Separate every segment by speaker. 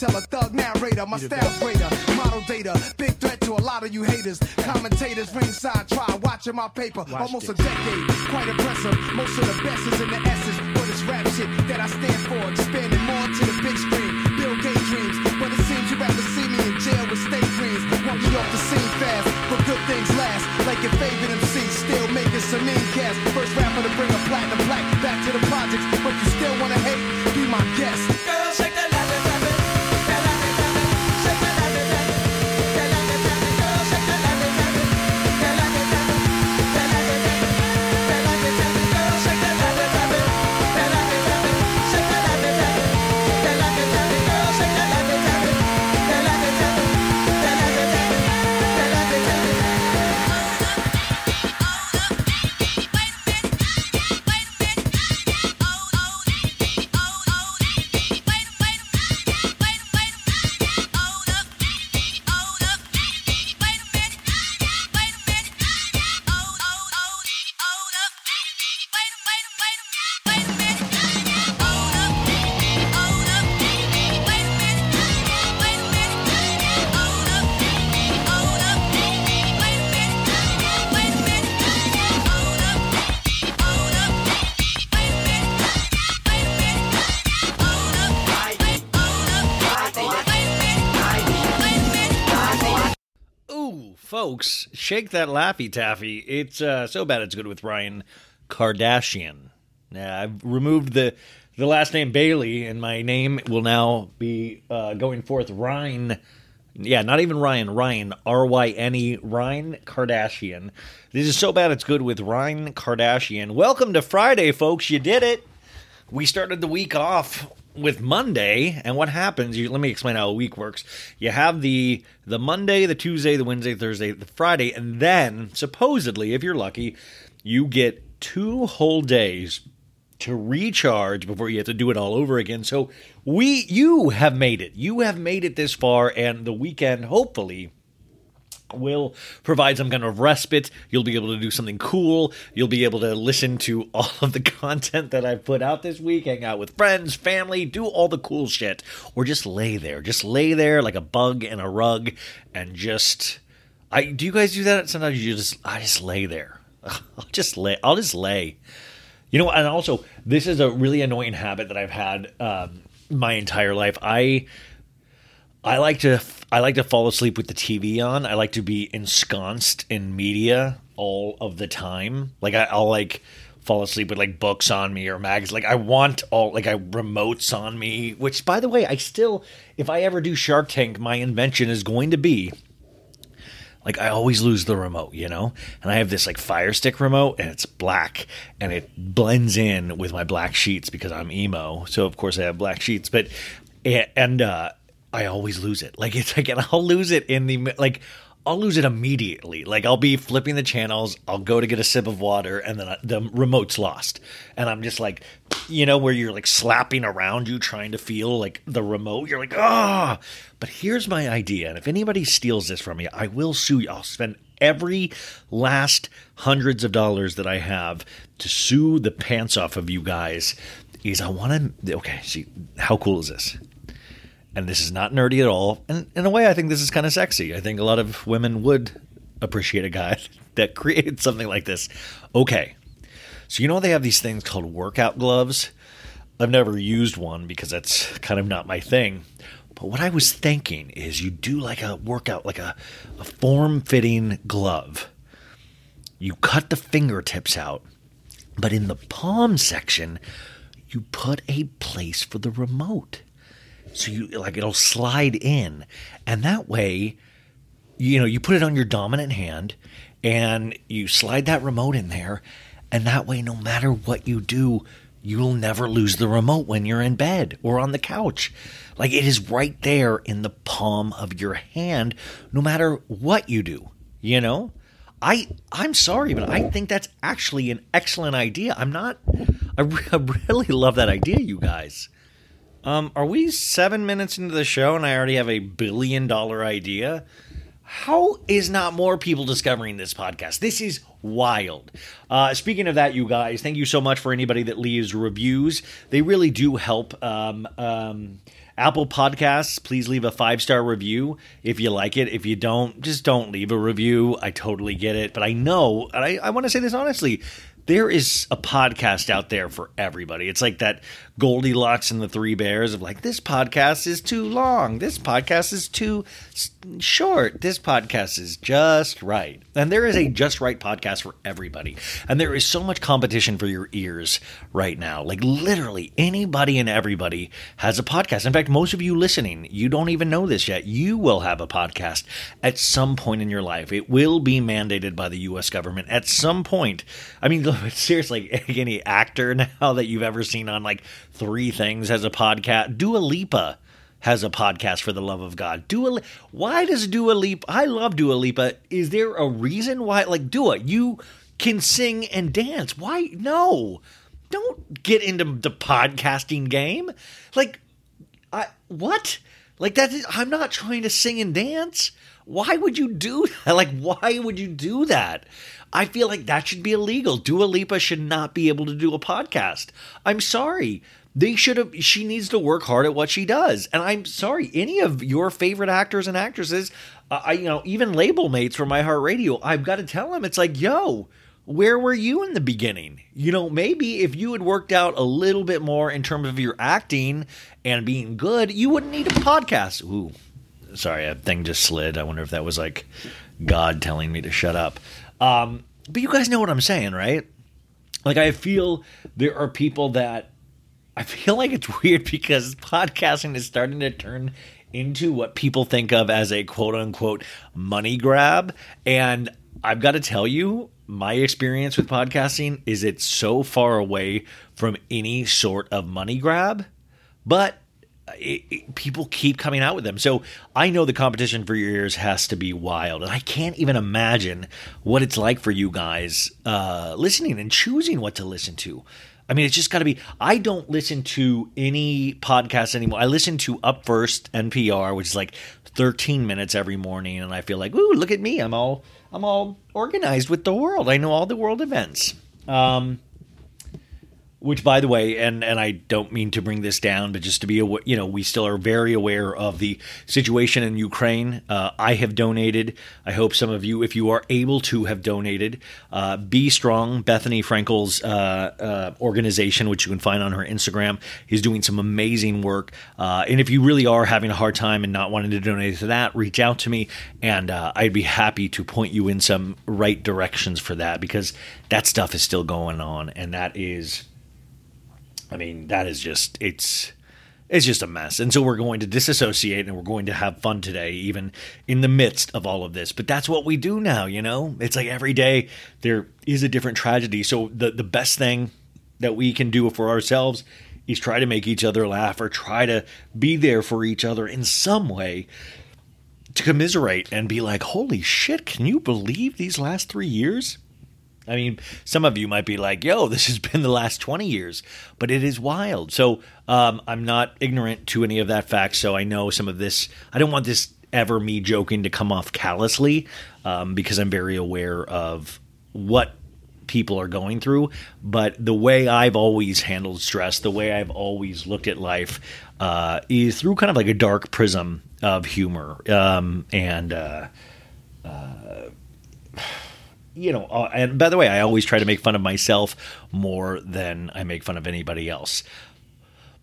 Speaker 1: Best a thug narrator, my style's greater, model data, big threat to a lot of you haters. Commentators ringside try watching my paper, almost a decade, quite impressive. Most of the best is in the essence, but it's rap shit that I stand for, expanding more to the big screen. Bill Gates dreams, but it seems you rather see me in jail with state dreams. Want me off the scene fast, but good things last. Like your favorite MC, still making some mean cast. First rapper to bring a platinum plaque back to the projects, but you still wanna hate? Be my guest.
Speaker 2: Folks, shake that laffy taffy. It's uh, so bad it's good with Ryan Kardashian. Now, I've removed the the last name Bailey, and my name will now be uh, going forth Ryan
Speaker 3: Yeah, not even Ryan. Ryan, R Y N E, Ryan Kardashian. This is so bad it's good with Ryan Kardashian. Welcome to Friday, folks. You did it. We started the week off with Monday, and what happens? You, let me explain how a week works. You have the the Monday, the Tuesday, the Wednesday, Thursday, the Friday, and then supposedly, if you're lucky, you get two whole days to recharge before you have to do it all over again. So we you have made it. You have made it this far and the weekend hopefully will provide some kind of respite. You'll be able to do something cool. You'll be able to listen to all of the content that I've put out this week, hang out with friends, family, do all the cool shit, or just lay there. Just lay there like a bug in a rug and just I do you guys do that? Sometimes you just I just lay there. I'll just lay I'll just lay. You know, and also this is a really annoying habit that I've had um, my entire life. I I like to I like to fall asleep with the TV on. I like to be ensconced in media all of the time. Like I, will like fall asleep with like books on me or mags. Like I want all like I remotes on me. Which, by the way, I still, if I ever do Shark Tank, my invention is going to be like I always lose the remote, you know? And I have this like fire stick remote and it's black and it blends in with my black sheets because I'm emo. So of course I have black sheets, but and uh I always lose it. Like it's like and I'll lose it in the like I'll lose it immediately. Like I'll be flipping the channels, I'll go to get a sip of water, and then the remote's lost, and I'm just like, you know, where you're like slapping around you trying to feel like the remote. You're like, ah. Oh. But here's my idea, and if anybody steals this from me, I will sue you. I'll spend every last hundreds of dollars that I have to sue the pants off of you guys. Is I want to okay. See how cool is this? And this is not nerdy at all. And in a way, I think this is kind of sexy. I think a lot of women would appreciate a guy that created something like this. Okay. So, you know, they have these things called workout gloves. I've never used one because that's kind of not my thing. But what I was thinking is you do like a workout, like a, a form fitting glove. You cut the fingertips out, but in the palm section, you put a place for the remote so you like it'll slide in. And that way you know you put it on your dominant hand and you slide that remote in there. And that way no matter what you do you'll never lose the remote when you're in bed or on the couch. Like it is right there in the palm of your hand no matter what you do you know? I i'm sorry but i think that's actually an excellent idea. I'm not i, I really love that idea you guys um, are we seven minutes into the show and I already have a billion dollar idea? How is not more people discovering this podcast? This is wild. Uh, speaking of that, you guys, thank you so much for anybody that leaves reviews. They really do help. Um, um, Apple Podcasts, please leave a five star review if you like it. If you don't, just don't leave a review. I totally get it. But I know, and I, I want to say this honestly, there is a podcast out there for everybody. It's like that Goldilocks and the Three Bears of like, this podcast is too long. This podcast is too short. This podcast is just right. And there is a just right podcast for everybody. And there is so much competition for your ears right now. Like, literally, anybody and everybody has a podcast. In fact, most of you listening, you don't even know this yet. You will have a podcast at some point in your life. It will be mandated by the U.S. government at some point. I mean, seriously, any actor now that you've ever seen on like Three Things has a podcast. Dua Lipa has a podcast for the love of God. Dua, why does Dua Lipa? I love Dua Lipa. Is there a reason why? Like Dua, you can sing and dance. Why? No, don't get into the podcasting game. Like, I what? Like that? Is, I'm not trying to sing and dance. Why would you do that? Like, why would you do that? I feel like that should be illegal. Dua Lipa should not be able to do a podcast. I'm sorry. They should have. She needs to work hard at what she does. And I'm sorry, any of your favorite actors and actresses, uh, I you know even label mates from iHeartRadio, I've got to tell them it's like, yo, where were you in the beginning? You know, maybe if you had worked out a little bit more in terms of your acting and being good, you wouldn't need a podcast. Ooh, sorry, a thing just slid. I wonder if that was like God telling me to shut up. Um, but you guys know what I'm saying, right? Like, I feel there are people that I feel like it's weird because podcasting is starting to turn into what people think of as a quote unquote money grab. And I've got to tell you, my experience with podcasting is it's so far away from any sort of money grab, but it, it, people keep coming out with them. So I know the competition for your ears has to be wild, and I can't even imagine what it's like for you guys uh, listening and choosing what to listen to. I mean, it's just got to be. I don't listen to any podcast anymore. I listen to Up First NPR, which is like 13 minutes every morning, and I feel like, ooh, look at me. I'm all I'm all organized with the world. I know all the world events. Um, which by the way and and I don't mean to bring this down but just to be aware you know we still are very aware of the situation in Ukraine. Uh, I have donated. I hope some of you if you are able to have donated. Uh, be strong Bethenny Frankel's uh, uh organization which you can find on her Instagram is doing some amazing work. Uh, and if you really are having a hard time and not wanting to donate to that reach out to me and uh, I'd be happy to point you in some right directions for that because that stuff is still going on and that is I mean, that is just it's it's just a mess. And so we're going to disassociate and we're going to have fun today, even in the midst of all of this. But that's what we do now, you know? It's like every day there is a different tragedy. So the, the best thing that we can do for ourselves is try to make each other laugh or try to be there for each other in some way to commiserate and be like, holy shit, can you believe these last three years? I mean, some of you might be like, yo, this has been the last 20 years, but it is wild. So um, I'm not ignorant to any of that fact. So I know some of this. I don't want this ever me joking to come off callously um, because I'm very aware of what people are going through. But the way I've always handled stress, the way I've always looked at life, uh, is through kind of like a dark prism of humor. Um, and, uh, uh, you know, uh, and by the way, I always try to make fun of myself more than I make fun of anybody else.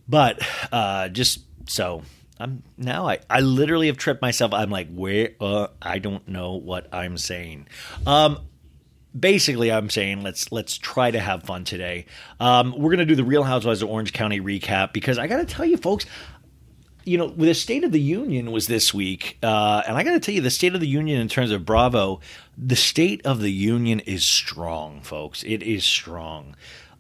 Speaker 3: But uh, just so I'm now, I, I literally have tripped myself. I'm like, where? Uh, I don't know what I'm saying. Um, basically i'm saying let's let's try to have fun today um, we're to do the real housewives of orange county recap because i gotta tell you folks you know, the State of the Union was this week, uh, and I got to tell you, the State of the Union in terms of Bravo, the State of the Union is strong, folks. It is strong.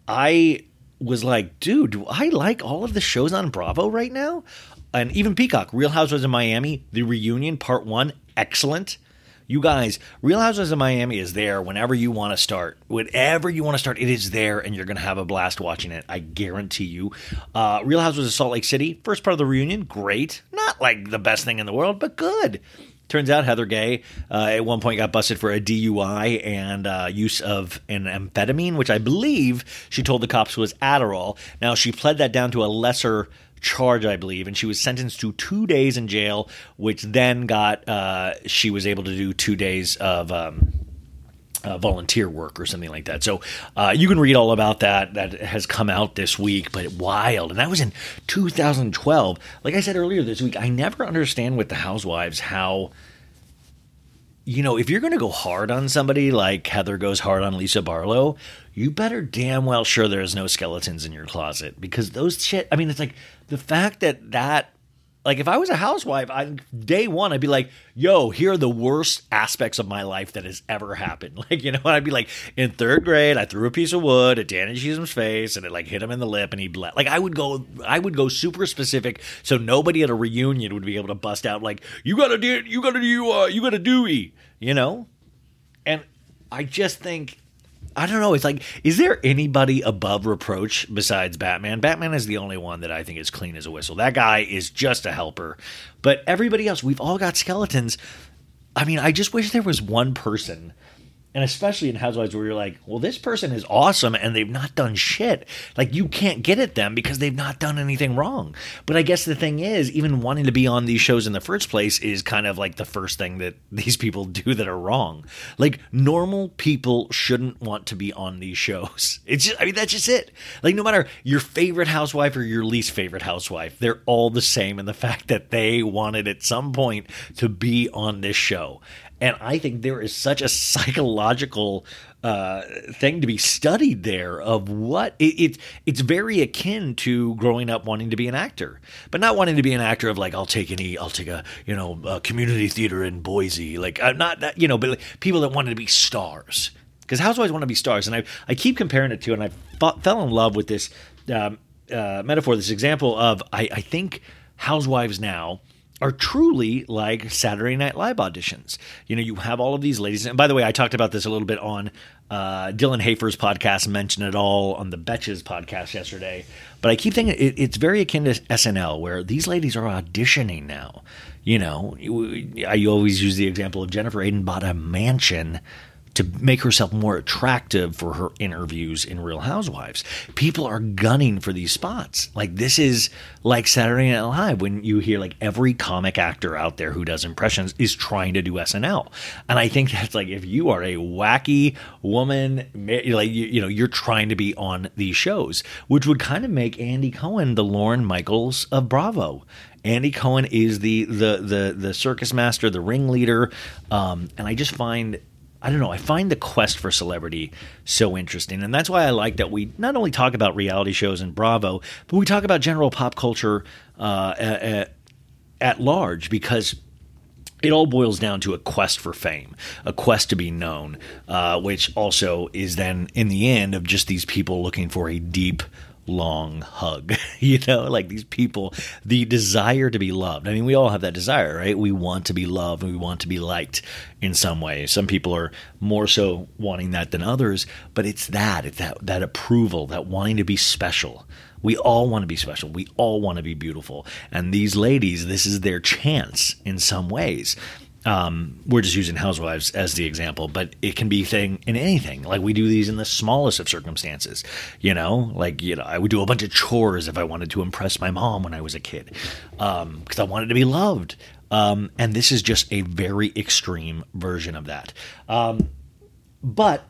Speaker 3: I was like, dude, do I like all of the shows on Bravo right now? And even Peacock, Real Housewives of Miami, The Reunion Part One, excellent. You guys, Real Housewives of Miami is there whenever you want to start. Whenever you want to start, it is there, and you're going to have a blast watching it. I guarantee you. Uh, Real Housewives of Salt Lake City, first part of the reunion, great. Not like the best thing in the world, but good. Turns out Heather Gay uh, at one point got busted for a DUI and uh, use of an amphetamine, which I believe she told the cops was Adderall. Now she pled that down to a lesser charge, I believe, and she was sentenced to two days in jail, which then got uh, she was able to do two days of. Um, uh, volunteer work or something like that. So uh, you can read all about that. That has come out this week, but wild. And that was in 2012. Like I said earlier this week, I never understand with the housewives how you know, if you're going to go hard on somebody like Heather goes hard on Lisa Barlow, you better damn well sure there's no skeletons in your closet because those shit. I mean, it's like the fact that that like if I was a housewife, I day one I'd be like, "Yo, here are the worst aspects of my life that has ever happened." Like you know, I'd be like, in third grade, I threw a piece of wood at Danny Cheesum's face, and it like hit him in the lip, and he bled. Like I would go, I would go super specific, so nobody at a reunion would be able to bust out like, "You gotta do, you gotta do, uh, you gotta do," you know. And I just think I don't know. It's like, is there anybody above reproach besides Batman? Batman is the only one that I think is clean as a whistle. That guy is just a helper. But everybody else, we've all got skeletons. I mean, I just wish there was one person and especially in Housewives where you're like, well, this person is awesome and they've not done shit. Like you can't get at them because they've not done anything wrong. But I guess the thing is, even wanting to be on these shows in the first place is kind of like the first thing that these people do that are wrong. Like normal people shouldn't want to be on these shows. It's just, I mean, that's just it. Like no matter your favorite housewife or your least favorite housewife, they're all the same in the fact that they wanted at some point to be on this show. And I think there is such a psychological uh, thing to be studied there of what it, it, it's very akin to growing up wanting to be an actor, but not wanting to be an actor of like I'll take any I'll take a you know a community theater in Boise. Like I'm not that you know but like, people that wanted to be stars. Because housewives want to be stars and I I keep comparing it to and I fell in love with this um, uh, metaphor this example of I, I think housewives now are truly like Saturday Night Live auditions. You know, you have all of these ladies. And by the way, I talked about this a little bit on uh, Dylan Hafer's podcast, mentioned it all on the Betches podcast yesterday. But I keep thinking it, it's very akin to SNL, where these ladies are auditioning now. You know, I always use the example of Jennifer Aydin bought a mansion to make herself more attractive for her interviews in Real Housewives. People are gunning for these spots. Like this is like Saturday Night Live when you hear like every comic actor out there who does impressions is trying to do SNL. And I think that's like if you are a wacky woman, like you, you know, you're trying to be on these shows, which would kind of make Andy Cohen the Lorne Michaels of Bravo. Andy Cohen is the the the the circus master, the ringleader, um, and I just find I don't know. I find the quest for celebrity so interesting. And that's why I like that we not only talk about reality shows and Bravo, but we talk about general pop culture uh, at, at large because it all boils down to a quest for fame, a quest to be known, uh, which also is then in the end of just these people looking for a deep long hug. you know, like these people, the desire to be loved. I mean, we all have that desire, right? We want to be loved we want to be liked in some way. Some people are more so wanting that than others, but it's that, it's that that approval, that wanting to be special. We all want to be special. We all want to be beautiful. And these ladies, this is their chance in some ways. Um, we're just using housewives as the example, but it can be thing in anything. Like we do these in the smallest of circumstances. You know, like you know, I would do a bunch of chores if I wanted to impress my mom when I was a kid, because um, I wanted to be loved. Um, and this is just a very extreme version of that. Um, but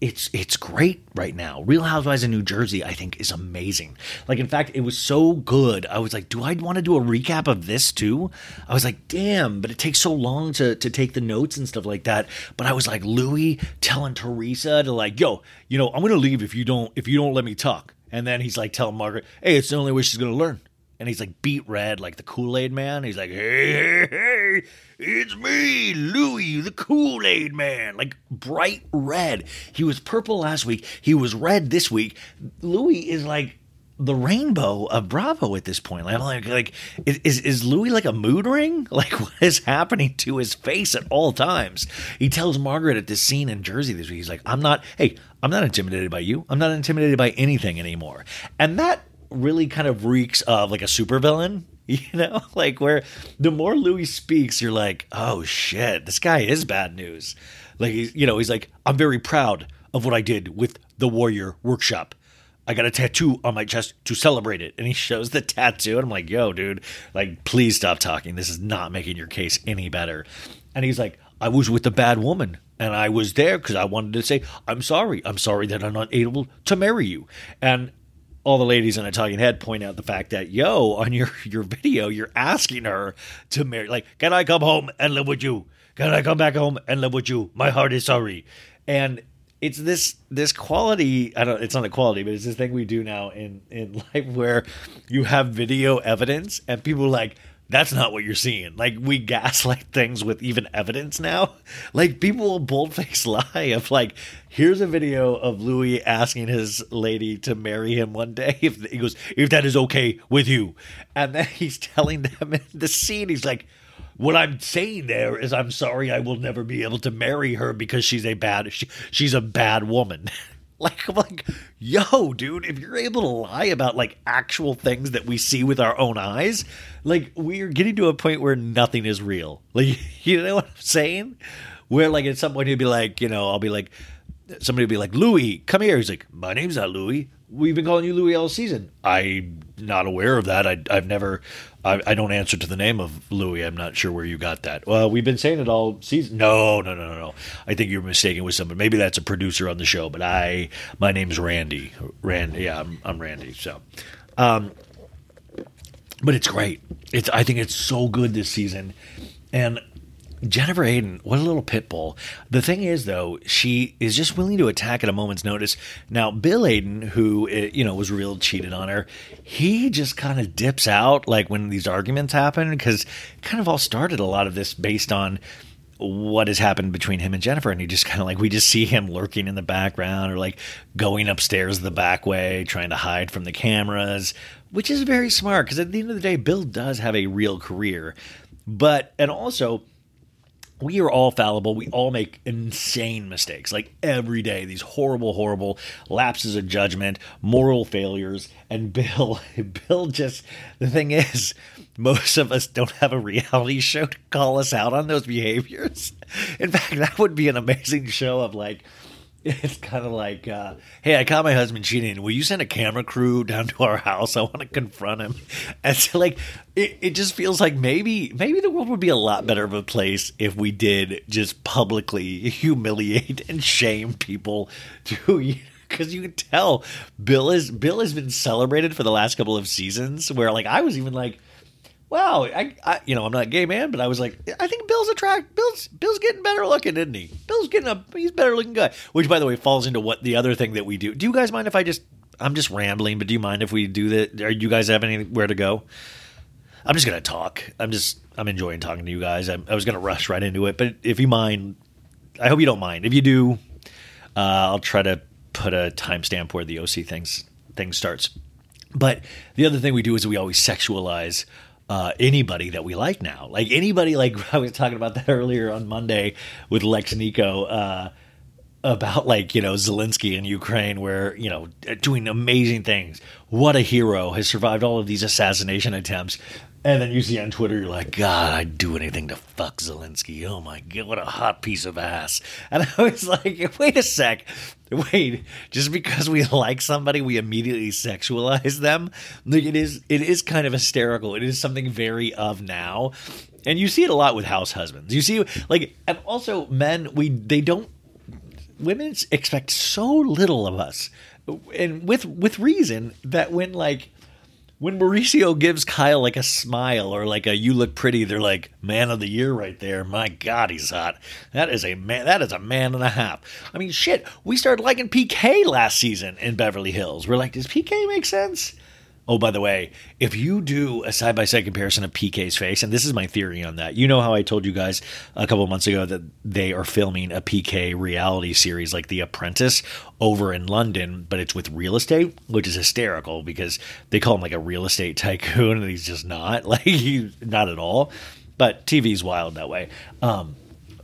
Speaker 3: it's it's great right now. Real Housewives in New Jersey, I think, is amazing. Like, in fact, it was so good. I was like, do I want to do a recap of this too? I was like, damn, but it takes so long to to take the notes and stuff like that. But I was like, Luis telling Teresa to like, yo, you know, I'm gonna leave if you don't if you don't let me talk. And then he's like telling Margaret, hey, it's the only way she's gonna learn and he's like beat red like the Kool-Aid man. He's like, hey, hey, hey, it's me, Luis, the Kool-Aid man. Like bright red. He was purple last week. He was red this week. Luis is like the rainbow of Bravo at this point. Like, like, like is is Luis like a mood ring? Like, what is happening to his face at all times? He tells Margaret at this scene in Jersey this week, he's like, I'm not, hey, I'm not intimidated by you. I'm not intimidated by anything anymore. And that really kind of reeks of like a supervillain. You know, like where the more Luis speaks, you're like, oh shit, this guy is bad news. Like he's, you know, he's like, I'm very proud of what I did with the Warrior Workshop. I got a tattoo on my chest to celebrate it. And he shows the tattoo. And I'm like, yo, dude, like, please stop talking. This is not making your case any better. And he's like, I was with a bad woman. And I was there because I wanted to say, I'm sorry. I'm sorry that I'm not able to marry you. And all the ladies a talking head point out the fact that yo on your your video you're asking her to marry like can i come home and live with you? Can i come back home and live with you? My heart is sorry. And it's this this quality i don't it's not a quality but it's this thing we do now in in life where you have video evidence and people like that's not what you're seeing. Like we gaslight things with even evidence now. Like people will boldface lie of like, here's a video of Luis asking his lady to marry him one day. If he goes, if that is okay with you, and then he's telling them in the scene, he's like, what I'm saying there is, I'm sorry, I will never be able to marry her because she's a bad, she, she's a bad woman. Like, I'm like, yo, dude, if you're able to lie about like actual things that we see with our own eyes, like we're getting to a point where nothing is real. Like, you know what I'm saying? Where like at some point he'd be like, you know, I'll be like, somebody would be like, Luis, come here. He's like, my name's not Luis. We've been calling you Luis all season. I'm not aware of that. I, I've never, I, I don't answer to the name of Luis. I'm not sure where you got that. Well, we've been saying it all season. No, no, no, no, no. I think you're mistaken with somebody. Maybe that's a producer on the show, but I, my name's Randy. Randy, yeah, I'm, I'm Randy. So, um, but it's great. It's, I think it's so good this season. And Jennifer Aydin, what a little pit bull. The thing is, though, she is just willing to attack at a moment's notice. Now, Bill Aydin, who eh, you know was real cheated on her, he just kind of dips out like when these arguments happen because kind of all started a lot of this based on what has happened between him and Jennifer, and he just kind of like we just see him lurking in the background or like going upstairs the back way, trying to hide from the cameras, which is very smart because at the end of the day, Bill does have a real career, but and also we are all fallible. We all make insane mistakes, like every day. These horrible, horrible lapses of judgment, moral failures. And Bill, Bill just the thing is, most of us don't have a reality show to call us out on those behaviors. In fact, that would be an amazing show of like it's kind of like, uh, hey, I caught my husband cheating. Will you send a camera crew down to our house? I want to confront him. And so, like, it, it just feels like maybe maybe the world would be a lot better of a place if we did just publicly humiliate and shame people to because you can tell Bill is Bill has been celebrated for the last couple of seasons. Where like I was even like wow, I, I, you know, I'm not a gay man, but I was like, I think Bill's attract. Bill's Bill's getting better looking, isn't he? Bill's getting a he's better looking guy. Which, by the way, falls into what the other thing that we do. Do you guys mind if I just? I'm just rambling, but do you mind if we do that? Are you guys have anywhere to go? I'm just gonna talk. I'm just I'm enjoying talking to you guys. I, I was gonna rush right into it, but if you mind, I hope you don't mind. If you do, uh, I'll try to put a timestamp where the OC things thing starts. But the other thing we do is we always sexualize uh, anybody that we like now. Like anybody, like I was talking about that earlier on Monday with Lex Nico uh, about like you know Zelensky in Ukraine, where you know doing amazing things. What a hero has survived all of these assassination attempts. And then you see on Twitter, you're like, God, I'd do anything to fuck Zelensky. Oh my God, what a hot piece of ass. And I was like, wait a sec. Wait, just because we like somebody, we immediately sexualize them. Like it is, it is kind of hysterical. It is something very of now, and you see it a lot with house husbands. You see, like, and also men, we they don't. Women expect so little of us, and with with reason that when like when Mauricio gives Kyle like a smile or like a "you look pretty," they're like "man of the year" right there. My God, he's hot. That is a man. That is a man and a half. I mean, shit. We started liking PK last season in Beverly Hills. We're like, does PK make sense? Oh, by the way, if you do a side by side comparison of PK's face, and this is my theory on that, you know how I told you guys a couple months ago that they are filming a PK reality series like The Apprentice over in London, but it's with real estate, which is hysterical because they call him like a real estate tycoon, and he's just not like he's not at all. But TV's wild that way. Um,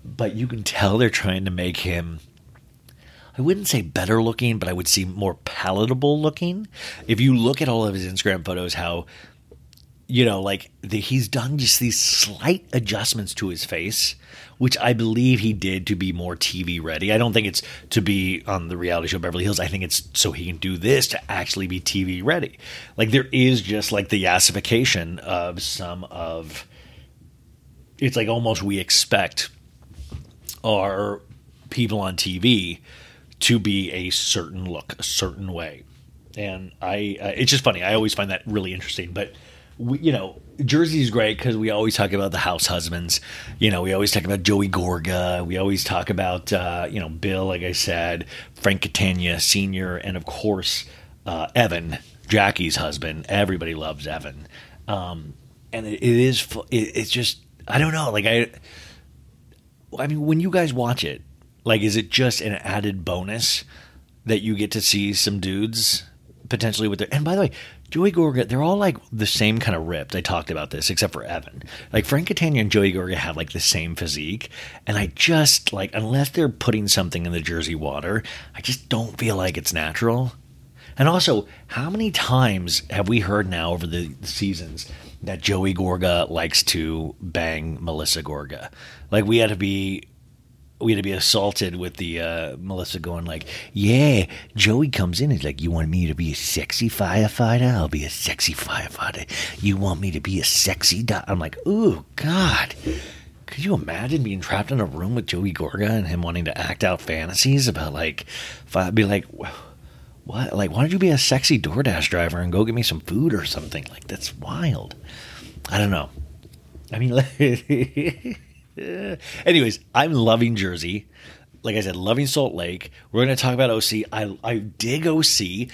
Speaker 3: but you can tell they're trying to make him I wouldn't say better looking, but I would say more palatable looking. If you look at all of his Instagram photos, how you know, like the, he's done just these slight adjustments to his face, which I believe he did to be more TV ready. I don't think it's to be on the reality show Beverly Hills. I think it's so he can do this to actually be TV ready. Like there is just like the yassification of some of. It's like almost we expect our people on TV to be a certain look, a certain way. And I, uh, it's just funny. I always find that really interesting. But we, you know, Jersey's great because we always talk about the house husbands. You know, we always talk about Joey Gorga. We always talk about, uh, you know, Bill, like I said, Frank Catania Senior, and of course uh, Evan, Jackie's husband. Everybody loves Evan. Um, and it, it is, it, it's just, I don't know. Like I, I mean, when you guys watch it, like, is it just an added bonus that you get to see some dudes potentially with their? And by the way, Joey Gorga, they're all like the same kind of ripped. I talked about this, except for Evan. Like Frank Catania and Joey Gorga have like the same physique, and I just like unless they're putting something in the Jersey water, I just don't feel like it's natural. And also, how many times have we heard now over the seasons that Joey Gorga likes to bang Melissa Gorga? Like we had to be we had to be assaulted with the uh, Melissa going like, "Yeah, Joey comes in. He's like, you want me to be a sexy firefighter? I'll be a sexy firefighter. You want me to be a sexy doc? I'm like, ooh, God." Could you imagine being trapped in a room with Joey Gorga and him wanting to act out fantasies about like, if I'd be like, what? Like, why don't you be a sexy DoorDash driver and go get me some food or something? Like, that's wild. I don't know. I mean, Eh. Anyways, I'm loving Jersey. Like I said, loving Salt Lake. We're going to talk about OC. I, I dig OC.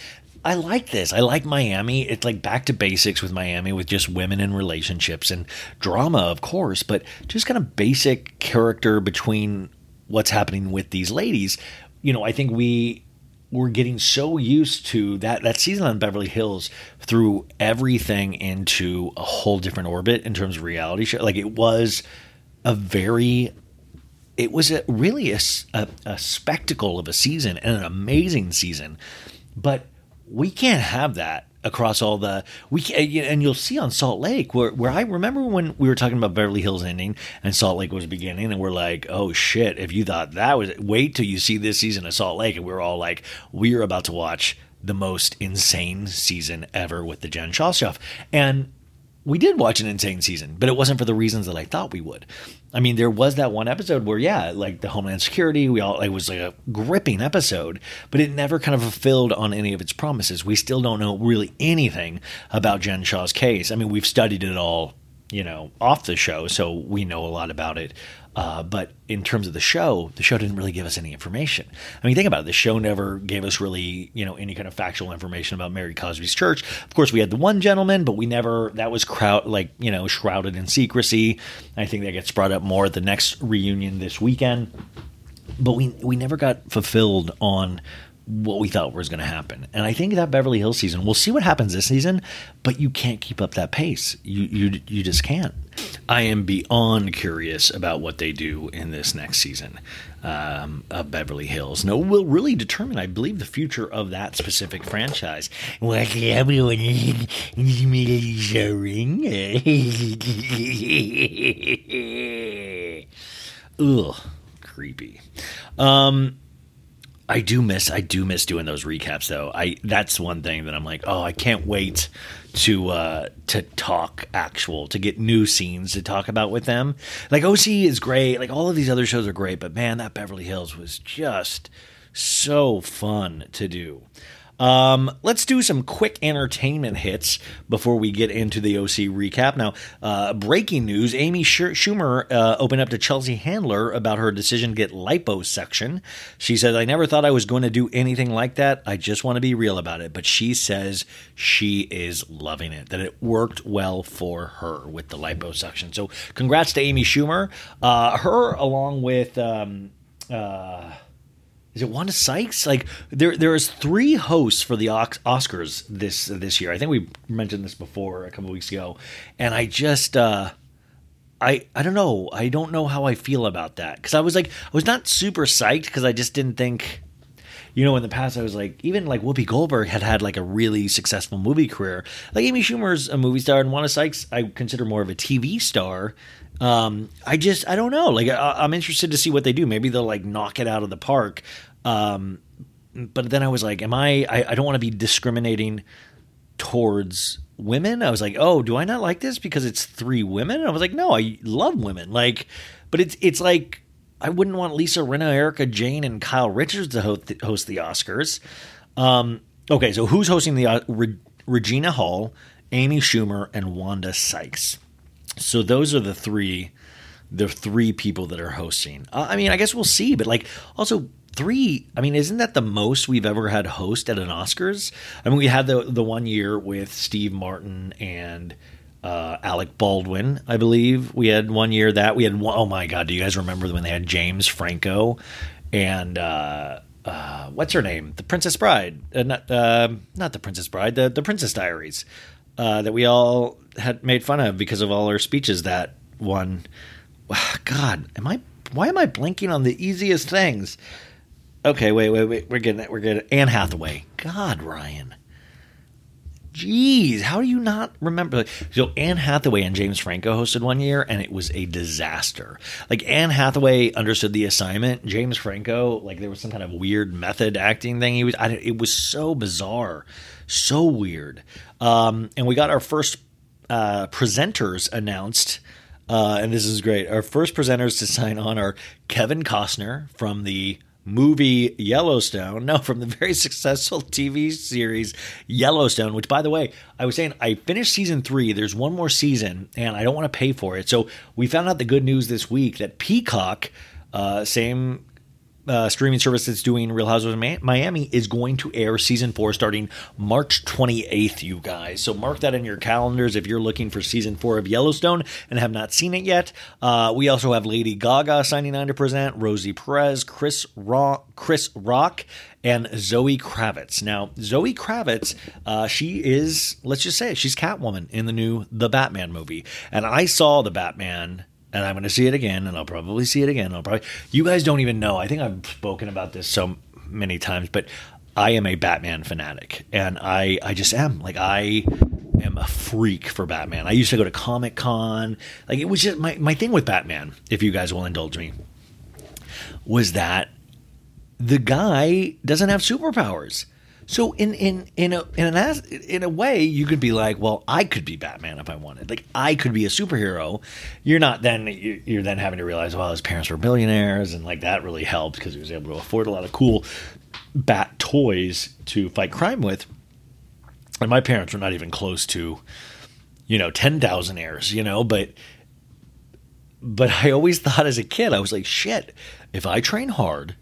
Speaker 3: I like this. I like Miami. It's like back to basics with Miami with just women and relationships and drama, of course, but just kind of basic character between what's happening with these ladies. You know, I think we we're getting so used to that that season on Beverly Hills threw everything into a whole different orbit in terms of reality show. Like it was a very it was a, really a, a, a spectacle of a season and an amazing season. But we can't have that across all the we and you'll see on Salt Lake where where I remember when we were talking about Beverly Hills ending and Salt Lake was beginning and we're like oh shit if you thought that was wait till you see this season of Salt Lake and we are all like we're about to watch the most insane season ever with the Jen Shah stuff and we did watch an insane season, but it wasn't for the reasons that I thought we would. I mean, there was that one episode where, yeah, like the Homeland Security, we all it was like a gripping episode, but it never kind of fulfilled on any of its promises. We still don't know really anything about Jen Shah's case. I mean, we've studied it all, you know, off the show, so we know a lot about it. Uh, but in terms of the show, the show didn't really give us any information. I mean, think about it. The show never gave us really, you know, any kind of factual information about Mary Cosby's church. Of course, we had the one gentleman, but we never, that was crowd, like, you know, shrouded in secrecy. I think that gets brought up more at the next reunion this weekend. But we, we never got fulfilled on what we thought was going to happen. And I think that Beverly Hills season, we'll see what happens this season, but you can't keep up that pace. You you you just can't. I am beyond curious about what they do in this next season um, of Beverly Hills. No, will really determine, I believe, the future of that specific franchise. What everyone is. Ugh, creepy. Um, I do miss I do miss doing those recaps though. I that's one thing that I'm like, oh, I can't wait to uh to talk actual to get new scenes to talk about with them. Like OC is great, like all of these other shows are great, but man, that Beverly Hills was just so fun to do. Um, let's do some quick entertainment hits before we get into the OC recap. Now, uh, breaking news Amy Schumer uh, opened up to Chelsea Handler about her decision to get liposuction. She said, I never thought I was going to do anything like that. I just want to be real about it. But she says she is loving it, that it worked well for her with the liposuction. So, congrats to Amy Schumer. Uh, her, along with. Um, uh, is it Wanda Sykes? Like there, there is three hosts for the Oscars this this year. I think we mentioned this before a couple weeks ago, and I just, uh, I, I don't know. I don't know how I feel about that because I was like, I was not super psyched because I just didn't think. You know, in the past, I was like, even like Whoopi Goldberg had had like a really successful movie career. Like Amy Schumer's a movie star, and Wanda Sykes, I consider more of a TV star. Um, I just, I don't know. Like, I, am interested to see what they do. Maybe they'll like knock it out of the park. Um, but then I was like, am I, I, I don't want to be discriminating towards women. I was like, oh, do I not like this because it's three women? And I was like, no, I love women. Like, but it's, it's like, I wouldn't want Lisa Rinna, Erika Jayne, and Kyle Richards to host the, host the Oscars. Um, okay, so who's hosting the uh, Re- Regina Hall, Amy Schumer, and Wanda Sykes? So those are the three, the three people that are hosting. Uh, I mean, I guess we'll see, but like also three i mean isn't that the most we've ever had host at an oscars? I mean we had the the one year with steve martin and uh, alec baldwin i believe. We had one year that we had one, oh my god do you guys remember when they had james franco and uh, uh, what's her name? The princess bride uh, not, uh, not the princess bride the, the princess diaries uh, that we all had made fun of because of all her speeches that one. God am i why am i blinking on the easiest things Okay, wait, wait, wait. We're getting it. We're getting it. Anne Hathaway. God, Ryan. Jeez, how do you not remember? So Anne Hathaway and James Franco hosted one year, and it was a disaster. Like Anne Hathaway understood the assignment. James Franco, like there was some kind of weird method acting thing. He was. I, it was so bizarre, so weird. Um, and we got our first uh, presenters announced. Uh, and this is great. Our first presenters to sign on are Kevin Costner from the movie Yellowstone. No, from the very successful TV series Yellowstone, which, by the way, I was saying I finished season three. There's one more season, and I don't want to pay for it. So we found out the good news this week that Peacock, uh, same uh, streaming service that's doing Real Housewives of Miami is going to air season four starting March 28th, you guys. So mark that in your calendars if you're looking for season four of Yellowstone and have not seen it yet. Uh, we also have Lady Gaga signing on to present, Rosie Perez, Chris Rock, Chris Rock, and Zoe Kravitz. Now, Zoe Kravitz, uh, she is, let's just say, she's Catwoman in the new The Batman movie. And I saw The Batman and I'm going to see it again, and I'll probably see it again. I'll probably. You guys don't even know. I think I've spoken about this so many times, but I am a Batman fanatic, and I I just am like I am a freak for Batman. I used to go to Comic Con. Like it was just my my thing with Batman. If you guys will indulge me, was that the guy doesn't have superpowers. So in in in a in an in a way, you could be like, well, I could be Batman if I wanted. Like I could be a superhero. You're not then you're then having to realize, well, his parents were billionaires, and like that really helped because he was able to afford a lot of cool bat toys to fight crime with. And my parents were not even close to, you know, ten thousand heirs. You know, but but I always thought as a kid, I was like, shit, if I train hard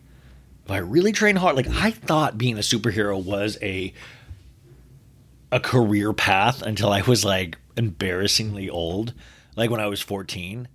Speaker 3: if I really train hard, like I thought being a superhero was a a career path until I was like embarrassingly old, like when I was 14.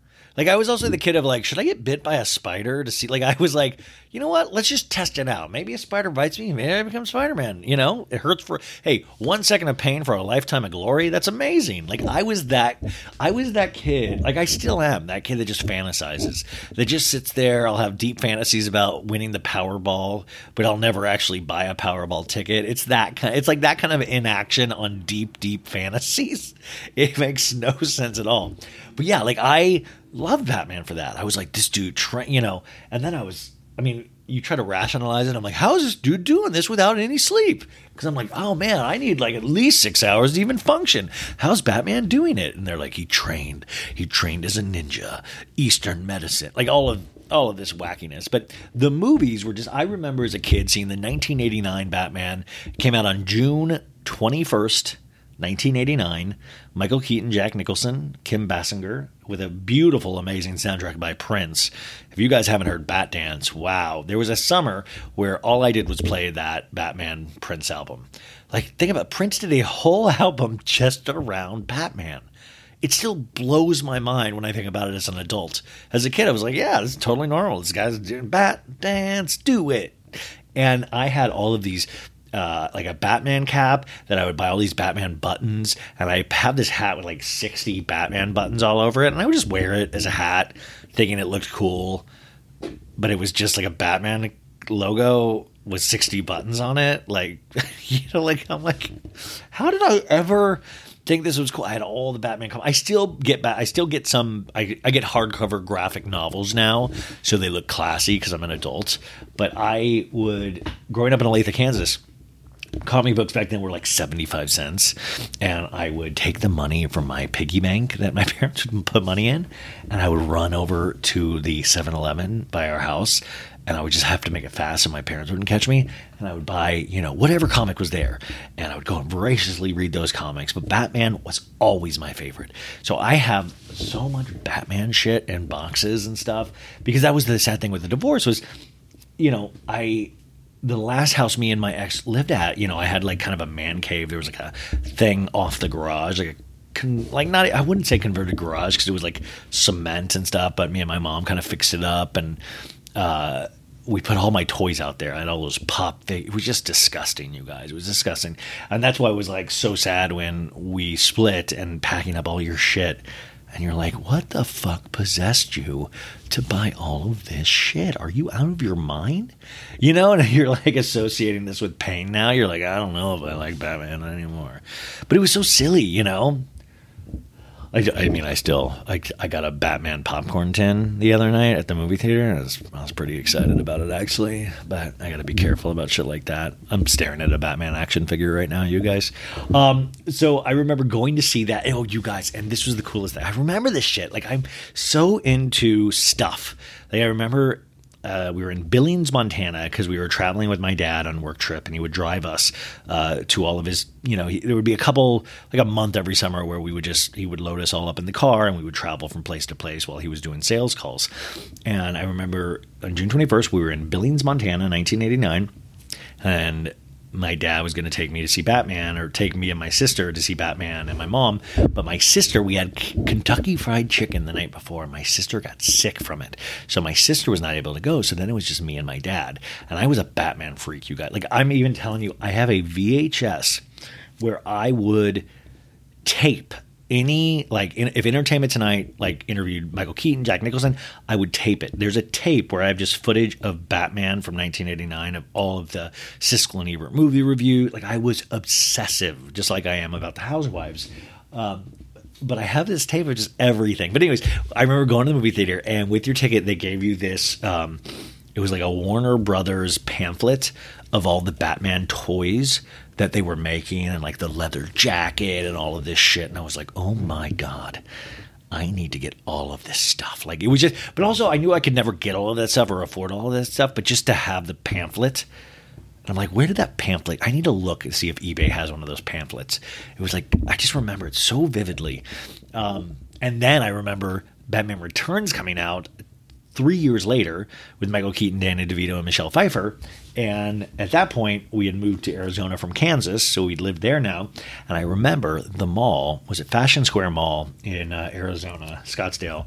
Speaker 3: Like I was also the kid of like, should I get bit by a spider to see? Like I was like, you know what? Let's just test it out. Maybe a spider bites me. Maybe I become Spider Man. You know, it hurts for hey one second of pain for a lifetime of glory. That's amazing. Like I was that, I was that kid. Like I still am that kid that just fantasizes. That just sits there. I'll have deep fantasies about winning the Powerball, but I'll never actually buy a Powerball ticket. It's that kind. It's like that kind of inaction on deep, deep fantasies. It makes no sense at all. But yeah, like I loved Batman for that. I was like, this dude, tra-, you know, and then I was, I mean, you try to rationalize it. I'm like, how is this dude doing this without any sleep? Because I'm like, oh man, I need like at least six hours to even function. How's Batman doing it? And they're like, he trained. He trained as a ninja, Eastern medicine, like all of all of this wackiness. But the movies were just. I remember as a kid seeing the 1989 Batman came out on June 21st, 1989. Michael Keaton, Jack Nicholson, Kim Basinger, with a beautiful, amazing soundtrack by Prince. If you guys haven't heard Bat Dance, wow. There was a summer where all I did was play that Batman Prince album. Like, think about it. Prince did a whole album just around Batman. It still blows my mind when I think about it as an adult. As a kid, I was like, yeah, this is totally normal. This guy's doing Bat Dance, do it. And I had all of these uh, like a Batman cap that I would buy all these Batman buttons, and I have this hat with like sixty Batman buttons all over it, and I would just wear it as a hat, thinking it looked cool, but it was just like a Batman logo with sixty buttons on it. Like, you know, like I'm like, how did I ever? think this was cool. I had all the Batman. I still get back. I still get some. I, I get hardcover graphic novels now, so they look classy because I'm an adult. But I would growing up in Olathe, Kansas comic books back then were like 75 cents and i would take the money from my piggy bank that my parents would put money in and i would run over to the 7-eleven by our house and i would just have to make it fast so my parents wouldn't catch me and i would buy you know whatever comic was there and i would go and voraciously read those comics but batman was always my favorite. So i have so much batman shit and boxes and stuff because that was the sad thing with the divorce was you know i the last house me and my ex lived at, you know, I had like kind of a man cave. There was like a thing off the garage, like a con- like not I wouldn't say converted garage because it was like cement and stuff, but me and my mom kind of fixed it up and uh, we put all my toys out there. I had all those pop. Fig- it was just disgusting, you guys. It was disgusting, and that's why it was like so sad when we split and packing up all your shit and you're like, what the fuck possessed you to buy all of this shit? Are you out of your mind? You know, and you're like associating this with pain now. You're like, I don't know if I like Batman anymore. But it was so silly, you know? I, I mean, I still I, I got a Batman popcorn tin the other night at the movie theater. I was, I was pretty excited about it actually, but I got to be careful about shit like that. I'm staring at a Batman action figure right now, you guys. Um, so I remember going to see that. Oh, you guys, and this was the coolest thing. I remember this shit. Like I'm so into stuff. Like I remember uh, we were in Billings, Montana, because we were traveling with my dad on work trip, and he would drive us uh, to all of his. You know, he, there would be a couple, like a month every summer, where we would just he would load us all up in the car, and we would travel from place to place while he was doing sales calls. And I remember on June twenty first, we were in Billings, Montana, nineteen eighty nine, and my dad was going to take me to see Batman or take me and my sister to see Batman and my mom. But my sister, we had Kentucky Fried Chicken the night before. And my sister got sick from it. So my sister was not able to go. So then it was just me and my dad. And I was a Batman freak, you guys. Like, I'm even telling you, I have a VHS where I would tape any like in, if Entertainment Tonight like interviewed Michael Keaton, Jack Nicholson, I would tape it. There's a tape where I have just footage of Batman from 1989 of all of the Siskel and Ebert movie review. Like I was obsessive, just like I am about the Housewives. Um, but I have this tape of just everything. But anyways, I remember going to the movie theater and with your ticket they gave you this. Um, it was like a Warner Brothers pamphlet of all the Batman toys that they were making and like the leather jacket and all of this shit. And I was like, oh my God. I need to get all of this stuff. Like it was just, but also I knew I could never get all of that stuff or afford all of that stuff. But just to have the pamphlet, I'm like, where did that pamphlet? I need to look and see if eBay has one of those pamphlets. It was like I just remember it so vividly. Um, and then I remember Batman Returns coming out three years later with Michael Keaton, Danny DeVito, and Michelle Pfeiffer. And at that point, we had moved to Arizona from Kansas, so we'd lived there now. And I remember the mall was at Fashion Square Mall in uh, Arizona, Scottsdale.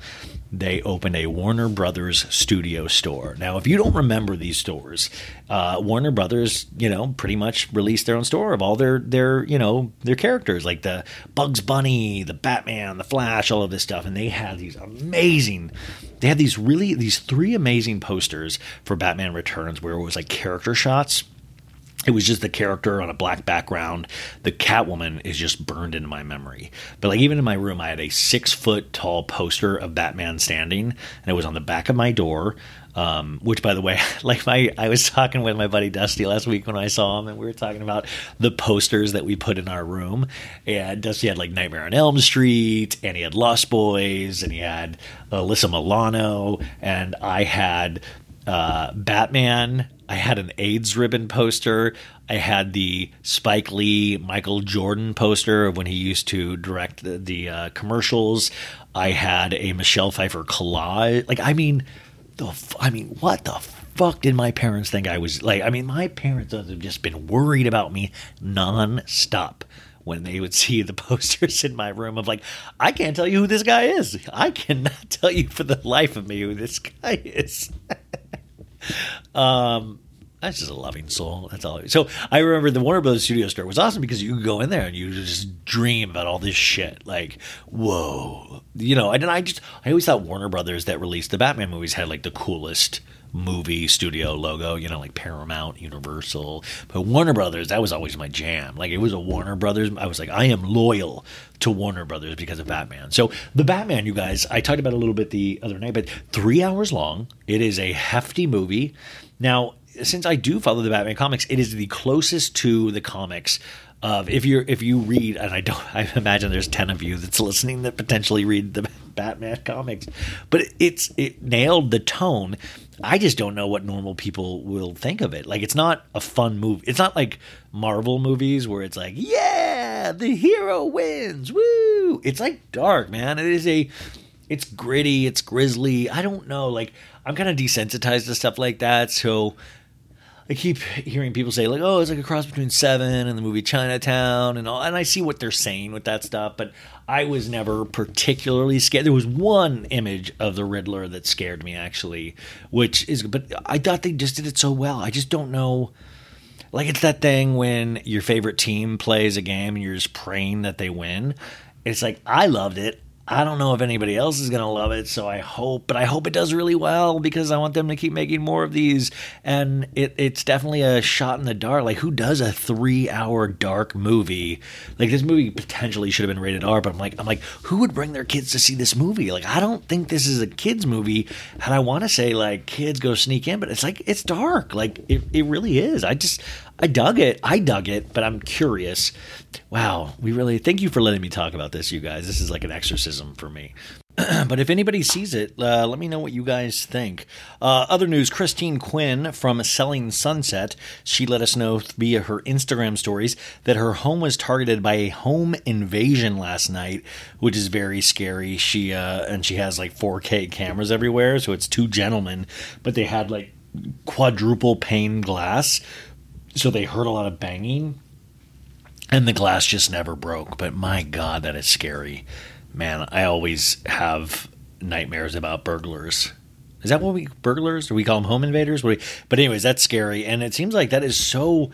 Speaker 3: They opened a Warner Brothers studio store. Now, if you don't remember these stores, uh, Warner Brothers, you know, pretty much released their own store of all their their you know their characters, like the Bugs Bunny, the Batman, the Flash, all of this stuff. And they had these amazing they had these really these three amazing posters for Batman Returns where it was like character shots. It was just the character on a black background. The Catwoman is just burned into my memory. But like even in my room, I had a six foot tall poster of Batman standing, and it was on the back of my door. Um, which, by the way, like my, I was talking with my buddy Dusty last week when I saw him, and we were talking about the posters that we put in our room. And Dusty had like Nightmare on Elm Street, and he had Lost Boys, and he had Alyssa Milano, and I had uh, Batman. I had an AIDS ribbon poster. I had the Spike Lee, Michael Jordan poster when he used to direct the, the uh, commercials. I had a Michelle Pfeiffer collage. Like, I mean, the f- I mean, what the fuck did my parents think I was like? I mean, my parents have just been worried about me nonstop when they would see the posters in my room of like, I can't tell you who this guy is. I cannot tell you for the life of me who this guy is. um, that's just a loving soul. That's all. So I remember the Warner Brothers Studio store was awesome because you could go in there and you just dream about all this shit. Like, whoa, you know. And I just I always thought Warner Brothers that released the Batman movies had like the coolest movie studio logo. You know, like Paramount, Universal, but Warner Brothers that was always my jam. Like it was a Warner Brothers. I was like, I am loyal to Warner Brothers because of Batman. So the Batman, you guys, I talked about a little bit the other night, but three hours long. It is a hefty movie. Now since I do follow the Batman comics, it is the closest to the comics of if you're if you read and I don't I imagine there's ten of you that's listening that potentially read the Batman comics, but it's it nailed the tone. I just don't know what normal people will think of it. Like it's not a fun movie. It's not like Marvel movies where it's like, yeah, the hero wins. Woo! It's like dark, man. It is a it's gritty, it's grisly. I don't know. Like I'm kind of desensitized to stuff like that, so I keep hearing people say like, "Oh, it's like a cross between Seven and the movie Chinatown," and all, and I see what they're saying with that stuff. But I was never particularly scared. There was one image of the Riddler that scared me actually, which is, but I thought they just did it so well. I just don't know. Like it's that thing when your favorite team plays a game and you're just praying that they win. It's like I loved it. I don't know if anybody else is going to love it, so I hope, but I hope it does really well because I want them to keep making more of these. And it, it's definitely a shot in the dark. Like, who does a three-hour dark movie? Like, this movie potentially should have been rated R, but I'm like, I'm like, who would bring their kids to see this movie? Like, I don't think this is a kids movie, and I want to say like kids go sneak in, but it's like it's dark. Like, it, it really is. I just, I dug it. I dug it, but I'm curious. Wow, we really thank you for letting me talk about this, you guys. This is like an exorcism for me. but if anybody sees it, uh, let me know what you guys think. Uh, other news Christine Quinn from Selling Sunset, she let us know via her Instagram stories that her home was targeted by a home invasion last night, which is very scary. She uh, and she has like 4K cameras everywhere, so it's two gentlemen, but they had like quadruple pane glass, so they heard a lot of banging, and the glass just never broke. But my God, that is scary man, I always have nightmares about burglars. Is that what we burglars? Do we call them home invaders? But anyways, that's scary, and it seems like that is so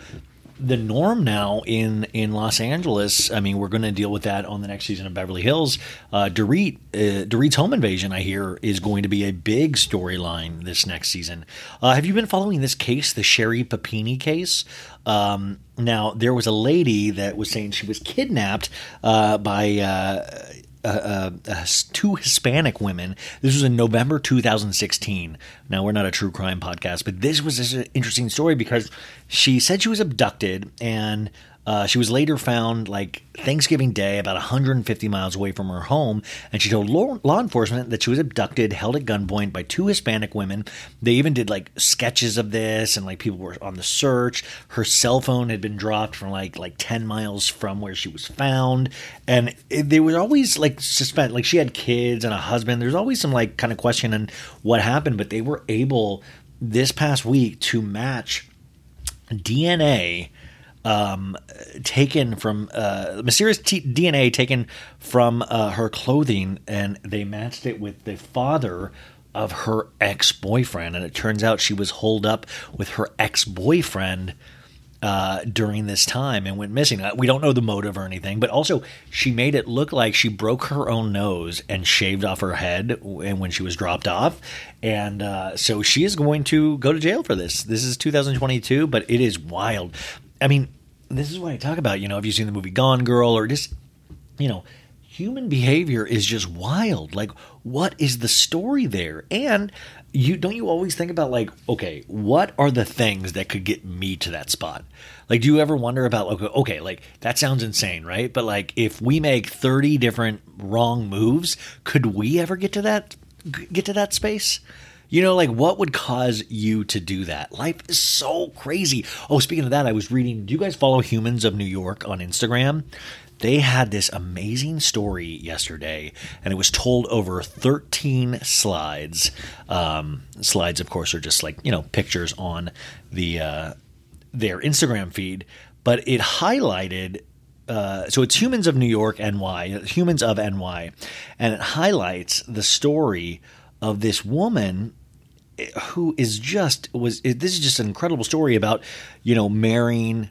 Speaker 3: the norm now in in Los Angeles. I mean, we're going to deal with that on the next season of Beverly Hills. Uh, Dorit, uh, Dorit's home invasion, I hear, is going to be a big storyline this next season. Uh, have you been following this case, the Sherri Papini case? Um, now, there was a lady that was saying she was kidnapped uh, by uh, uh, uh, two Hispanic women. This was in November 2016. Now, we're not a true crime podcast, but this was an interesting story because she said she was abducted and uh, she was later found like Thanksgiving Day, about 150 miles away from her home, and she told law, law, enforcement that she was abducted, held at gunpoint by two Hispanic women. They even did like sketches of this, and like people were on the search. Her cell phone had been dropped from like like 10 miles from where she was found, and it, they were always like suspect like she had kids and a husband. There's always some like kind of question on what happened, but they were able this past week to match DNA um, taken from uh, mysterious t- DNA taken from uh, her clothing, and they matched it with the father of her ex boyfriend. And it turns out she was holed up with her ex boyfriend. Uh, during this time and went missing. Uh, we don't know the motive or anything, but also she made it look like she broke her own nose and shaved off her head when she was dropped off. And uh, so she is going to go to jail for this. This is 2022, but it is wild. I mean, this is what I talk about. You know, have you seen the movie Gone Girl or just, you know, human behavior is just wild. Like, what is the story there? And you don't you always think about like, okay, what are the things that could get me to that spot? Like, do you ever wonder about okay, okay, like that sounds insane, right? But like, if we make thirty different wrong moves, could we ever get to that get to that space? You know, like what would cause you to do that? Life is so crazy. Oh, speaking of that, I was reading. Do you guys follow Humans of New York on Instagram? They had this amazing story yesterday, and it was told over 13 slides. Um, slides, of course, are just like you know pictures on the uh, their Instagram feed, but it highlighted uh, so it's Humans of New York NY, Humans of NY, and it highlights the story of this woman who is just was this is just an incredible story about you know marrying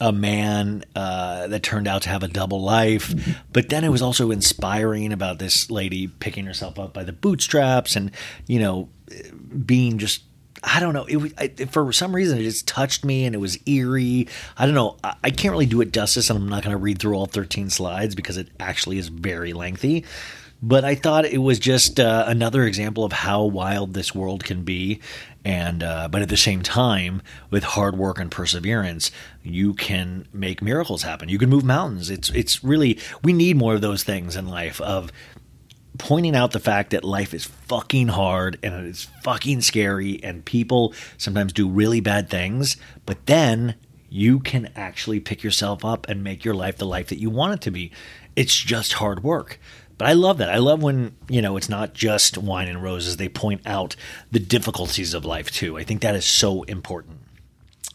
Speaker 3: a man uh, that turned out to have a double life, but then it was also inspiring about this lady picking herself up by the bootstraps and you know being just I don't know. It for some reason it just touched me and it was eerie. I don't know. I, I can't really do it justice, and I'm not going to read through all 13 slides because it actually is very lengthy. But I thought it was just uh, another example of how wild this world can be. And uh, but at the same time, with hard work and perseverance, you can make miracles happen. You can move mountains. It's it's really we need more of those things in life. Of pointing out the fact that life is fucking hard and it is fucking scary and people sometimes do really bad things, but then you can actually pick yourself up and make your life the life that you want it to be. It's just hard work. But I love that. I love when, you know, it's not just wine and roses. They point out the difficulties of life too. I think that is so important.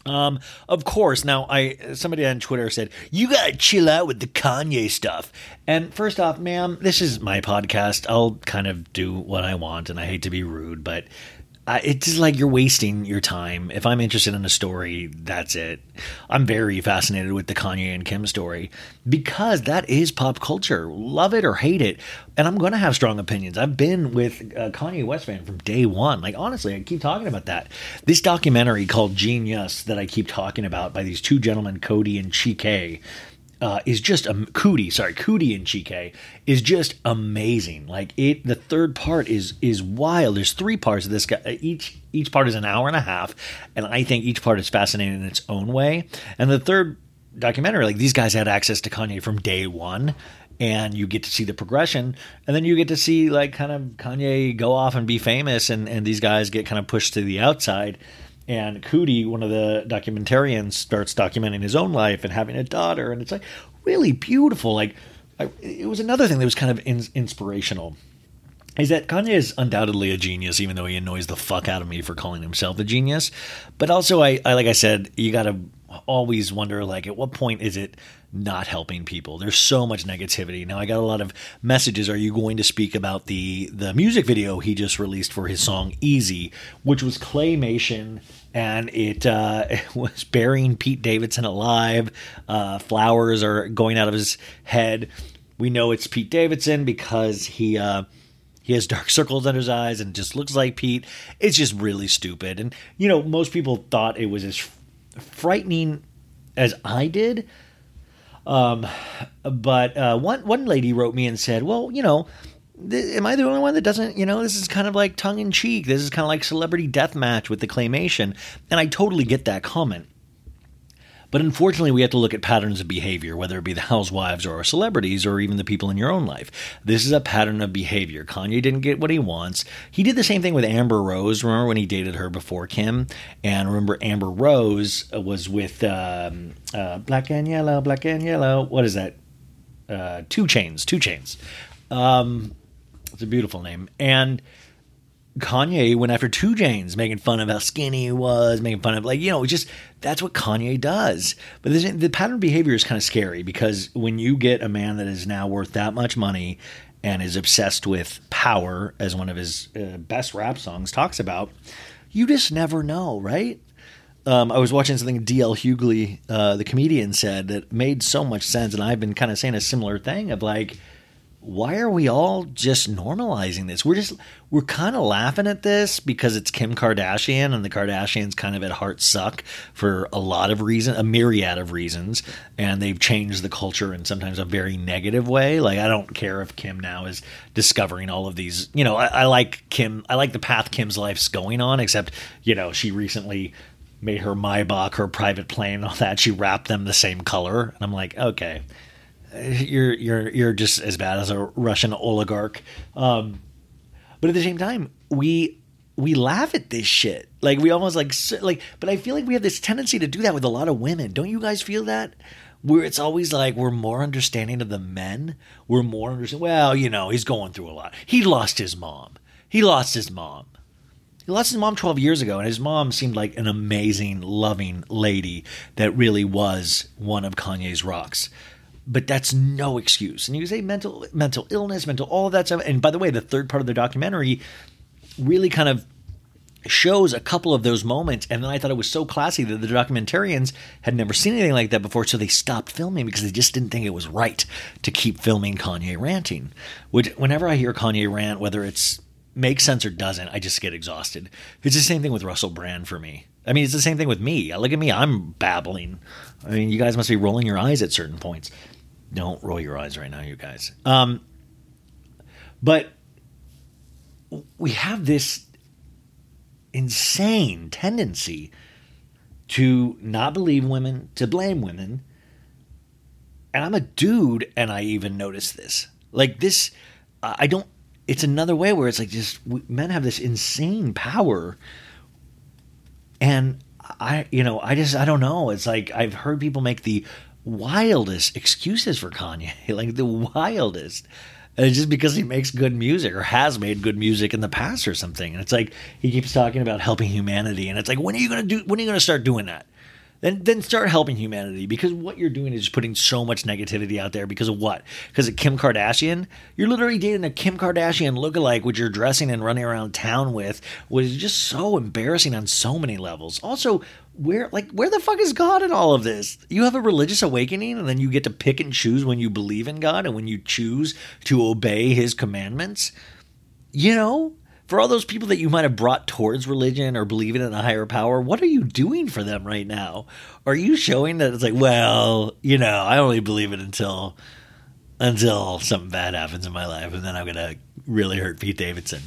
Speaker 3: Um, of course, now I somebody on Twitter said, You gotta chill out with the Kanye stuff. And first off, ma'am, this is my podcast. I'll kind of do what I want, and I hate to be rude, but it's just like you're wasting your time. If I'm interested in a story, that's it. I'm very fascinated with the Kanye and Kim story because that is pop culture. Love it or hate it. And I'm going to have strong opinions. I've been with a Kanye West fan from day one. Like, honestly, I keep talking about that. This documentary called Genius that I keep talking about by these two gentlemen, Cody and Chike uh, is just a um, Coodie, sorry, Coodie and Chike is just amazing. Like it, the third part is is wild. There's three parts of this guy. Uh, each each part is an hour and a half, and I think each part is fascinating in its own way. And the third documentary, like these guys had access to Kanye from day one, and you get to see the progression, and then you get to see like kind of Kanye go off and be famous, and and these guys get kind of pushed to the outside. And Coodie, one of the documentarians, starts documenting his own life and having a daughter, and it's like really beautiful. Like I, it was another thing that was kind of in, inspirational is that Kanye is undoubtedly a genius, even though he annoys the fuck out of me for calling himself a genius. But also, I, I like I said, you got to always wonder, like, at what point is it not helping people? There's so much negativity. Now, I got a lot of messages. Are you going to speak about the the music video he just released for his song "Easy," which was claymation? And it, uh, it was burying Pete Davidson alive. Uh, flowers are going out of his head. We know it's Pete Davidson because he uh, he has dark circles under his eyes and just looks like Pete. It's just really stupid. And, you know, most people thought it was as frightening as I did. Um, but uh, one, one lady wrote me and said, well, you know, am I the only one that doesn't, you know, this is kind of like tongue in cheek. This is kind of like celebrity death match with the claymation. And I totally get that comment. But unfortunately, we have to look at patterns of behavior, whether it be the housewives or celebrities or even the people in your own life. This is a pattern of behavior. Kanye didn't get what he wants. He did the same thing with Amber Rose. Remember when he dated her before Kim? And remember, Amber Rose was with um, uh, Black and Yellow, Black and Yellow. What is that? Uh, 2 Chainz, 2 Chainz. Um, it's a beautiful name. And Kanye went after 2 Chainz, making fun of how skinny he was, making fun of like you know, just that's what Kanye does. But the pattern of behavior is kind of scary because when you get a man that is now worth that much money and is obsessed with power, as one of his uh, best rap songs talks about, you just never know, right? Um, I was watching something DL Hughley, uh, the comedian, said that made so much sense, and I've been kind of saying a similar thing of like why are we all just normalizing this? We're just we're kind of laughing at this because it's Kim Kardashian and the Kardashians kind of at heart suck for a lot of reasons, a myriad of reasons, and they've changed the culture in sometimes a very negative way. Like I don't care if Kim now is discovering all of these. You know, I, I like Kim. I like the path Kim's life's going on. Except you know, she recently made her Maybach her private plane, all that. She wrapped them the same color, and I'm like, okay you're you're you're just as bad as a Russian oligarch. Um, but at the same time, we we laugh at this shit. Like we almost like like. But I feel like we have this tendency to do that with a lot of women. Don't you guys feel that? Where it's always like we're more understanding of the men. We're more understanding. Well, you know, he's going through a lot. He lost his mom. He lost his mom. He lost his mom 12 years ago, and his mom seemed like an amazing, loving lady that really was one of Kanye's rocks but that's no excuse. And you say mental mental illness, mental all of that stuff. And by the way, the third part of the documentary really kind of shows a couple of those moments. And then i thought it was so classy that the documentarians had never seen anything like that before so they stopped filming because they just didn't think it was right to keep filming kanye ranting. Which whenever i hear kanye rant whether it's makes sense or doesn't i just get exhausted. It's the same thing with russell brand for me. I mean it's the same thing with me. Look at me i'm babbling. I mean you guys must be rolling your eyes at certain points don't roll your eyes right now, you guys. Um, but we have this insane tendency to not believe women, to blame women. And I'm a dude, and I even notice this. Like this, I don't. It's another way where it's like just men have this insane power, and I, you know, I just I don't know. It's like I've heard people make the wildest excuses for Kanye, like the wildest. And it's just because he makes good music or has made good music in the past or something. And it's like he keeps talking about helping humanity, and it's like when are you gonna do? When are you gonna start doing that? Then then start helping humanity because what you're doing is just putting so much negativity out there because of what? Because of Kim Kardashian? You're literally dating a Kim Kardashian lookalike, which you're dressing and running around town with, was just so embarrassing on so many levels. Also, where like where the fuck is God in all of this? You have a religious awakening and then you get to pick and choose when you believe in God and when you choose to obey his commandments. You know, for all those people that you might have brought towards religion or believing in a higher power, what are you doing for them right now? Are you showing that it's like, well, you know, I only believe it until until something bad happens in my life and then I'm to really hurt Pete Davidson.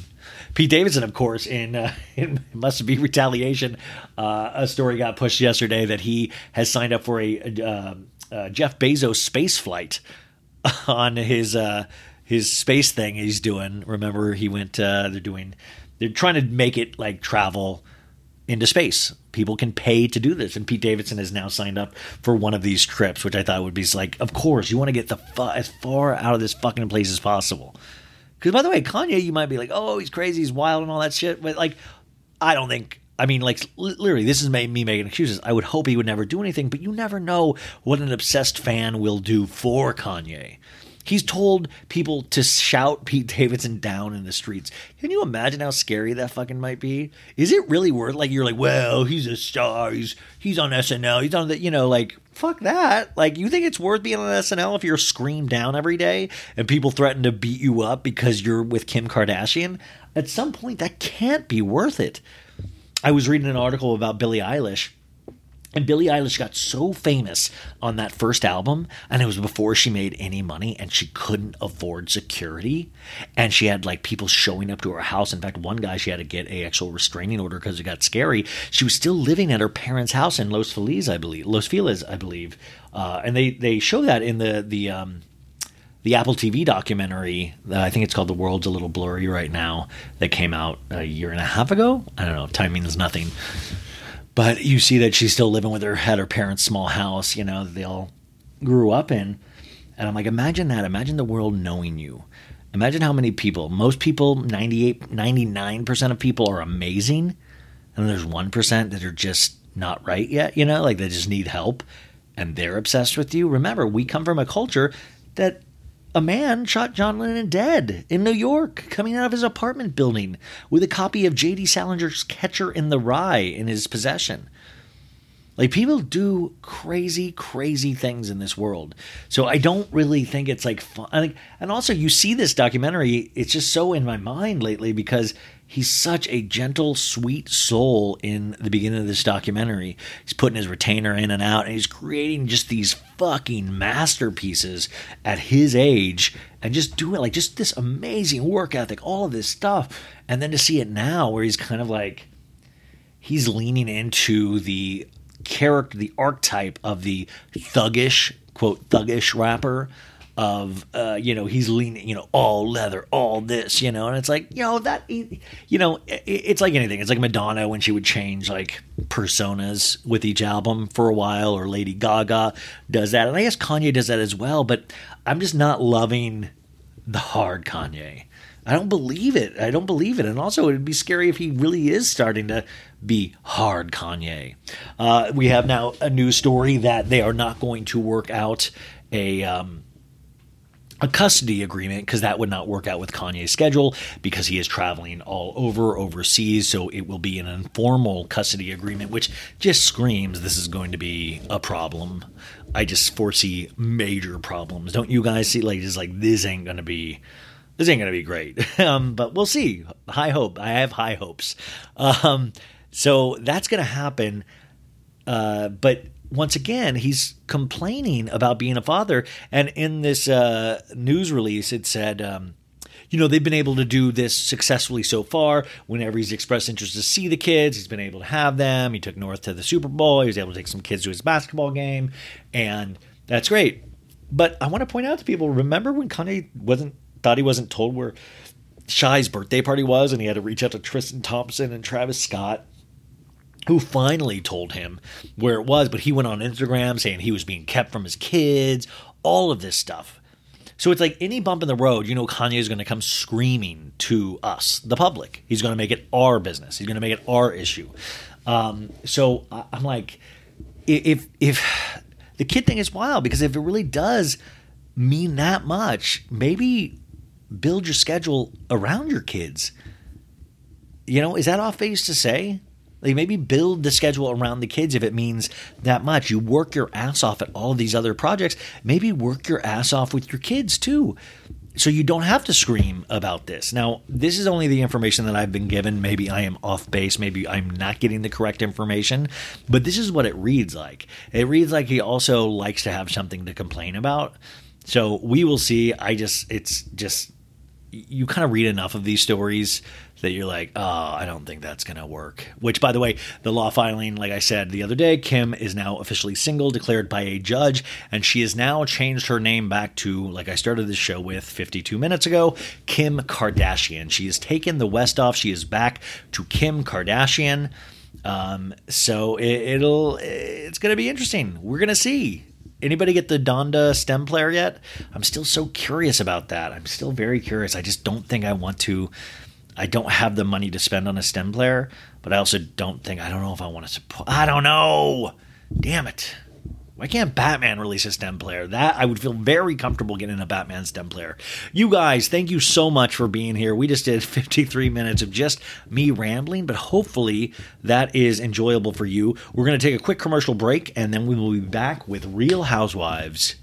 Speaker 3: Pete Davidson, of course, in uh, it must be retaliation. Uh, a story got pushed yesterday that he has signed up for a uh Jeff Bezos space flight. on his uh, his space thing he's doing. Remember, he went. Uh, they're doing. They're trying to make it like travel into space. People can pay to do this, and Pete Davidson has now signed up for one of these trips, which I thought would be like, of course, you want to get the fu- as far out of this fucking place as possible. Because by the way, Kanye, you might be like, oh, he's crazy, he's wild, and all that shit, but like, I don't think. I mean, like, literally, this is me making excuses. I would hope he would never do anything, but you never know what an obsessed fan will do for Kanye. He's told people to shout Pete Davidson down in the streets. Can you imagine how scary that fucking might be? Is it really worth like you're like, well, he's a star. He's he's on SNL. He's on the you know like fuck that. Like you think it's worth being on SNL if you're screamed down every day and people threaten to beat you up because you're with Kim Kardashian? At some point, that can't be worth it. I was reading an article about Billie Eilish and Billie Eilish got so famous on that first album, and it was before she made any money, and she couldn't afford security. And she had like people showing up to her house. In fact, one guy she had to get a actual restraining order because it got scary. She was still living at her parents' house in Los Feliz, I believe. Los Feliz, I believe. Uh, and they they show that in the the um, the Apple TV documentary. Uh, I think it's called "The World's a Little Blurry" right now. That came out a year and a half ago. I don't know. Time means nothing. But you see that she's still living with her at her parents' small house, you know, they all grew up in. And I'm like, imagine that. Imagine the world knowing you. Imagine how many people, most people, 98, 99% of people are amazing. And there's 1% that are just not right yet, you know, like they just need help and they're obsessed with you. Remember, we come from a culture that a man shot John Lennon dead in New York, coming out of his apartment building with a copy of J.D. Salinger's Catcher in the Rye in his possession. Like people do crazy, crazy things in this world. So I don't really think it's like fun. And also, you see this documentary, it's just so in my mind lately because he's such a gentle, sweet soul in the beginning of this documentary. He's putting his retainer in and out, and he's creating just these fucking masterpieces at his age and just doing like just this amazing work ethic, all of this stuff. And then to see it now where he's kind of like, he's leaning into the character, the archetype of the thuggish, quote, thuggish rapper of uh, you know he's leaning you know all leather all this you know? And it's like you know that you know it's like anything. It's like madonna when she would change like personas with each album for a while or lady gaga does that. And i guess kanye does that as well but i'm just not loving the hard kanye. I don't believe it. I don't believe it. And also it would be scary if he really is starting to be hard kanye. Uh, we have now a news story that they are not going to work out a um, a custody agreement because that would not work out with Kanye's schedule because he is traveling all over overseas. So it will be an informal custody agreement, which just screams this is going to be a problem. I just foresee major problems. Don't you guys see like just like this ain't gonna be this ain't gonna be great. um, but we'll see. High hope. I have high hopes. Um, so that's gonna happen. Uh, but once again, he's complaining about being a father. And in this uh, news release, it said, um, you know, they've been able to do this successfully so far. Whenever he's expressed interest to see the kids, he's been able to have them. He took North to the Super Bowl. He was able to take some kids to his basketball game. And that's great. But I want to point out to people remember when Kanye wasn't thought he wasn't told where Chi's birthday party was and he had to reach out to Tristan Thompson and Travis Scott who finally told him where it was, but he went on Instagram saying he was being kept from his kids, all of this stuff. So it's like any bump in the road, you know, Kanye is going to come screaming to us, the public. He's going to make it our business. He's going to make it our issue. Um, so I'm like, if if the kid thing is wild because if it really does mean that much, maybe build your schedule around your kids. You know, is that off base to say? Like maybe build the schedule around the kids if it means that much. You work your ass off at all these other projects. Maybe work your ass off with your kids too. So you don't have to scream about this. Now, this is only the information that I've been given. Maybe I am off base. Maybe I'm not getting the correct information. But this is what it reads like. It reads like he also likes to have something to complain about. So we will see. I just, it's just, you kind of read enough of these stories
Speaker 4: that you're like, oh, I don't think that's going to work. Which, by the way, the law filing, like I said the other day, Kim is now officially single, declared by a judge, and she has now changed her name back to, like I started this show with 52 minutes ago, Kim Kardashian. She has taken the West off. She is back to Kim Kardashian. Um, so it, will it's going to be interesting. We're going to see. Anybody get the Donda stem player yet? I'm still so curious about that. I'm still very curious. I just don't think I want to. I don't have the money to spend on a stem player, but I also don't think I don't know if I want to support. I don't know. Damn it. Why can't Batman release a stem player? That I would feel very comfortable getting a Batman stem player. You guys, thank you so much for being here. We just did 53 minutes of just me rambling, but hopefully that is enjoyable for you. We're going to take a quick commercial break and then we will be back with Real Housewives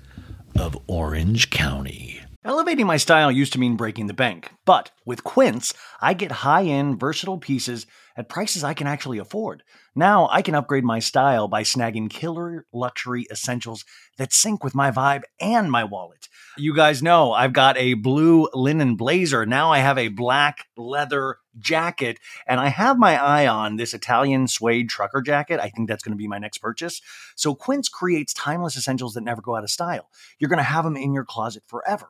Speaker 4: of Orange County.
Speaker 3: Elevating my style used to mean breaking the bank, but with Quince, I get high end, versatile pieces at prices I can actually afford. Now I can upgrade my style by snagging killer luxury essentials that sync with my vibe and my wallet. You guys know I've got a blue linen blazer. Now I have a black leather jacket, and I have my eye on this Italian suede trucker jacket. I think that's going to be my next purchase. So Quince creates timeless essentials that never go out of style. You're going to have them in your closet forever.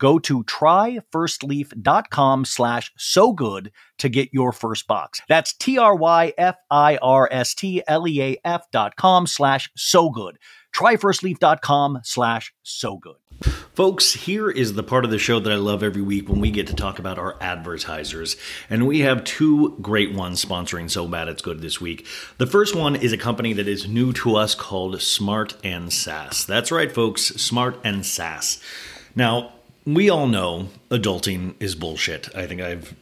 Speaker 3: go to tryfirstleaf.com slash so good to get your first box. That's T-R-Y-F-I-R-S-T-L-E-A-F dot com slash so good. Tryfirstleaf.com slash so good.
Speaker 4: Folks, here is the part of the show that I love every week when we get to talk about our advertisers. And we have two great ones sponsoring So Bad It's Good this week. The first one is a company that is new to us called Smart and Sass. That's right, folks, Smart and Sass. Now, we all know adulting is bullshit. I think I've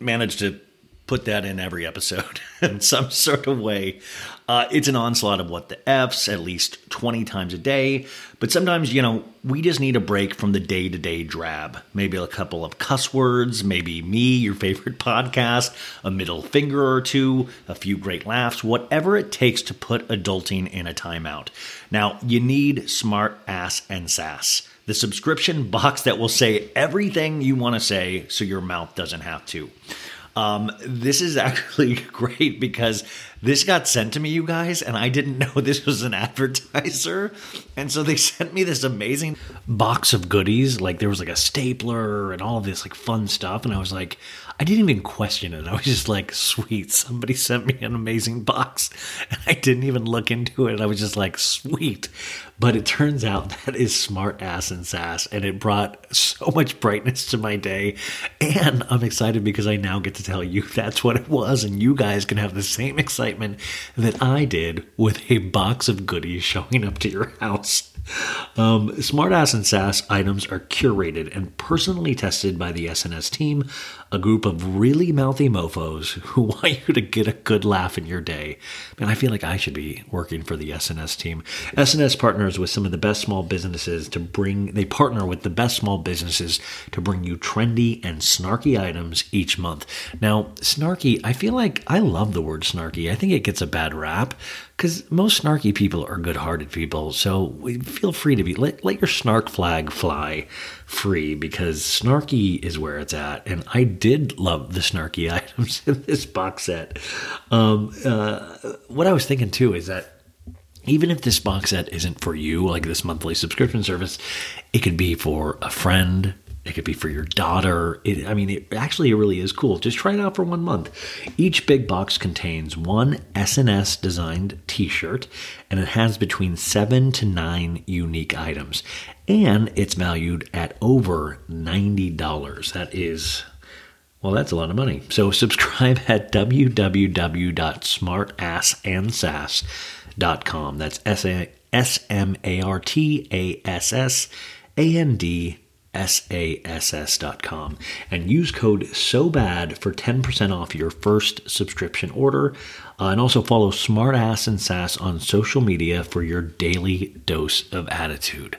Speaker 4: managed to put that in every episode in some sort of way. Uh, it's an onslaught of what the F's at least 20 times a day. But sometimes, you know, we just need a break from the day to day drab. Maybe a couple of cuss words, maybe me, your favorite podcast, a middle finger or two, a few great laughs, whatever it takes to put adulting in a timeout. Now, you need smart ass and sass the subscription box that will say everything you want to say so your mouth doesn't have to. Um, this is actually great because this got sent to me, you guys, and I didn't know this was an advertiser. And so they sent me this amazing box of goodies. Like there was like a stapler and all this like fun stuff. And I was like,
Speaker 3: I didn't even question it. I was just like, sweet, somebody sent me an amazing box. And I didn't even look into it. I was just like, sweet. But it turns out that is smart ass and sass. And it brought so much brightness to my day. And I'm excited because I now get to tell you that's what it was. And you guys can have the same excitement that I did with a box of goodies showing up to your house. Um, Smartass and Sass items are curated and personally tested by the SNS team, a group of really mouthy mofos who want you to get a good laugh in your day. Man, I feel like I should be working for the SNS team. SNS partners with some of the best small businesses to bring, they partner with the best small businesses to bring you trendy and snarky items each month. Now, snarky, I feel like I love the word snarky. I think it gets a bad rap because most snarky people are good-hearted people. So feel free to be let, let your snark flag fly free because snarky is where it's at. And I did love the snarky items in this box set. Um, uh, what I was thinking too is that even if this box set isn't for you, like this monthly subscription service, it could be for a friend, it could be for your daughter. It, I mean, it actually really is cool. Just try it out for one month. Each big box contains one SNS designed T-shirt, and it has between seven to nine unique items, and it's valued at over ninety dollars. That is. Well, that's a lot of money. So subscribe at www.smartassandsass.com. That's S M A R T A S S A N D sass.com and use code so bad for 10% off your first subscription order. Uh, and also follow smartass and sass on social media for your daily dose of attitude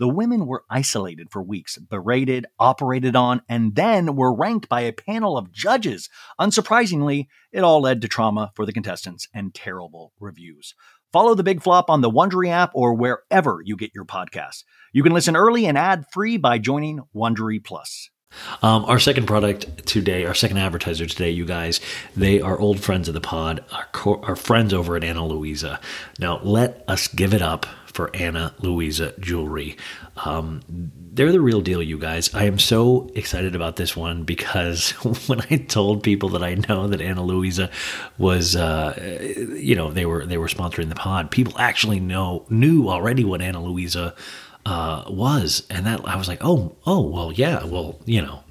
Speaker 5: The women were isolated for weeks, berated, operated on, and then were ranked by a panel of judges. Unsurprisingly, it all led to trauma for the contestants and terrible reviews. Follow the Big Flop on the Wondery app or wherever you get your podcasts. You can listen early and ad free by joining Wondery Plus.
Speaker 3: Um, our second product today, our second advertiser today, you guys, they are old friends of the pod, our, co- our friends over at Ana Luisa. Now, let us give it up for Ana Luisa Jewelry. Um, they're the real deal, you guys. I am so excited about this one because when I told people that I know that Ana Luisa was, uh, you know, they were they were sponsoring the pod, people actually know knew already what Ana Luisa uh, was, and that I was like, oh, oh, well, yeah, well, you know,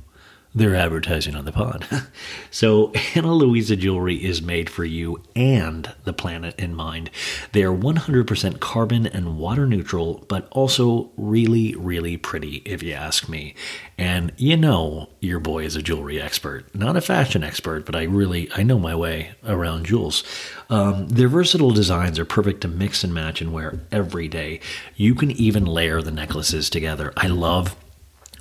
Speaker 3: they're advertising on the pod. so, Ana Luisa jewelry is made for you and the planet in mind. They are 100% carbon and water neutral, but also really, really pretty, if you ask me. And you know, your boy is a jewelry expert, not a fashion expert, but I really I know my way around jewels. Um, their versatile designs are perfect to mix and match and wear every day. You can even layer the necklaces together. I love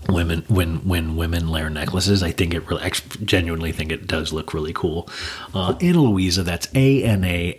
Speaker 3: women when when women layer necklaces i think it really I genuinely think it does look really cool. Uh, ana luisa that's a-n-a-l-u-i-s-a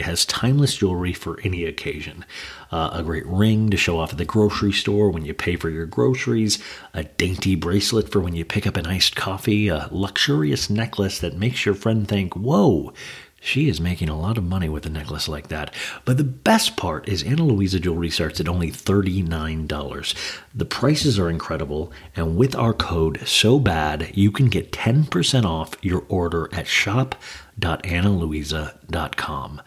Speaker 3: has timeless jewelry for any occasion. Uh, a great ring to show off at the grocery store when you pay for your groceries a dainty bracelet for when you pick up an iced coffee a luxurious necklace that makes your friend think whoa she is making a lot of money with a necklace like that. But the best part is Ana Luisa jewelry starts at only $39. The prices are incredible, and with our code so bad, you can get 10% off your order at shop.analuisa.com.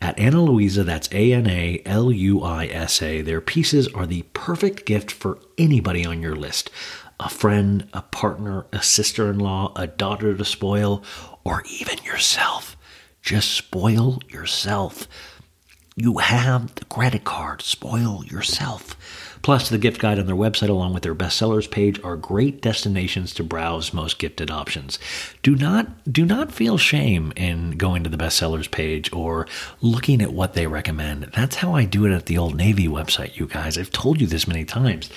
Speaker 3: At Ana Luisa, that's A N A L U I S A, their pieces are the perfect gift for anybody on your list a friend, a partner, a sister in law, a daughter to spoil, or even yourself. Just spoil yourself. you have the credit card. Spoil yourself. Plus, the gift guide on their website, along with their bestsellers page, are great destinations to browse most gifted options. Do not do not feel shame in going to the bestsellers page or looking at what they recommend. That's how I do it at the Old Navy website, you guys. I've told you this many times.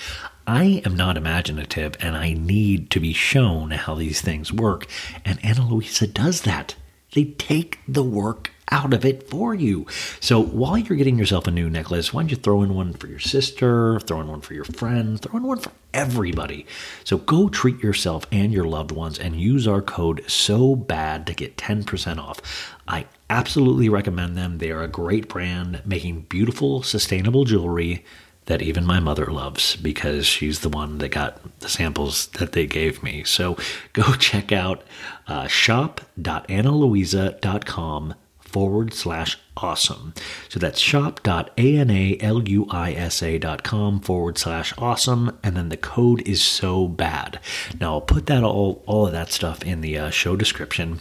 Speaker 3: I am not imaginative and I need to be shown how these things work. And Ana Luisa does that. They take the work out of it for you. So while you're getting yourself a new necklace, why don't you throw in one for your sister, throw in one for your friend, throw in one for everybody. So go treat yourself and your loved ones and use our code so bad to get 10% off. I absolutely recommend them. They are a great brand making beautiful, sustainable jewelry that even my mother loves because she's the one that got the samples that they gave me. So go check out uh, shop.analuisa.com forward slash awesome. So that's shop.analuisa.com forward slash awesome. And then the code is so bad. Now I'll put that all, all of that stuff in the uh, show description.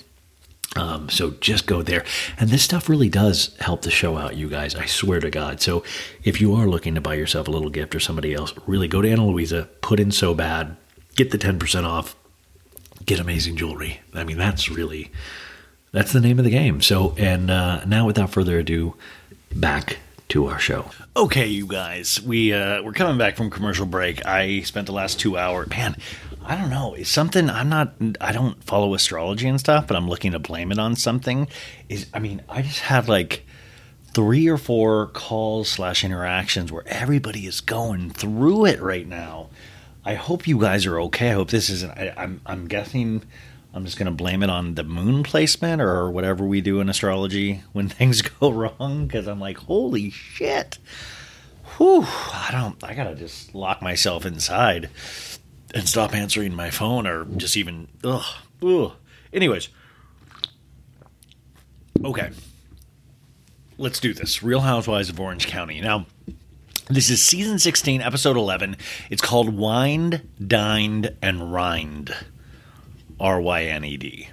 Speaker 3: Um, so just go there. And this stuff really does help the show out, you guys. I swear to God. So if you are looking to buy yourself a little gift or somebody else, really go to Ana Luisa, put in so bad, get the 10% off, get amazing jewelry. I mean, that's really that's the name of the game. So, and uh, now without further ado, back to our show. Okay, you guys, we uh, we're coming back from commercial break. I spent the last two hours. Man, I don't know. It's something I'm not. I don't follow astrology and stuff, but I'm looking to blame it on something. Is I mean, I just had like three or four calls slash interactions where everybody is going through it right now. I hope you guys are okay. I hope this isn't. I, I'm I'm guessing I'm just going to blame it on the moon placement or whatever we do in astrology when things go wrong because I'm like, holy shit. Whew, I don't, I got to just lock myself inside and stop answering my phone or just even, ugh, ugh. Anyways, okay. Let's do this. Real Housewives of Orange County. Now, this is season 16, episode 11. It's called Wined, Dined, and Ryne'd. R Y N E D.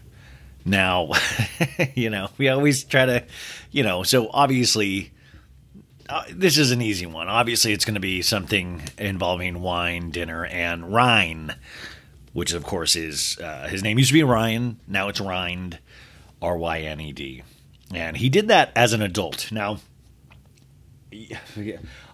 Speaker 3: Now, you know, we always try to, you know, so obviously, uh, this is an easy one. Obviously, it's going to be something involving wine, dinner, and Ryan, which of course is uh, his name used to be Ryan. Now it's Ryne'd, R Y N E D. And he did that as an adult. Now,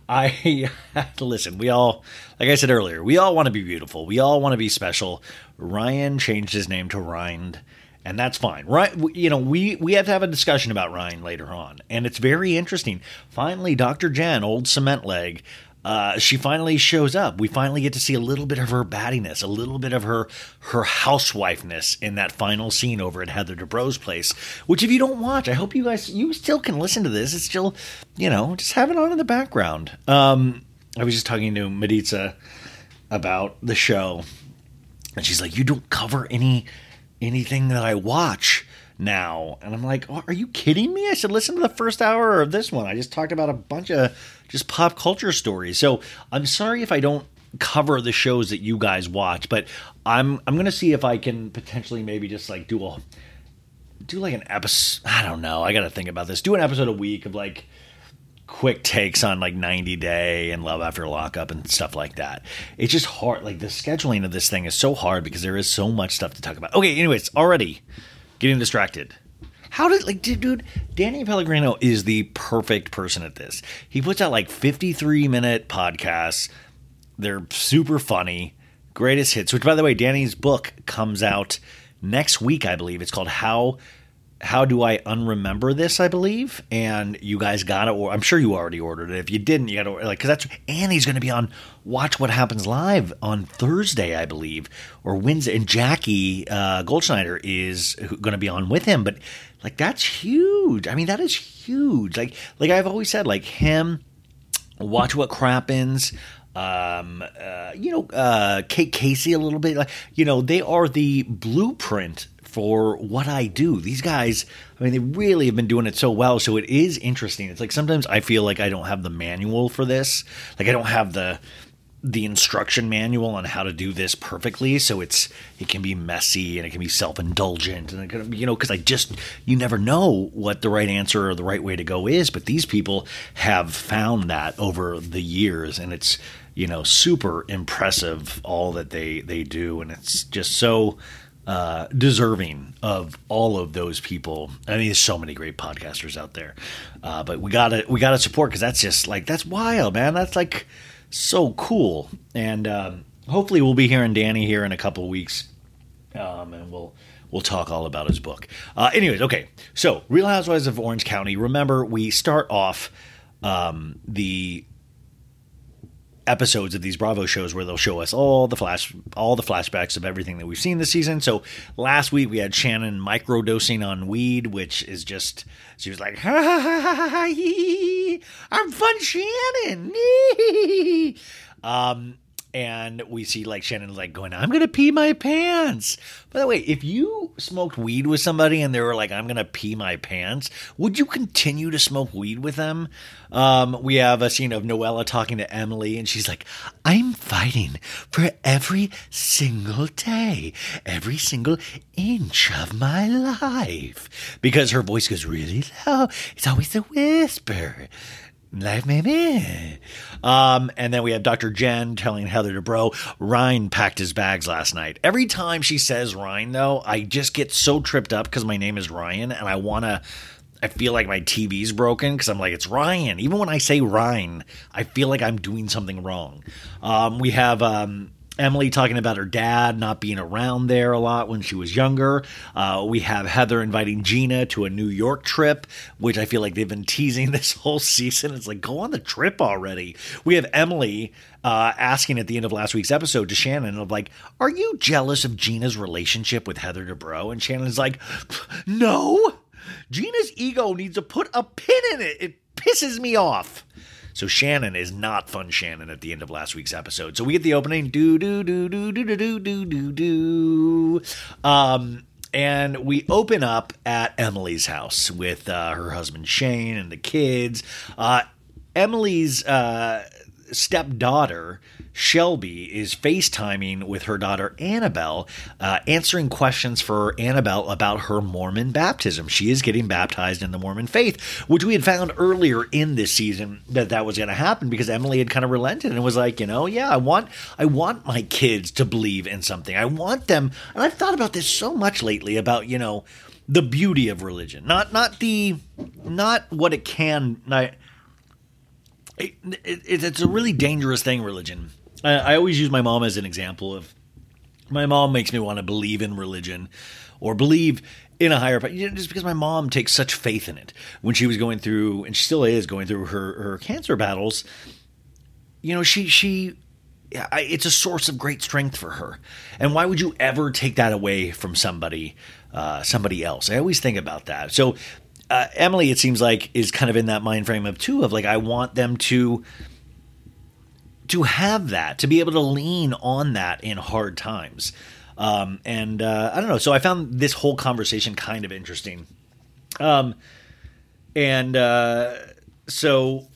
Speaker 3: I listen. We all, like I said earlier, we all want to be beautiful. We all want to be special. Ryan changed his name to Ryne, and that's fine. Right? You know, we we have to have a discussion about Ryan later on, and it's very interesting. Finally, Dr. Jen, old cement leg, uh, she finally shows up. We finally get to see a little bit of her battiness, a little bit of her her housewifeness in that final scene over at Heather Dubrow's place. Which, if you don't watch, I hope you guys you still can listen to this. It's still, you know, just have it on in the background. Um, I was just talking to Maritza about the show, and she's like, "You don't cover any anything that I watch." now. And I'm like, oh, are you kidding me? I said, listen to the first hour of this one. I just talked about a bunch of just pop culture stories. So I'm sorry if I don't cover the shows that you guys watch, but I'm I'm gonna see if I can potentially maybe just like do a do like an episode. I don't know. I gotta think about this. Do an episode a week of like quick takes on like 90 Day and Love After Lockup and stuff like that. It's just hard. Like the scheduling of this thing is so hard because there is so much stuff to talk about. Okay, anyways, already getting distracted. How did like dude, Danny Pellegrino is the perfect person at this. He puts out like 53 minute podcasts. They're super funny. Greatest hits, which by the way, Danny's book comes out next week, I believe. It's called How how do I unremember this? I believe, and you guys got it. Or I'm sure you already ordered it. If you didn't, you got to like because that's Danny's going to be on Watch What Happens Live on Thursday, I believe, or Wednesday, and Jackie uh, Goldschneider is going to be on with him. But like that's huge. I mean, that is huge. Like like I've always said, like him. Watch what crappens um, uh, you know, uh, Kate Casey a little bit. Like, you know, they are the blueprint for what I do. These guys, I mean, they really have been doing it so well. So it is interesting. It's like sometimes I feel like I don't have the manual for this. Like I don't have the the instruction manual on how to do this perfectly so it's it can be messy and it can be self-indulgent and it can, you know because i just you never know what the right answer or the right way to go is but these people have found that over the years and it's you know super impressive all that they they do and it's just so uh, deserving of all of those people. I mean, there's so many great podcasters out there, uh, but we gotta we gotta support because that's just like that's wild, man. That's like so cool, and um, hopefully we'll be hearing Danny here in a couple weeks, um, and we'll we'll talk all about his book. Uh, anyways, okay, so Real Housewives of Orange County. Remember, we start off um, the episodes of these Bravo shows where they'll show us all the flash all the flashbacks of everything that we've seen this season. So last week we had Shannon microdosing on weed, which is just she was like, ha, ha, ha, ha, ha, hee, I'm fun Shannon. um and we see like Shannon like going, I'm gonna pee my pants. By the way, if you smoked weed with somebody and they were like, I'm gonna pee my pants, would you continue to smoke weed with them? Um, we have a scene of Noella talking to Emily, and she's like, I'm fighting for every single day, every single inch of my life. Because her voice goes really low. It's always a whisper. Life maybe. Um, and then we have Dr. Jen telling Heather Dubrow, Ryan packed his bags last night. Every time she says Ryan, though, I just get so tripped up because my name is Ryan and I want to. I feel like my TV's broken because I'm like, it's Ryan. Even when I say Ryan, I feel like I'm doing something wrong. Um, we have um, Emily talking about her dad not being around there a lot when she was younger. Uh, we have Heather inviting Gina to a New York trip, which I feel like they've been teasing this whole season. It's like, go on the trip already. We have Emily uh, asking at the end of last week's episode to Shannon of like, "Are you jealous of Gina's relationship with Heather Dubrow?" And Shannon's like, "No, Gina's ego needs to put a pin in it. It pisses me off." So Shannon is not fun Shannon at the end of last week's episode. So we get the opening do do do do do do do do do. Um and we open up at Emily's house with uh, her husband Shane and the kids. Uh, Emily's uh, stepdaughter Shelby is FaceTiming with her daughter Annabelle, uh, answering questions for Annabelle about her Mormon baptism. She is getting baptized in the Mormon faith, which we had found earlier in this season that that was going to happen because Emily had kind of relented and was like, you know, yeah, I want, I want my kids to believe in something. I want them, and I've thought about this so much lately about, you know, the beauty of religion, not not the, not what it can. Not, it, it, it's a really dangerous thing, religion. I, I always use my mom as an example of my mom makes me want to believe in religion or believe in a higher power just because my mom takes such faith in it. When she was going through and she still is going through her her cancer battles you know she she it's a source of great strength for her. And why would you ever take that away from somebody uh, somebody else? I always think about that. So uh, emily it seems like is kind of in that mind frame of too of like i want them to to have that, to be able to lean on that in hard times. Um, and uh, I don't know. So I found this whole conversation kind of interesting. Um, and uh, so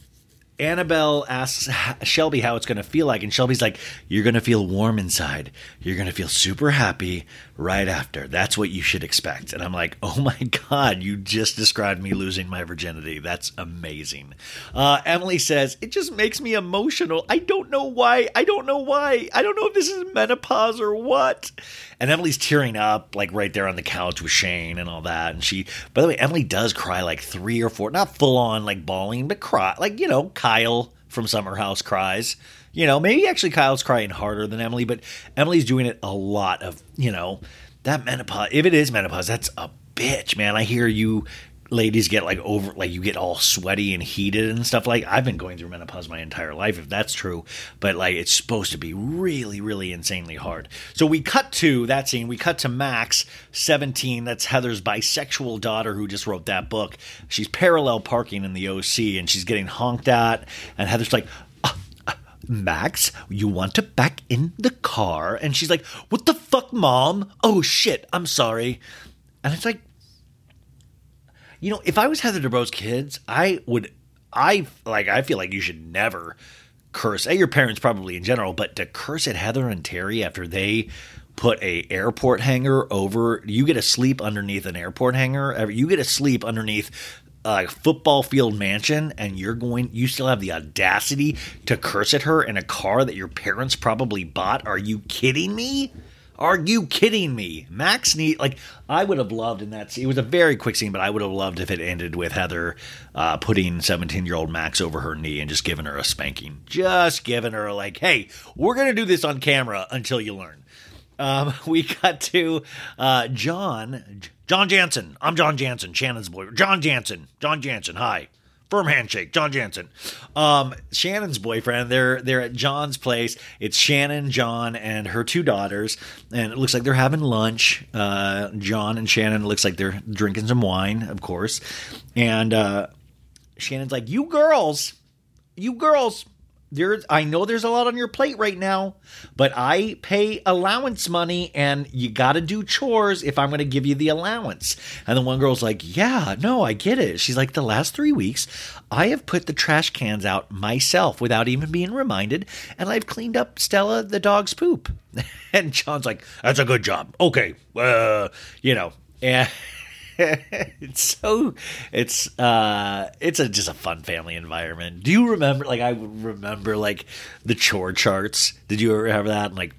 Speaker 3: Annabelle asks Shelby how it's going to feel like, and Shelby's like, You're going to feel warm inside. You're going to feel super happy right after. That's what you should expect. And I'm like, Oh my God, you just described me losing my virginity. That's amazing. Uh, Emily says, It just makes me emotional. I don't know why. I don't know why. I don't know if this is menopause or what. And Emily's tearing up, like right there on the couch with Shane and all that. And she, by the way, Emily does cry like three or four, not full on like bawling, but cry, like, you know, Kyle from Summer House cries. You know, maybe actually Kyle's crying harder than Emily, but Emily's doing it a lot of, you know, that menopause. If it is menopause, that's a bitch, man. I hear you ladies get like over like you get all sweaty and heated and stuff. Like I've been going through menopause my entire life if that's true but like it's supposed to be really really insanely hard. So we cut to that scene. We cut to Max 17 that's Heather's bisexual daughter who just wrote that book. She's parallel parking in the OC and she's getting honked at. And Heather's like Max, you want to back in the car? And she's like, What the fuck, mom? Oh shit, I'm sorry. And it's like, you know, if I was Heather Dubrow's kids, I would, I like, I feel like you should never curse at your parents probably in general, but to curse at Heather and Terry after they put a airport hanger over you get to sleep underneath an airport hanger you get to sleep underneath a football field mansion and you're going you still have the audacity to curse at her in a car that your parents probably bought are you kidding me are you kidding me? Max need like I would have loved in that scene. It was a very quick scene, but I would have loved if it ended with Heather uh, putting seventeen-year-old Max over her knee and just giving her a spanking, just giving her like, "Hey, we're gonna do this on camera until you learn." Um, we got to uh, John, John Jansen. I'm John Jansen, Shannon's boyfriend. John Jansen, John Jansen. Hi firm handshake john jansen um, shannon's boyfriend they're they're at john's place it's shannon john and her two daughters and it looks like they're having lunch uh, john and shannon looks like they're drinking some wine of course and uh, shannon's like you girls you girls there I know there's a lot on your plate right now, but I pay allowance money and you got to do chores if I'm going to give you the allowance. And the one girl's like, "Yeah, no, I get it." She's like, "The last 3 weeks, I have put the trash cans out myself without even being reminded, and I've cleaned up Stella the dog's poop." and John's like, "That's a good job." Okay. Uh, you know, and it's so it's uh it's a just a fun family environment. Do you remember like I remember like the chore charts? Did you ever have that? Like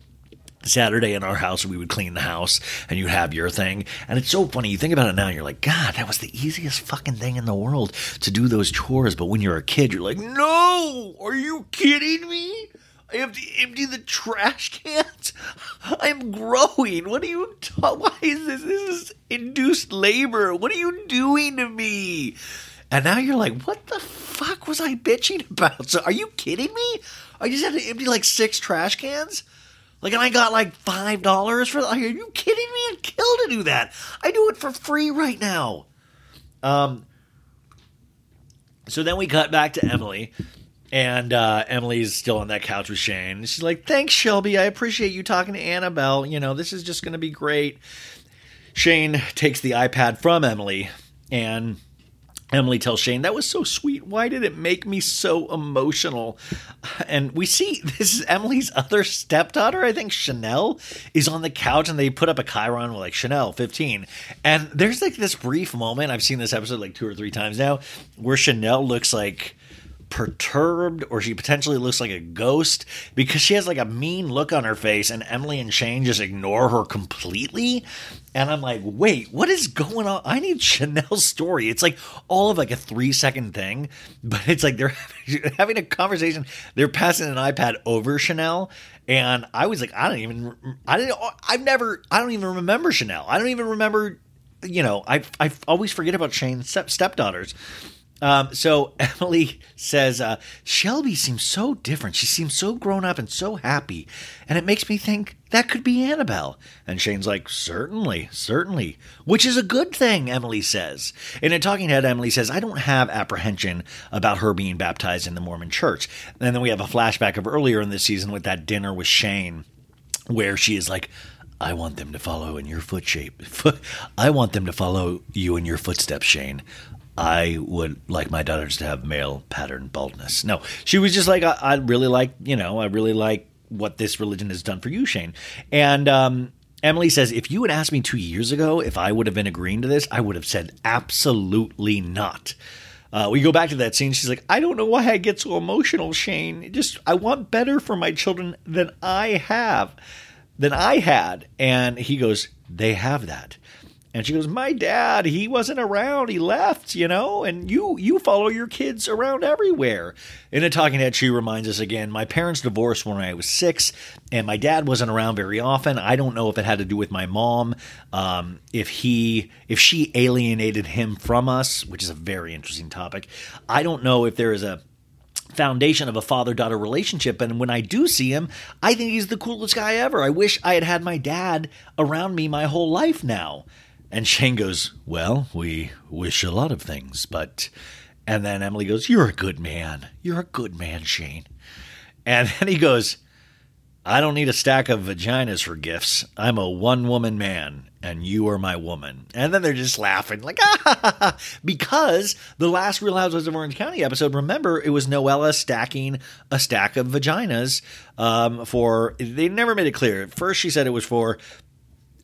Speaker 3: Saturday in our house, we would clean the house and you'd have your thing. And it's so funny. You think about it now, you're like, God, that was the easiest fucking thing in the world to do those chores. But when you're a kid, you're like, No, are you kidding me? I have to empty the trash cans. I'm growing. What are you? Why is this? This is induced labor. What are you doing to me? And now you're like, what the fuck was I bitching about? So are you kidding me? I just had to empty like six trash cans. Like, and I got like five dollars for. Are you kidding me? I'd kill to do that. I do it for free right now. Um. So then we cut back to Emily, and uh, Emily's still on that couch with Shane. She's like, "Thanks, Shelby. I appreciate you talking to Annabelle. You know, this is just going to be great." Shane takes the iPad from Emily, and Emily tells Shane, That was so sweet. Why did it make me so emotional? And we see this is Emily's other stepdaughter, I think Chanel, is on the couch and they put up a Chiron with like Chanel 15. And there's like this brief moment, I've seen this episode like two or three times now, where Chanel looks like perturbed or she potentially looks like a ghost because she has like a mean look on her face and Emily and Shane just ignore her completely. And I'm like, wait, what is going on? I need Chanel's story. It's like all of like a three second thing, but it's like they're having a conversation. They're passing an iPad over Chanel. And I was like, I don't even, I didn't, I've never, I don't even remember Chanel. I don't even remember, you know, I, I always forget about Shane's stepdaughters. Um, so Emily says, uh, Shelby seems so different. She seems so grown up and so happy. And it makes me think that could be Annabelle. And Shane's like, certainly, certainly. Which is a good thing, Emily says. In a talking head, Emily says, I don't have apprehension about her being baptized in the Mormon church. And then we have a flashback of earlier in the season with that dinner with Shane, where she is like, I want them to follow in your foot shape. I want them to follow you in your footsteps, Shane. I would like my daughters to have male pattern baldness. No, she was just like, I, I really like, you know, I really like what this religion has done for you, Shane. And um, Emily says, if you had asked me two years ago if I would have been agreeing to this, I would have said absolutely not. Uh, we go back to that scene. She's like, I don't know why I get so emotional, Shane. Just I want better for my children than I have, than I had. And he goes, they have that. And she goes, "My dad, he wasn't around. He left, you know, and you you follow your kids around everywhere." In a talking head, she reminds us again, "My parents divorced when I was 6, and my dad wasn't around very often. I don't know if it had to do with my mom, um, if he if she alienated him from us, which is a very interesting topic. I don't know if there is a foundation of a father daughter relationship. And when I do see him, I think he's the coolest guy ever. I wish I had had my dad around me my whole life now. And Shane goes, Well, we wish a lot of things, but. And then Emily goes, You're a good man. You're a good man, Shane. And then he goes, I don't need a stack of vaginas for gifts. I'm a one woman man, and you are my woman. And then they're just laughing, like, ah, because the last Real Housewives of Orange County episode, remember, it was Noella stacking a stack of vaginas um, for, they never made it clear. At first, she said it was for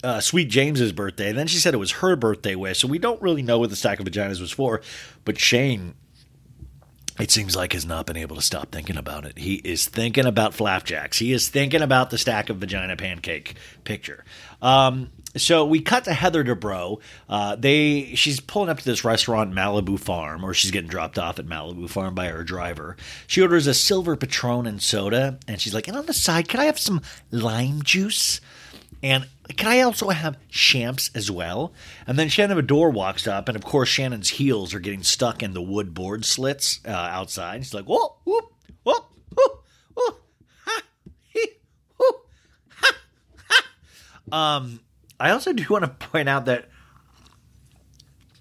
Speaker 3: uh, Sweet James's birthday. And Then she said it was her birthday wish. So we don't really know what the stack of vaginas was for. But Shane it seems like has not been able to stop thinking about it. He is thinking about flapjacks. He is thinking about the stack of vagina pancake picture. Um, so we cut to Heather Dubrow. Uh, they she's pulling up to this restaurant Malibu Farm, or she's getting dropped off at Malibu Farm by her driver. She orders a silver Patron and soda, and she's like, "And on the side, can I have some lime juice?" And can I also have champs as well? And then Shannon Beador walks up, and of course, Shannon's heels are getting stuck in the wood board slits uh, outside. She's like, whoop, whoop, whoop, whoop, whoop, ha, he, whoop, ha, ha. Um, I also do want to point out that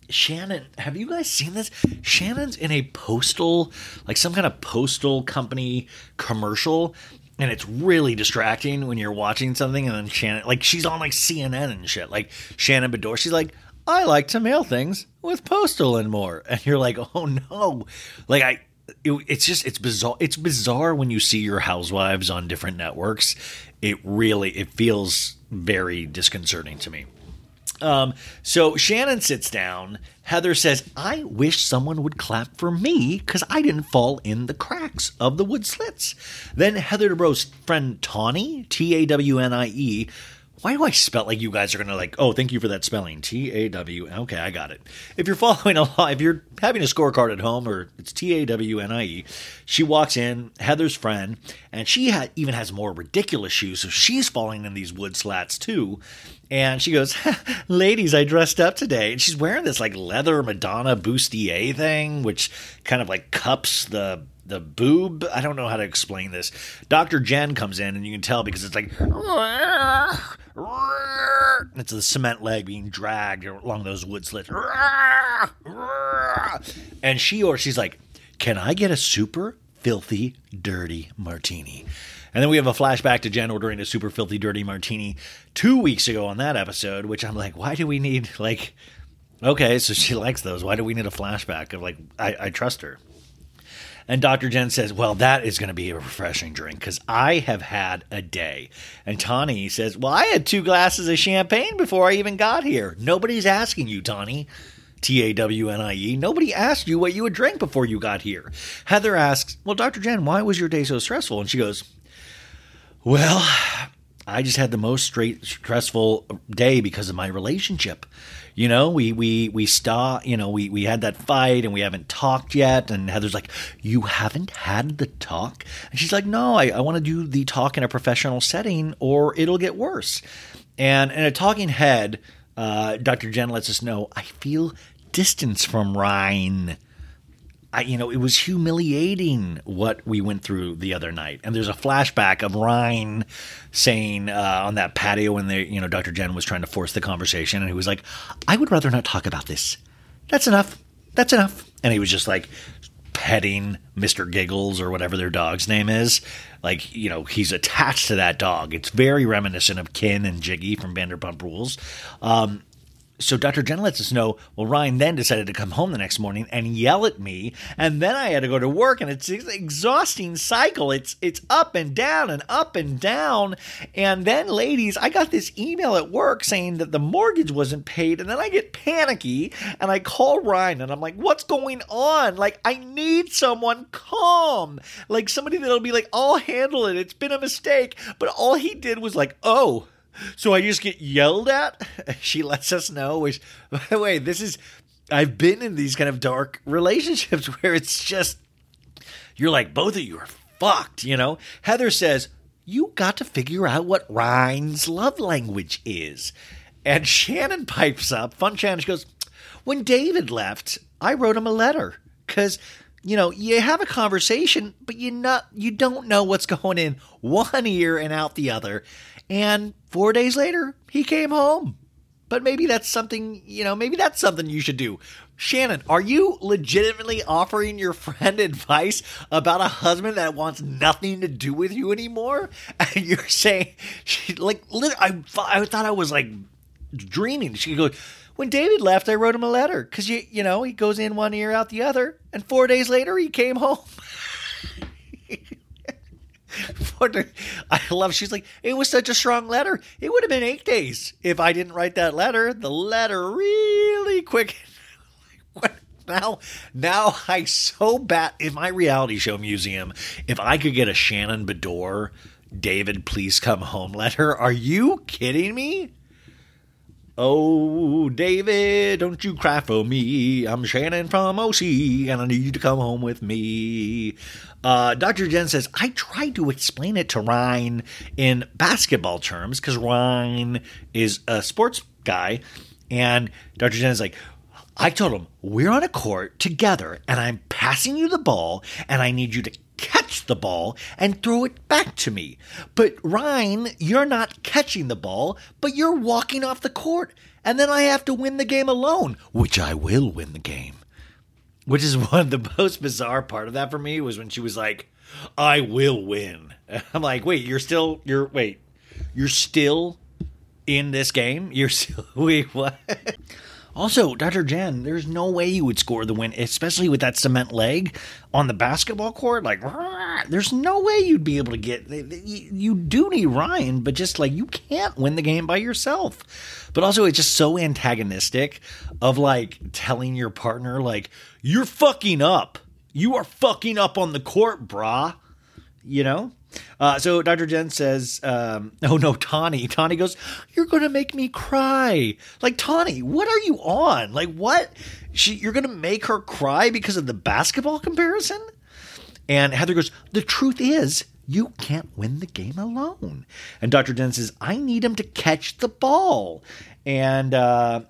Speaker 3: Shannon, have you guys seen this? Shannon's in a postal, like some kind of postal company commercial, and it's really distracting when you're watching something and then Shannon like she's on like CNN and shit. Like Shannon Beador, she's like, I like to mail things with postal and more. And you're like, oh no. Like I it, it's just it's bizarre it's bizarre when you see your housewives on different networks. It really it feels very disconcerting to me. Um, so Shannon sits down. Heather says, I wish someone would clap for me because I didn't fall in the cracks of the wood slits. Then Heather Dubrow's friend Tawnie, T A W N I E, why do I spell like you guys are gonna like? Oh, thank you for that spelling. T A W. Okay, I got it. If you're following along, if you're having a scorecard at home, or it's T A W N I E, she walks in, Heather's friend, and she ha- even has more ridiculous shoes, so she's falling in these wood slats too. And she goes, "Ladies, I dressed up today," and she's wearing this like leather Madonna bustier thing, which kind of like cups the the boob. I don't know how to explain this. Dr. Jen comes in and you can tell because it's like it's a cement leg being dragged along those wood slits. And she or she's like, "Can I get a super filthy dirty martini?" And then we have a flashback to Jen ordering a super filthy dirty martini 2 weeks ago on that episode, which I'm like, "Why do we need like Okay, so she likes those. Why do we need a flashback of like I, I trust her? And Dr. Jen says, Well, that is going to be a refreshing drink because I have had a day. And Tawnie says, Well, I had two glasses of champagne before I even got here. Nobody's asking you, Tawnie. T A W N I E. Nobody asked you what you would drink before you got here. Heather asks, Well, Dr. Jen, why was your day so stressful? And she goes, Well, I just had the most straight stressful day because of my relationship you know, we we we start, you know, we we had that fight and we haven't talked yet. And Heather's like, you haven't had the talk, and she's like, no, I, I want to do the talk in a professional setting, or it'll get worse. And in a talking head, uh, Dr. Jen lets us know, I feel distance from Ryan. I, you know, it was humiliating what we went through the other night. And there's a flashback of Ryan saying uh, on that patio when they, you know, Dr. Jen was trying to force the conversation, and he was like, "I would rather not talk about this. That's enough. That's enough." And he was just like petting Mr. Giggles or whatever their dog's name is. Like, you know, he's attached to that dog. It's very reminiscent of Ken and Giggy from Vanderpump Rules. Um, so Dr. Jen lets us know, well, Ryan then decided to come home the next morning and yell at me. And then I had to go to work and it's an exhausting cycle. It's it's up and down and up and down. And then, ladies, I got this email at work saying that the mortgage wasn't paid. And then I get panicky and I call Ryan and I'm like, what's going on? Like, I need someone calm. Like somebody that'll be like, I'll handle it. It's been a mistake. But all he did was like, oh, so I just get yelled at. She lets us know. Which, by the way, this is I've been in these kind of dark relationships where it's just you're like both of you are fucked. You know. Heather says you got to figure out what Ryan's love language is, and Shannon pipes up. Fun Shannon. She goes, "When David left, I wrote him a letter because." You know, you have a conversation, but you not you don't know what's going in one ear and out the other. And four days later, he came home. but maybe that's something, you know, maybe that's something you should do. Shannon, are you legitimately offering your friend advice about a husband that wants nothing to do with you anymore? And you're saying, she, like, I, I thought I was like dreaming. She goes, when David left, I wrote him a letter because you you know he goes in one ear out the other, and four days later he came home. I love. She's like, it was such a strong letter. It would have been eight days if I didn't write that letter. The letter really quick. now, now I so bad. In my reality show museum, if I could get a Shannon Beador, David, please come home letter. Are you kidding me? Oh, David, don't you cry for me. I'm Shannon from OC, and I need you to come home with me. Uh, Dr. Jen says, I tried to explain it to Ryan in basketball terms because Ryan is a sports guy. And Dr. Jen is like, I told him, we're on a court together, and I'm passing you the ball, and I need you to catch the ball and throw it back to me. But Ryan, you're not catching the ball, but you're walking off the court. And then I have to win the game alone, which I will win the game. Which is one of the most bizarre part of that for me was when she was like, I will win. I'm like, wait, you're still, you're, wait, you're still in this game? You're still, wait, what? Also, Dr. Jen, there's no way you would score the win, especially with that cement leg on the basketball court. Like, there's no way you'd be able to get. You do need Ryan, but just like you can't win the game by yourself. But also, it's just so antagonistic of like telling your partner, like, you're fucking up. You are fucking up on the court, brah. You know? Uh, so Dr. Jen says, um, oh no, Tawnie. Tawnie goes, You're going to make me cry. Like, Tawnie, what are you on? Like, what? She, you're going to make her cry because of the basketball comparison? And Heather goes, The truth is, you can't win the game alone. And Dr. Jen says, I need him to catch the ball. And, uh,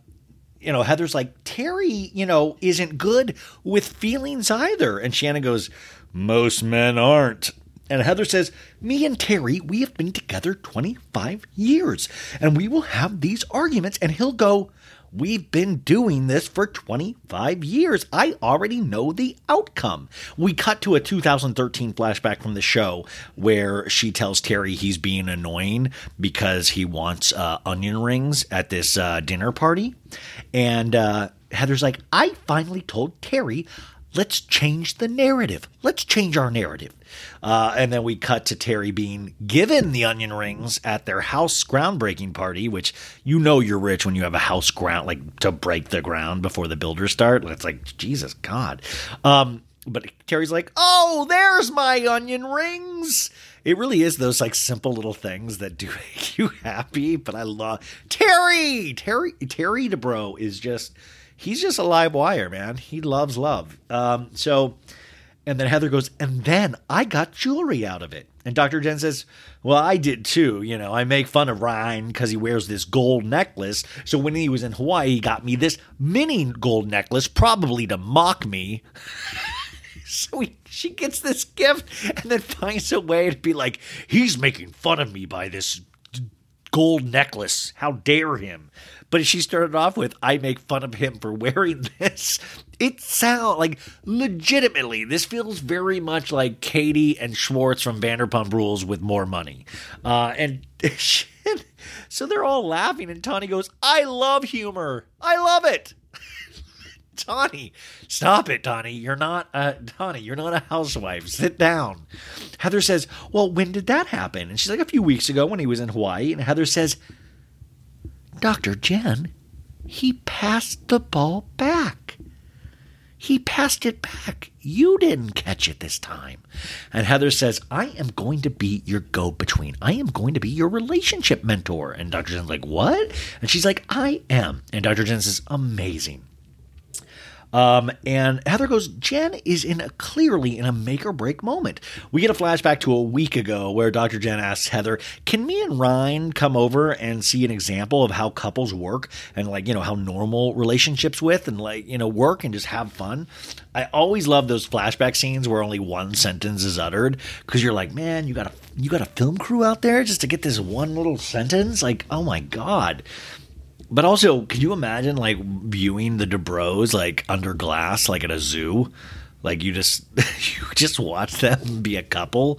Speaker 3: you know, Heather's like, Terry, you know, isn't good with feelings either. And Shannon goes, Most men aren't. And Heather says, Me and Terry, we have been together 25 years, and we will have these arguments. And he'll go, We've been doing this for 25 years. I already know the outcome. We cut to a 2013 flashback from the show where she tells Terry he's being annoying because he wants uh, onion rings at this uh, dinner party. And uh, Heather's like, I finally told Terry let's change the narrative. Let's change our narrative. Uh, and then we cut to Terry being given the onion rings at their house groundbreaking party, which you know you're rich when you have a house ground, like to break the ground before the builders start. It's like, Jesus God. Um, but Terry's like, oh, there's my onion rings. It really is those like simple little things that do make you happy. But I love Terry. Terry Terry Dubrow is just he's just a live wire, man. He loves love. Um, so, and then Heather goes, and then I got jewelry out of it. And Dr. Jen says, Well, I did too. You know, I make fun of Ryan because he wears this gold necklace. So when he was in Hawaii, he got me this mini gold necklace, probably to mock me. so he, she gets this gift and then finds a way to be like, He's making fun of me by this gold necklace. How dare him? But she started off with, I make fun of him for wearing this. It sounds like legitimately, this feels very much like Katie and Schwartz from Vanderpump Rules with more money. Uh, and so they're all laughing, and Tawnie goes, I love humor. I love it. Tawnie, stop it, Tawnie. You're not a Tawnie. You're not a housewife. Sit down. Heather says, "Well, when did that happen?" And she's like, "A few weeks ago when he was in Hawaii." And Heather says, "Doctor Jen, he passed the ball back. He passed it back. You didn't catch it this time." And Heather says, "I am going to be your go-between. I am going to be your relationship mentor." And Dr. Jen's like, "What?" And she's like, "I am." And Dr. Jen says, "Amazing." Um, and Heather goes, Jen is in a, clearly in a make or break moment. We get a flashback to a week ago where Dr. Jen asks Heather, Can me and Ryan come over and see an example of how couples work and like, you know, how normal relationships with and like, you know, work and just have fun? I always love those flashback scenes where only one sentence is uttered because you're like, man, you got a you got a film crew out there just to get this one little sentence. Like, oh my god. But also, can you imagine like viewing the Dubrows like under glass, like at a zoo? Like you just you just watch them be a couple.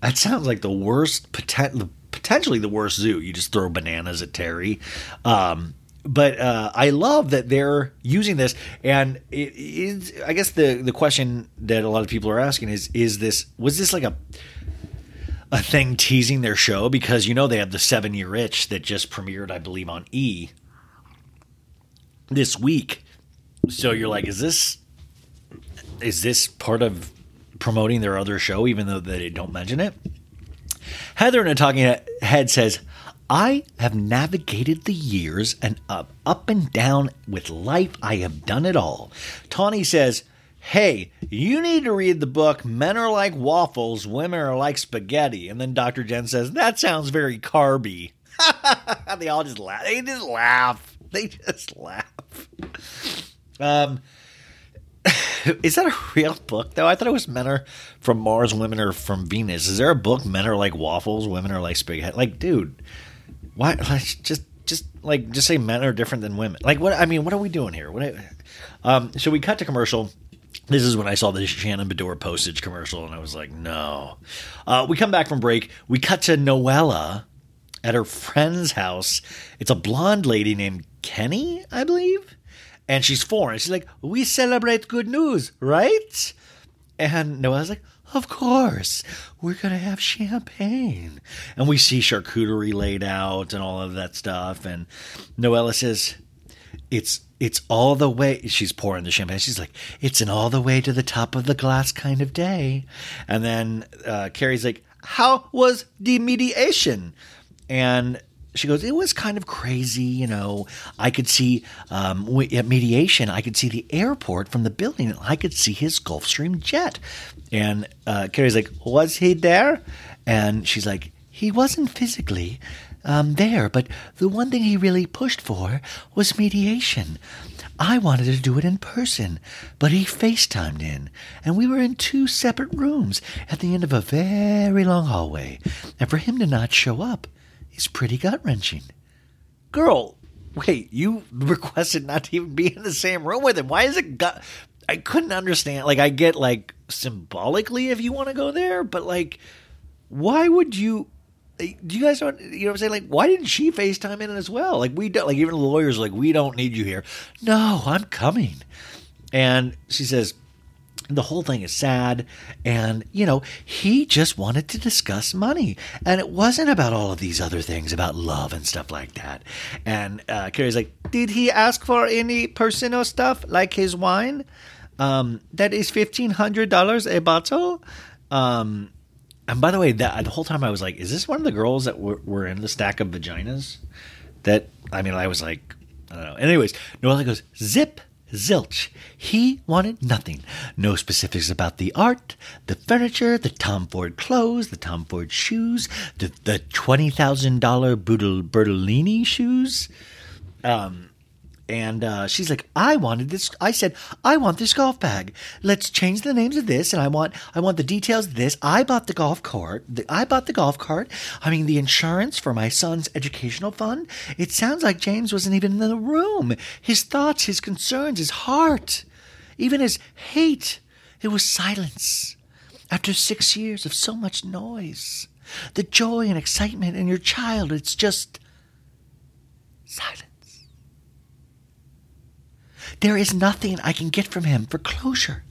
Speaker 3: That sounds like the worst poten- potentially the worst zoo. You just throw bananas at Terry. Um, but uh, I love that they're using this, and it is. I guess the the question that a lot of people are asking is: Is this was this like a a thing teasing their show? Because you know they have the Seven Year Itch that just premiered, I believe, on E this week. So you're like, is this is this part of promoting their other show, even though they don't mention it? Heather in a talking head says, I have navigated the years and up, up and down with life. I have done it all. Tawnie says, Hey, you need to read the book Men Are Like Waffles, Women Are Like Spaghetti. And then Dr. Jen says, That sounds very carby. they all just laugh. They just laugh. They just laugh. Um, is that a real book though? I thought it was men are from Mars, women are from Venus. Is there a book men are like waffles, women are like spaghetti? Like, dude, why? Just, just like, just say men are different than women. Like, what? I mean, what are we doing here? What? Um, so we cut to commercial. This is when I saw the Shannon Beador postage commercial, and I was like, no. Uh, we come back from break. We cut to Noella at her friend's house. It's a blonde lady named Kenny, I believe. And she's foreign. She's like, We celebrate good news, right? And Noella's like, Of course. We're going to have champagne. And we see charcuterie laid out and all of that stuff. And Noella says, It's it's all the way she's pouring the champagne she's like it's an all the way to the top of the glass kind of day and then uh, carrie's like how was the mediation and she goes, it was kind of crazy, you know. I could see um, at mediation, I could see the airport from the building, I could see his Gulfstream jet. And uh, Carrie's like, was he there? And she's like, he wasn't physically um, there, but the one thing he really pushed for was mediation. I wanted to do it in person, but he FaceTimed in, and we were in two separate rooms at the end of a very long hallway. And for him to not show up, is pretty gut wrenching. Girl, wait, you requested not to even be in the same room with him. Why is it gut? I couldn't understand. Like, I get like symbolically if you want to go there, but like, why would you? Do you guys know? You know what I'm saying? Like, why didn't she FaceTime in as well? Like, we don't. Like, even the lawyers like, we don't need you here. No, I'm coming. And she says, the whole thing is sad. And, you know, he just wanted to discuss money. And it wasn't about all of these other things, about love and stuff like that. And uh, Carrie's like, Did he ask for any personal stuff like his wine? Um, that is $1,500 a bottle. Um, and by the way, that the whole time I was like, Is this one of the girls that were, were in the stack of vaginas? That, I mean, I was like, I don't know. Anyways, Noella goes, Zip Zilch. He wanted nothing. No specifics about the art, the furniture, the Tom Ford clothes, the Tom Ford shoes, the, the $20,000 Bertolini shoes. Um, and uh, she's like, I wanted this. I said, I want this golf bag. Let's change the names of this, and I want, I want the details of this. I bought the golf cart. The, I bought the golf cart. I mean, the insurance for my son's educational fund. It sounds like James wasn't even in the room. His thoughts, his concerns, his heart, even his hate. It was silence. After six years of so much noise, the joy and excitement in your child, it's just silence. There is nothing I can get from him for closure.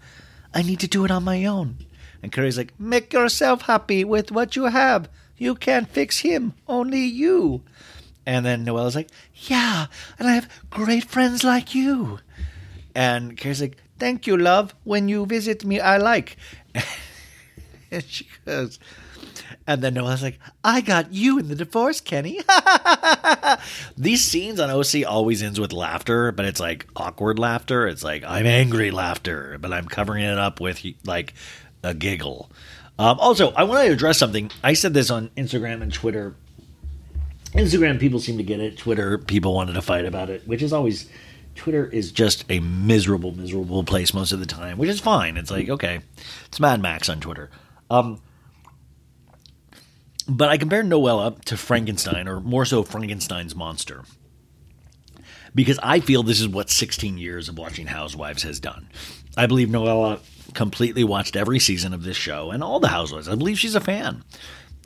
Speaker 3: I need to do it on my own. And Carrie's like, Make yourself happy with what you have. You can't fix him, only you. And then Noella's like, Yeah, and I have great friends like you. And Carrie's like, Thank you, love. When you visit me, I like. and she goes, and then Noella's like, I got you in the divorce, Kenny. These scenes on OC always ends with laughter, but it's like awkward laughter. It's like, I'm angry laughter, but I'm covering it up with like a giggle. Um, also, I want to address something. I said this on Instagram and Twitter. Instagram people seem to get it. Twitter people wanted to fight about it, which is always. Twitter is just a miserable, miserable place most of the time, which is fine. It's like, okay, it's Mad Max on Twitter. Um, but I compare Noella to Frankenstein, or more so Frankenstein's monster. because I feel this is what 16 years of watching Housewives has done. I believe Noella completely watched every season of this show and all the Housewives. I believe she's a fan.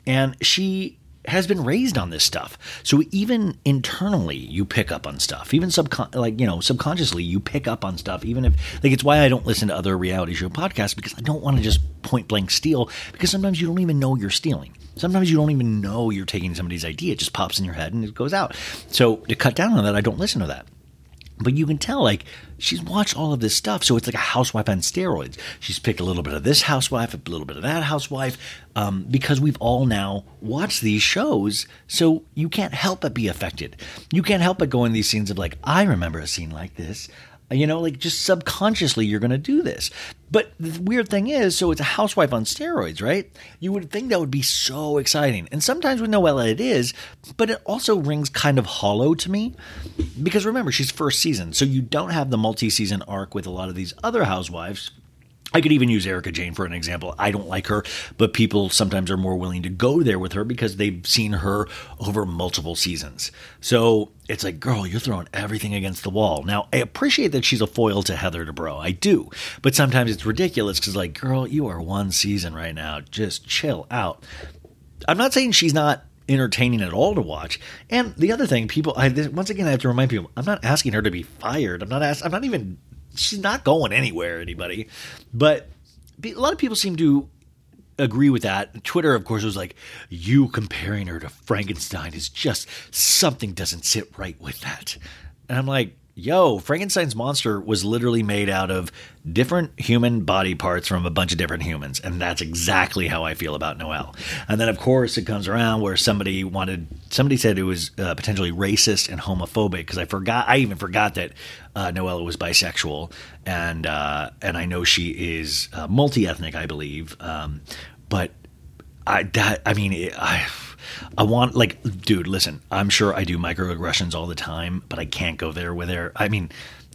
Speaker 3: And she has been raised on this stuff. So even internally, you pick up on stuff. Even subcon like you know subconsciously, you pick up on stuff. Even if like it's why I don't listen to other reality show podcasts because I don't want to just point blank steal because sometimes you don't even know you're stealing. Sometimes you don't even know you're taking somebody's idea. It just pops in your head and it goes out. So to cut down on that, I don't listen to that. But you can tell, like, she's watched all of this stuff. So it's like a housewife on steroids. She's picked a little bit of this housewife, a little bit of that housewife, um, because we've all now watched these shows. So you can't help but be affected. You can't help but go in these scenes of, like, I remember a scene like this. You know, like just subconsciously, you're going to do this. But the weird thing is, so it's a housewife on steroids, right? You would think that would be so exciting. And sometimes with Noella, it is, but it also rings kind of hollow to me. Because remember, she's first season, so you don't have the multi season arc with a lot of these other housewives I could even use Erika Jayne for an example. I don't like her, but people sometimes are more willing to go there with her because they've seen her over multiple seasons. So it's like, girl, you're throwing everything against the wall. Now, I appreciate that she's a foil to Heather Dubrow. I do. But sometimes it's ridiculous because, like, girl, you are one season right now. Just chill out. I'm not saying she's not entertaining at all to watch. And the other thing, people, I, once again, I have to remind people, I'm not asking her to be fired. I'm not asking, I'm not even she's not going anywhere, anybody. But a lot of people seem to agree with that. Twitter, of course, was like, you comparing her to Frankenstein is just something doesn't sit right with that. And I'm like, yo, Frankenstein's monster was literally made out of different human body parts from a bunch of different humans. And that's exactly how I feel about Noel. And then, of course, it comes around where somebody wanted, somebody said it was uh, potentially racist and homophobic because I forgot, I even forgot that uh, was bisexual. And, uh, and I know she is uh, multi ethnic, I believe. Um, but I, that, I mean, it, I, I want like, dude, listen. I'm sure I do microaggressions all the time, but I can't go there with her. I mean,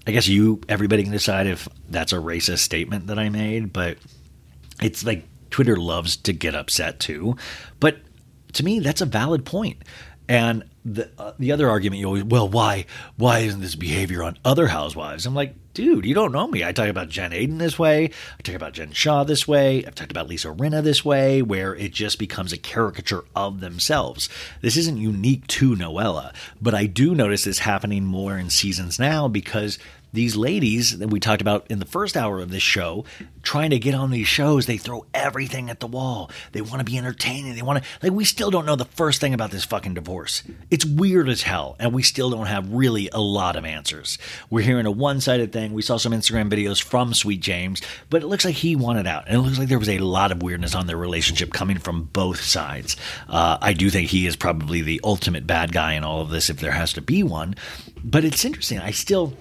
Speaker 3: I guess you, everybody can decide if that's a racist statement that I made, but it's like Twitter loves to get upset too. But to me, that's a valid point. And the uh, the other argument you always, well, why why isn't this behavior on other housewives? I'm like, dude, you don't know me. I talk about Jen Aydin this way. I talk about Jen Shah this way. I've talked about Lisa Rinna this way, where it just becomes a caricature of themselves. This isn't unique to Noella, but I do notice this happening more in seasons now because these ladies that we talked about in the first hour of this show trying to get on these shows they throw everything at the wall. They want to be entertaining. They want to like we still don't know the first thing about this fucking divorce. It's weird as hell and we still don't have really a lot of answers. We're hearing a one-sided thing. We saw some instagram videos from sweet james but it looks like he wanted out and it looks like there was a lot of weirdness on their relationship coming from both sides. Uh, i do think he is probably the ultimate bad guy in all of this if there has to be one but it's interesting. I still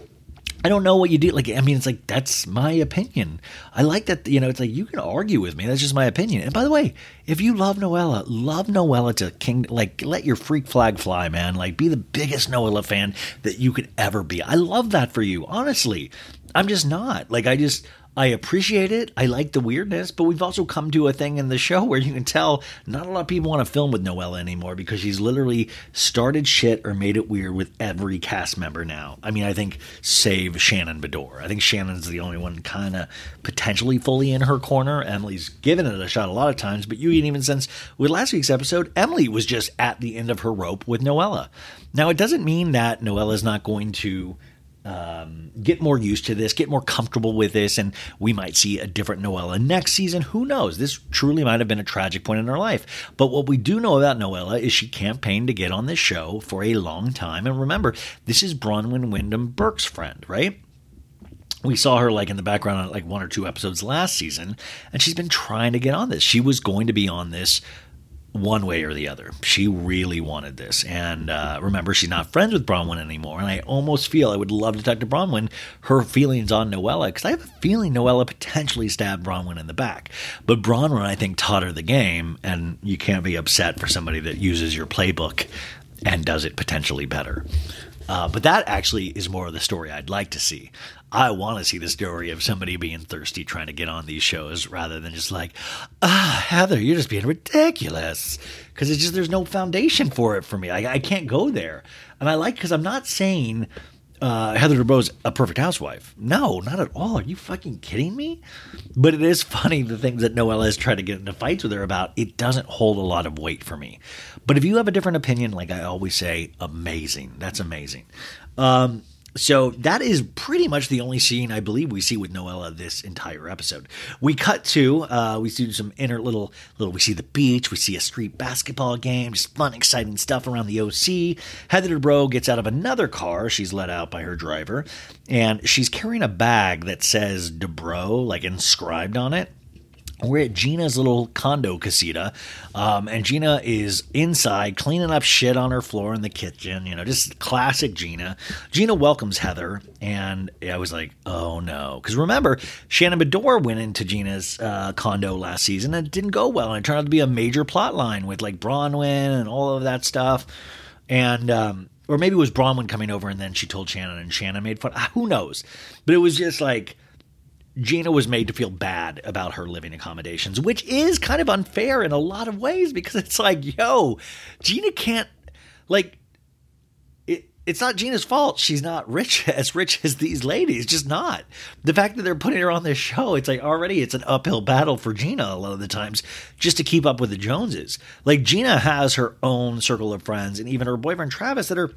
Speaker 3: I don't know what you do. Like, I mean, it's like, that's my opinion. I like that, you know, it's like, you can argue with me. That's just my opinion. And by the way, if you love Noella, love Noella to king, like, let your freak flag fly, man. Like, be the biggest Noella fan that you could ever be. I love that for you, honestly. I'm just not. Like, I just, I appreciate it. I like the weirdness, but we've also come to a thing in the show where you can tell not a lot of people want to film with Noella anymore because she's literally started shit or made it weird with every cast member now. I mean, I think save Shannon Beador. I think Shannon's the only one kind of potentially fully in her corner. Emily's given it a shot a lot of times, but you can even sense with last week's episode, Emily was just at the end of her rope with Noella. Now, it doesn't mean that Noella's not going to um, get more used to this, get more comfortable with this, and we might see a different Noella next season. Who knows? This truly might have been a tragic point in her life. But what we do know about Noella is she campaigned to get on this show for a long time. And remember, this is Braunwyn Windham-Burke's friend, right? we saw her like in the background on like one or two episodes last season and she's been trying to get on this she was going to be on this one way or the other. She really wanted this. And uh, remember, she's not friends with Braunwyn anymore. And I almost feel I would love to talk to Braunwyn her feelings on Noella, because I have a feeling Noella potentially stabbed Braunwyn in the back. But Braunwyn, I think, taught her the game, and you can't be upset for somebody that uses your playbook and does it potentially better. Uh, but that actually is more of the story I'd like to see. I want to see the story of somebody being thirsty trying to get on these shows rather than just like, ah, Heather, you're just being ridiculous. Because it's just, there's no foundation for it for me. I, I can't go there. And I like, because I'm not saying uh, Heather Dubrow's a perfect housewife. No, not at all. Are you fucking kidding me? But it is funny the things that Noella has tried to get into fights with her about. It doesn't hold a lot of weight for me. But if you have a different opinion, like I always say, amazing. That's amazing. Um, so that is pretty much the only scene I believe we see with Noella this entire episode. We cut to uh, we see some inner little little. We see the beach. We see a street basketball game. Just fun, exciting stuff around the OC. Heather Dubrow gets out of another car. She's let out by her driver, and she's carrying a bag that says Dubrow like inscribed on it we're at Gina's little condo casita, um, and Gina is inside cleaning up shit on her floor in the kitchen. You know, just classic Gina. Gina welcomes Heather, and I was like, oh no. Because remember, Shannon Beador went into Gina's uh, condo last season and it didn't go well. And it turned out to be a major plot line with like Braunwyn and all of that stuff. And, um, or maybe it was Braunwyn coming over and then she told Shannon and Shannon made fun. Who knows? But it was just like, Gina was made to feel bad about her living accommodations, which is kind of unfair in a lot of ways because it's like, yo, Gina can't, like, it, it's not Gina's fault. She's not rich, as rich as these ladies, just not. The fact that they're putting her on this show, it's like already it's an uphill battle for Gina a lot of the times just to keep up with the Joneses. Like, Gina has her own circle of friends and even her boyfriend Travis that are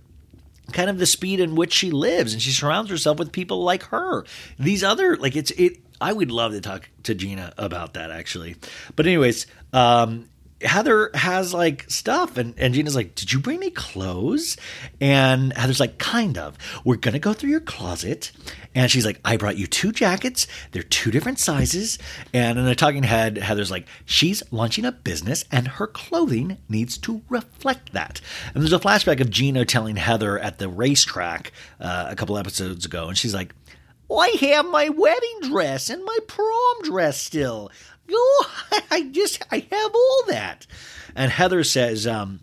Speaker 3: kind of the speed in which she lives and she surrounds herself with people like her. These other like it's it i would love to talk to gina about that actually. But anyways um Heather has like stuff, and, and Gina's like, Did you bring me clothes? And Heather's like, Kind of. We're gonna go through your closet. And she's like, I brought you two jackets. They're two different sizes. And in a talking head, Heather's like, She's launching a business, and her clothing needs to reflect that. And there's a flashback of Gina telling Heather at the racetrack uh, a couple episodes ago, and she's like, I have my wedding dress and my prom dress still. Oh, I just I have all that. And Heather says, um,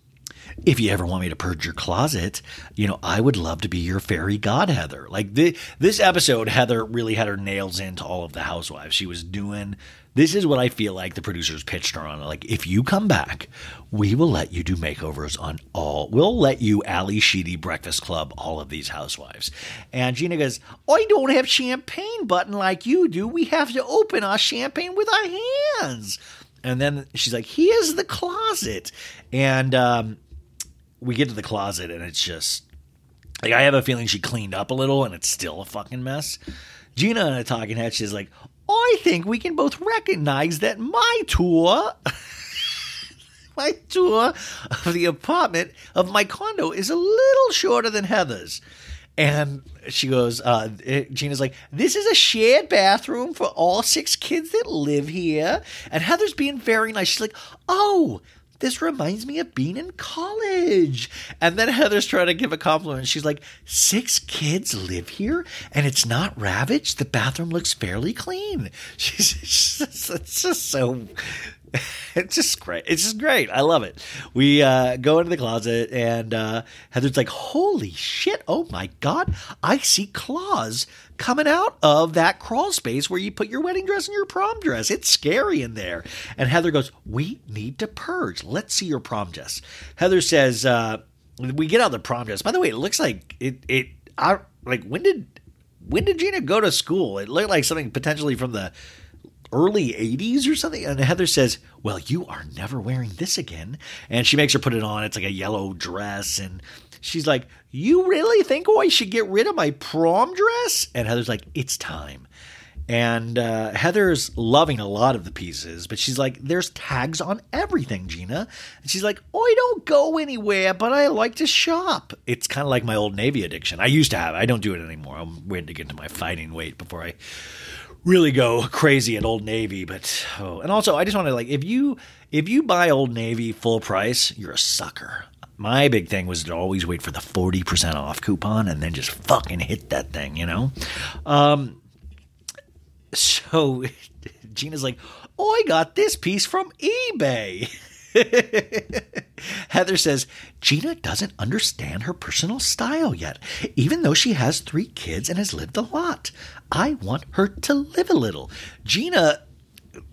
Speaker 3: if you ever want me to purge your closet, you know, I would love to be your fairy god, Heather. Like this episode, Heather really had her nails into all of the housewives. She was doing. This is what I feel like the producers pitched her on. Like, if you come back, we will let you do makeovers on all. We'll let you Ally Sheedy Breakfast Club all of these housewives. And Gina goes, I don't have champagne button like you do. We have to open our champagne with our hands. And then she's like, here's the closet. And um, we get to the closet and it's just like I have a feeling she cleaned up a little and it's still a fucking mess. Gina in a talking head, she's like, I think we can both recognize that my tour my tour of the apartment of my condo is a little shorter than Heather's. And she goes, uh, Gina's like, this is a shared bathroom for all six kids that live here. And Heather's being very nice. She's like, oh, this reminds me of being in college. And then Heather's trying to give a compliment. She's like, six kids live here and it's not ravaged. The bathroom looks fairly clean. She's just, it's just so it's just great. It's just great. I love it. We uh, go into the closet, and uh, Heather's like, "Holy shit! Oh my god! I see claws coming out of that crawl space where you put your wedding dress and your prom dress. It's scary in there." And Heather goes, "We need to purge. Let's see your prom dress." Heather says, uh, "We get out the prom dress. By the way, it looks like it. It I, like when did." When did Gina go to school? It looked like something potentially from the early 80s or something. And Heather says, Well, you are never wearing this again. And she makes her put it on. It's like a yellow dress. And she's like, You really think oh, I should get rid of my prom dress? And Heather's like, It's time. And uh, Heather's loving a lot of the pieces, but she's like, There's tags on everything, Gina. And she's like, I don't go anywhere, but I like to shop. It's kind of like my old Navy addiction. I used to have it. I don't do it anymore. I'm waiting to get to my fighting weight before I really go crazy at Old Navy, but oh, and also I just want to like if you if you buy Old Navy full price, you're a sucker. My big thing was to always wait for the 40% off coupon and then just fucking hit that thing, you know? Um so Gina's like, "Oh, I got this piece from eBay." Heather says Gina doesn't understand her personal style yet, even though she has three kids and has lived a lot. I want her to live a little. Gina,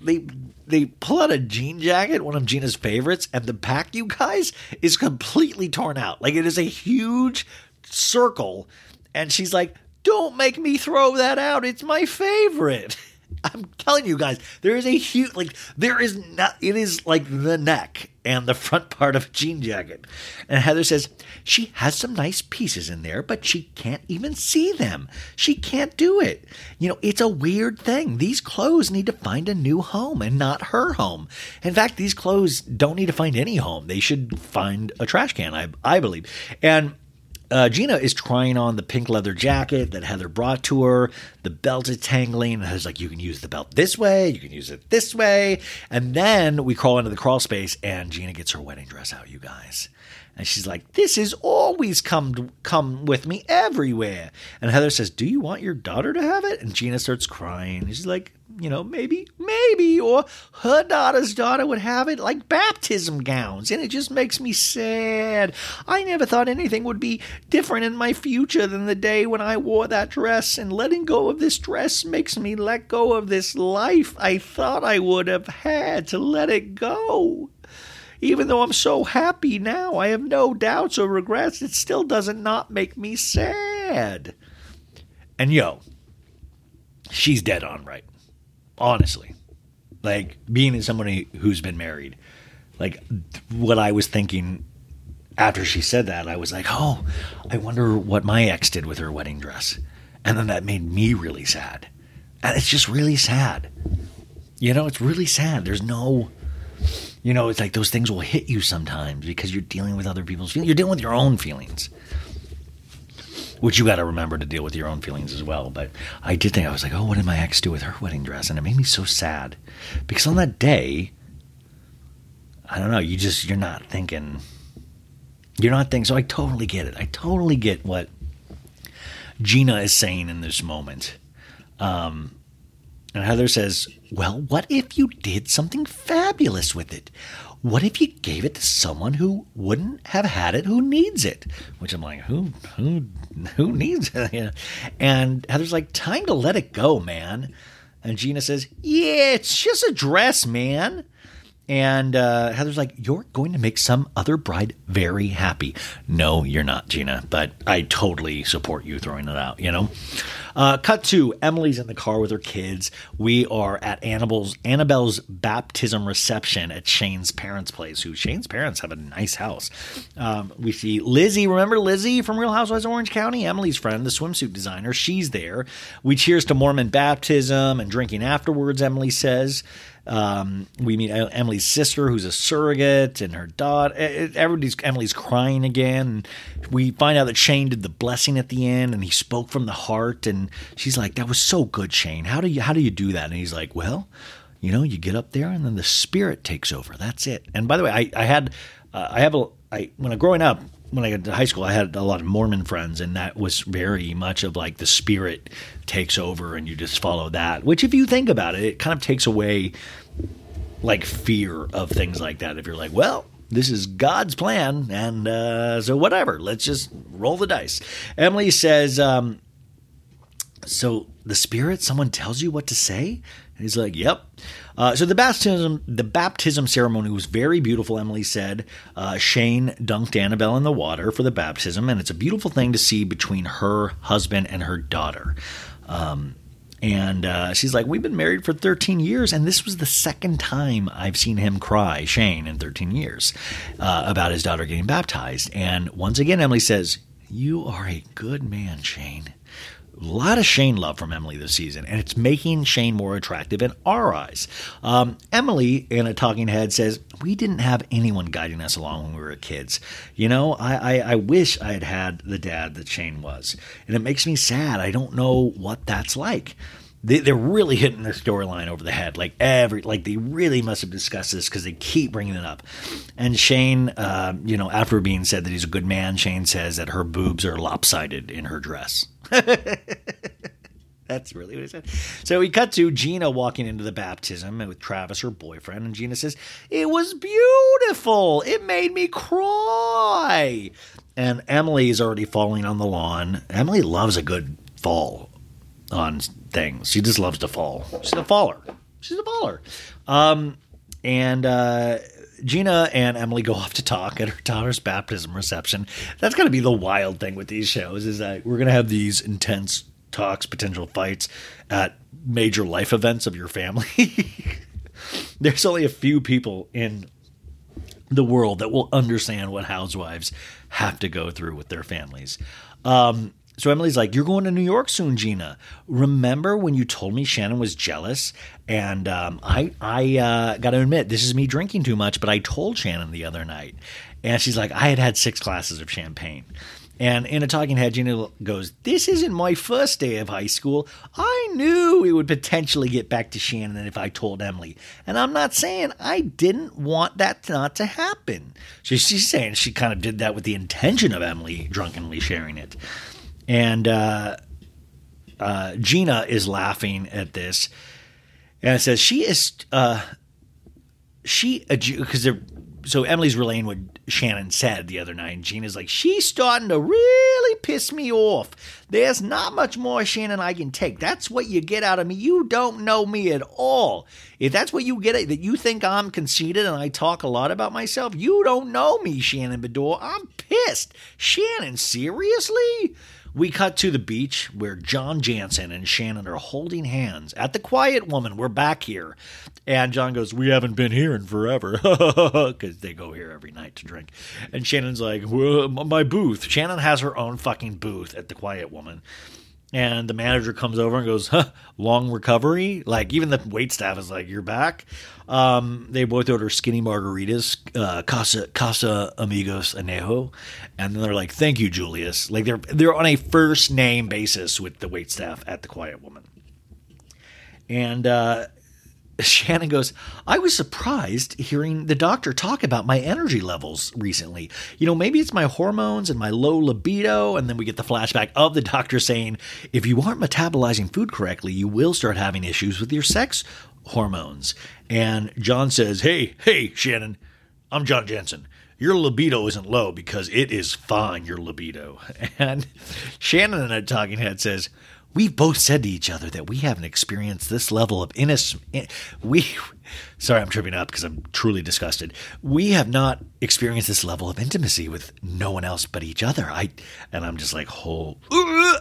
Speaker 3: they they pull out a jean jacket, one of Gina's favorites, and the back, you guys, is completely torn out. Like it is a huge circle And she's like, don't make me throw that out. It's my favorite. I'm telling you guys, there is a huge, like, there is not, it is like the neck and the front part of a jean jacket. And Heather says, she has some nice pieces in there, but she can't even see them. She can't do it. You know, it's a weird thing. These clothes need to find a new home and not her home. In fact, these clothes don't need to find any home. They should find a trash can, I, I believe. And uh, Gina is trying on the pink leather jacket that Heather brought to her. The belt is tangling. And Heather's like, you can use the belt this way, you can use it this way. And then we crawl into the crawl space, and Gina gets her wedding dress out, you guys. And she's like, "This has always come come with me everywhere." And Heather says, "Do you want your daughter to have it?" And Gina starts crying. She's like, "You know, maybe, maybe, or her daughter's daughter would have it like baptism gowns." And it just makes me sad. I never thought anything would be different in my future than the day when I wore that dress. And letting go of this dress makes me let go of this life I thought I would have had to let it go. Even though I'm so happy now, I have no doubts or regrets. It still doesn't not make me sad. And yo, she's dead on right. Honestly. Like being as somebody who's been married, like what I was thinking after she said that, I was like, oh, I wonder what my ex did with her wedding dress. And then that made me really sad. And it's just really sad. You know, it's really sad. There's no you know, it's like those things will hit you sometimes because you're dealing with other people's feelings. You're dealing with your own feelings, which you got to remember to deal with your own feelings as well. But I did think, I was like, oh, what did my ex do with her wedding dress? And it made me so sad because on that day, I don't know, you just, you're not thinking, you're not thinking. So I totally get it. I totally get what Gina is saying in this moment. Um, and Heather says, Well, what if you did something fabulous with it? What if you gave it to someone who wouldn't have had it, who needs it? Which I'm like, who, who, who needs it? And Heather's like, time to let it go, man. And Gina says, yeah, it's just a dress, man. And uh, Heather's like, You're going to make some other bride very happy. No, you're not, Gina, but I totally support you throwing it out, you know? Uh, cut to Emily's in the car with her kids. We are at Annabelle's, Annabelle's baptism reception at Shane's parents' place, who Shane's parents have a nice house. Um, we see Lizzie. Remember Lizzie from Real Housewives of Orange County? Emily's friend, the swimsuit designer. She's there. We cheers to Mormon baptism and drinking afterwards, Emily says. Um, we meet Emily's sister, who's a surrogate, and her daughter. Everybody's Emily's crying again. We find out that Shane did the blessing at the end, and he spoke from the heart. And she's like, "That was so good, Shane. How do you how do you do that?" And he's like, "Well." You know, you get up there and then the spirit takes over. That's it. And by the way, I, I had, uh, I have a, I when I growing up, when I got to high school, I had a lot of Mormon friends, and that was very much of like the spirit takes over, and you just follow that. Which, if you think about it, it kind of takes away like fear of things like that. If you're like, well, this is God's plan, and uh, so whatever, let's just roll the dice. Emily says, um, so the spirit, someone tells you what to say. He's like, "Yep." Uh, so the baptism, the baptism ceremony was very beautiful. Emily said uh, Shane dunked Annabelle in the water for the baptism, and it's a beautiful thing to see between her husband and her daughter. Um, and uh, she's like, We've been married for 13 years, and this was the second time I've seen him cry, Shane, in 13 years, uh, about his daughter getting baptized. And once again, Emily says, You are a good man, Shane. A lot of Shane love from Emily this season, and it's making Shane more attractive in our eyes. Um, Emily, in a talking head, says, We didn't have anyone guiding us along when we were kids. You know, I, I, I wish I had had the dad that Shane was. And it makes me sad. I don't know what that's like. They, they're really hitting the storyline over the head. Like every, like they really must have discussed this because they keep bringing it up. And Shane, uh, you know, after being said that he's a good man, Shane says that her boobs are lopsided in her dress. That's really what he said. So we cut to Gina walking into the baptism with Travis, her boyfriend, and Gina says, It was beautiful. It made me cry. And Emily is already falling on the lawn. Emily loves a good fall on things. She just loves to fall. She's a faller. She's a faller. Um, and uh, Gina and Emily go off to talk at her daughter's baptism reception. That's going to be the wild thing with these shows is that we're going to have these intense talks, potential fights at major life events of your family. There's only a few people in the world that will understand what housewives have to go through with their families. Um, so Emily's like, "You're going to New York soon, Gina. Remember when you told me Shannon was jealous?" And um, I, I uh, got to admit, this is me drinking too much, but I told Shannon the other night, and she's like, "I had had six glasses of champagne." And in a talking head, Gina goes, This isn't my first day of high school. I knew it would potentially get back to Shannon if I told Emily. And I'm not saying I didn't want that not to happen. So she's saying she kind of did that with the intention of Emily drunkenly sharing it. And uh, uh, Gina is laughing at this. And says, She is. Uh, she, because so Emily's relaying what Shannon said the other night, and Gina's like, she's starting to really piss me off. There's not much more Shannon I can take. That's what you get out of me. You don't know me at all. If that's what you get, that you think I'm conceited and I talk a lot about myself, you don't know me, Shannon Beador. I'm pissed. Shannon, seriously? We cut to the beach where John Janssen and Shannon are holding hands. At the Quiet Woman, we're back here. And John goes, We haven't been here in forever. Because they go here every night to drink. And Shannon's like, My booth. Shannon has her own fucking booth at the Quiet Woman. And the manager comes over and goes, huh, long recovery? Like, even the wait staff is like, You're back? Um, they both order skinny margaritas, uh, Casa, Casamigos Anejo. And then they're like, Thank you, Julius. Like, they're, they're on a first name basis with the wait staff at the Quiet Woman. And uh, Shannon goes, I was surprised hearing the doctor talk about my energy levels recently. You know, maybe it's my hormones and my low libido. And then we get the flashback of the doctor saying, if you aren't metabolizing food correctly, you will start having issues with your sex hormones. And John says, Hey, hey, Shannon, I'm John Janssen. Your libido isn't low because it is fine, your libido. And Shannon in a talking head says, we've both said to each other that we haven't experienced this level of innocence. We, sorry, I'm tripping up because I'm truly disgusted. We have not experienced this level of intimacy with no one else but each other. I, and I'm just like, oh, uh,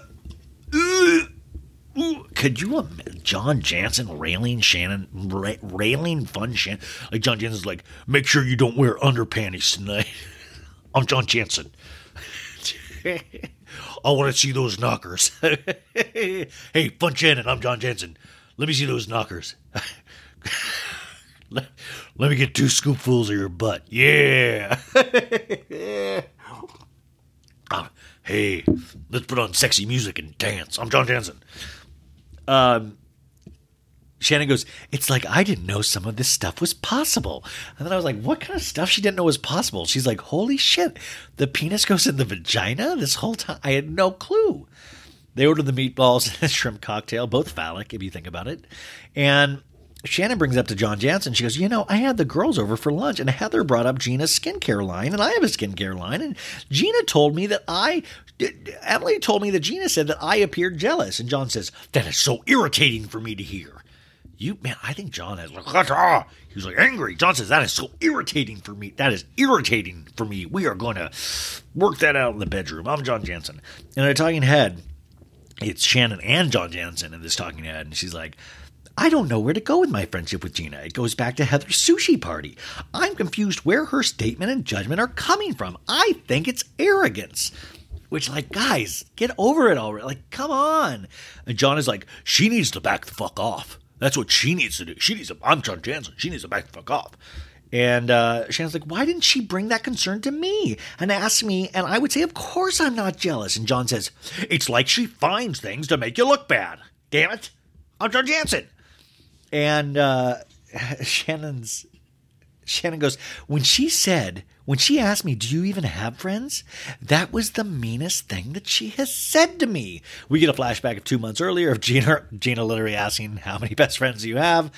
Speaker 3: uh. could you John Janssen railing Shannon, ra- railing fun Shannon? Like John Janssen's like, make sure you don't wear underpanties tonight. I'm John Janssen. I want to see those knockers. hey, Fun Shannon, I'm John Janssen. Let me see those knockers. let, let me get two scoopfuls of your butt. Yeah. uh, hey, let's put on sexy music and dance. I'm John Janssen. Um, Shannon goes, It's like I didn't know some of this stuff was possible. And then I was like, What kind of stuff she didn't know was possible? She's like, Holy shit, the penis goes in the vagina this whole time? I had no clue. They order the meatballs and the shrimp cocktail, both phallic, if you think about it. And Shannon brings up to John Janssen. She goes, You know, I had the girls over for lunch, and Heather brought up Gina's skincare line, and I have a skincare line. And Gina told me that I, Emily told me that Gina said that I appeared jealous. And John says, That is so irritating for me to hear. You man, I think John has like he was like angry. John says that is so irritating for me. That is irritating for me. We are going to work that out in the bedroom. I'm John Janssen. And a talking head, it's Shannon and John Janssen in this talking head, and she's like, I don't know where to go with my friendship with Gina. It goes back to Heather's sushi party. I'm confused where her statement and judgment are coming from. I think it's arrogance. Which, like, guys, get over it already. Like, come on. And John is like, she needs to back the fuck off. That's what she needs to do. She needs to. I'm John Janssen. She needs to back the fuck off. And uh, Shannon's like, why didn't she bring that concern to me and ask me? And I would say, of course I'm not jealous. And John says, it's like she finds things to make you look bad. Damn it. I'm John Janssen. And uh, Shannon's Shannon goes, when she said, when she asked me, do you even have friends? That was the meanest thing that she has said to me. We get a flashback of two months earlier of Gina, Gina literally asking, how many best friends do you have?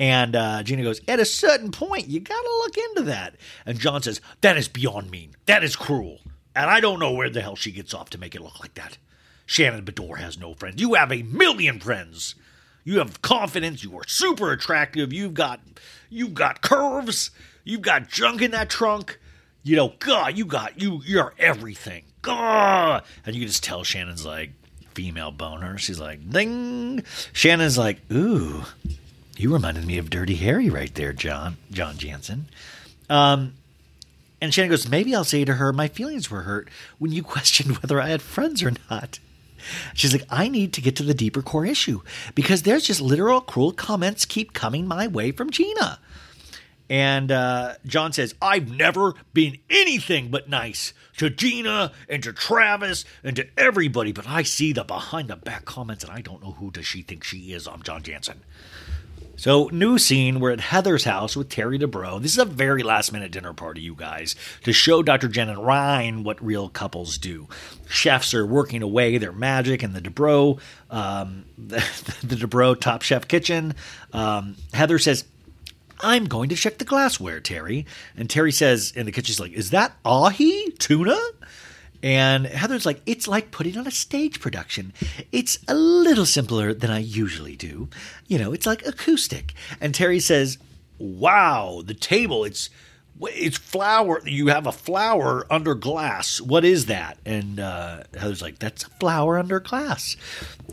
Speaker 3: And uh, Gina goes, at a certain point, you got to look into that. And John says, that is beyond mean. That is cruel. And I don't know where the hell she gets off to make it look like that. Shannon Beador has no friends. You have a million friends. You have confidence. You are super attractive. You've got you've got curves. You've got junk in that trunk. You know, God, you got you. You're everything. God, and you can just tell Shannon's like female boner. She's like, ding. Shannon's like, ooh, you reminded me of Dirty Harry right there, John John Janssen. Um, and Shannon goes, maybe I'll say to her, my feelings were hurt when you questioned whether I had friends or not. She's like, I need to get to the deeper core issue because there's just literal cruel comments keep coming my way from Gina. And uh, John says, I've never been anything but nice to Gina and to Travis and to everybody, but I see the behind the back comments and I don't know who does she think she is. I'm John Janssen. So, new scene, we're at Heather's house with Terry Dubrow. This is a very last minute dinner party, you guys, to show Dr. Jen and Ryne what real couples do. Chefs are working away their magic in the Dubrow, um, the, the Dubrow Top Chef kitchen. Um, Heather says, I'm going to check the glassware, Terry. And Terry says in the kitchen, she's like, Is that ahi tuna? And Heather's like, it's like putting on a stage production. It's a little simpler than I usually do. You know, it's like acoustic. And Terry says, wow, the table, it's it's flower. You have a flower under glass. What is that? And uh, Heather's like, that's a flower under glass.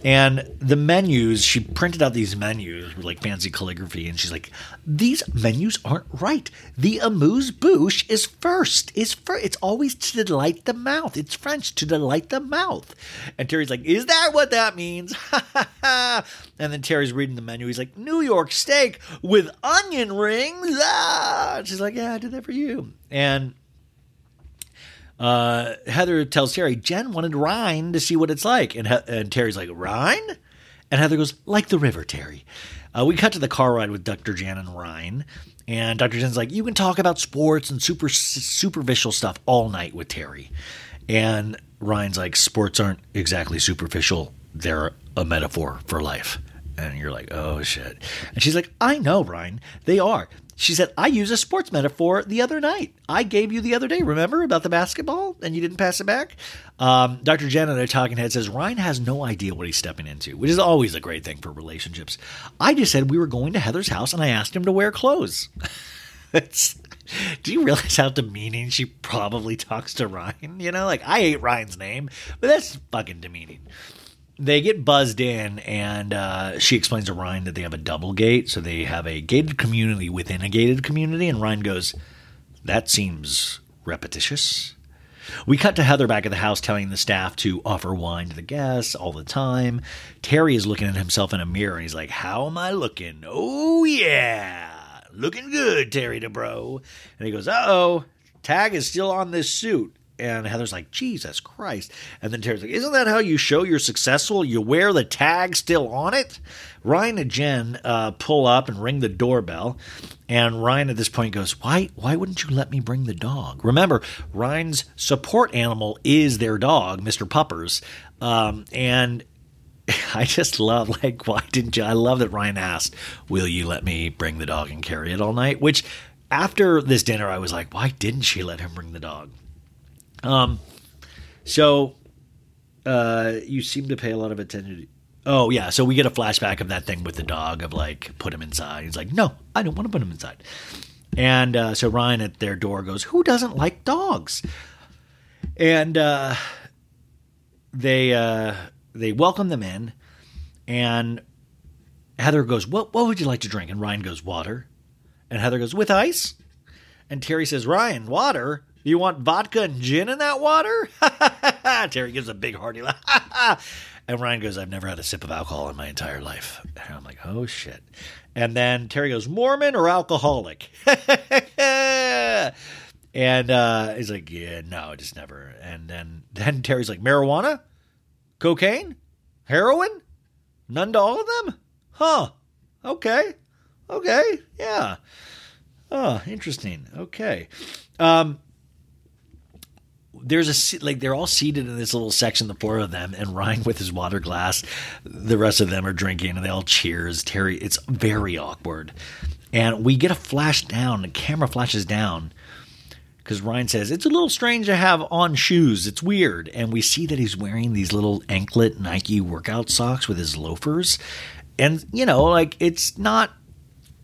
Speaker 3: And the menus, she printed out these menus with like fancy calligraphy, and she's like, these menus aren't right. The amuse bouche is first. Is first. It's always to delight the mouth. It's French to delight the mouth. And Terry's like, is that what that means? and then Terry's reading the menu. He's like, New York steak with onion rings. Ah! She's like, yeah, I did that for you. And uh, Heather tells Terry, Jen wanted Ryne to see what it's like. And, he- and Terry's like, Ryne? And Heather goes, like the river, Terry. Uh, we cut to the car ride with Dr. Jen and Ryne. And Dr. Jen's like, you can talk about sports and super superficial stuff all night with Terry. And Ryne's like, sports aren't exactly superficial. They're a metaphor for life. And you're like, oh shit. And she's like, I know, Ryne. They are. She said, I used a sports metaphor the other night. I gave you the other day, remember, about the basketball and you didn't pass it back? Um, Dr. Jen in a talking head says, Ryne has no idea what he's stepping into, which is always a great thing for relationships. I just said we were going to Heather's house and I asked him to wear clothes. do you realize how demeaning she probably talks to Ryne? You know, like I hate Ryne's name, but that's fucking demeaning they get buzzed in, and uh, she explains to Ryne that they have a double gate, so they have a gated community within a gated community. And Ryne goes, "That seems repetitious." We cut to Heather back at the house telling the staff to offer wine to the guests all the time. Terry is looking at himself in a mirror and he's like, How am I looking? Oh, yeah. Looking good, Terry Dubrow. And he goes, Uh oh, tag is still on this suit. And Heather's like, Jesus Christ. And then Terry's like, Isn't that how you show you're successful? You wear the tag still on it? Ryne and Jen uh, pull up and ring the doorbell. And Ryne at this point goes, Why why wouldn't you let me bring the dog? Remember, Ryne's support animal is their dog, Mr. Puppers. Um, and I just love, like, why didn't you? I love that Ryne asked, Will you let me bring the dog and carry it all night? Which after this dinner, I was like, Why didn't she let him bring the dog? Um, so uh, you seem to pay a lot of attention. Oh yeah, so we get a flashback of that thing with the dog of like put him inside. He's like, no, I don't want to put him inside. And uh, so Ryne at their door goes, who doesn't like dogs? And uh, they uh, they welcome them in, and Heather goes, what what would you like to drink? And Ryne goes, water. And Heather goes, with ice. And Terry says, Ryne, water. You want vodka and gin in that water? Terry gives a big hearty laugh. and Ryne goes, I've never had a sip of alcohol in my entire life. And I'm like, oh shit. And then Terry goes, Mormon or alcoholic? and uh, he's like, yeah, no, just never. And then, then Terry's like, marijuana? Cocaine? Heroin? None to all of them? Huh. Okay. Okay. Yeah. Oh, interesting. Okay. Um, there's a like they're all seated in this little section, the four of them, and Ryne with his water glass. The rest of them are drinking, and they all cheers. Terry, it's very awkward, and we get a flash down. The camera flashes down because Ryne says it's a little strange to have on shoes. It's weird, and we see that he's wearing these little anklet Nike workout socks with his loafers, and you know, like it's not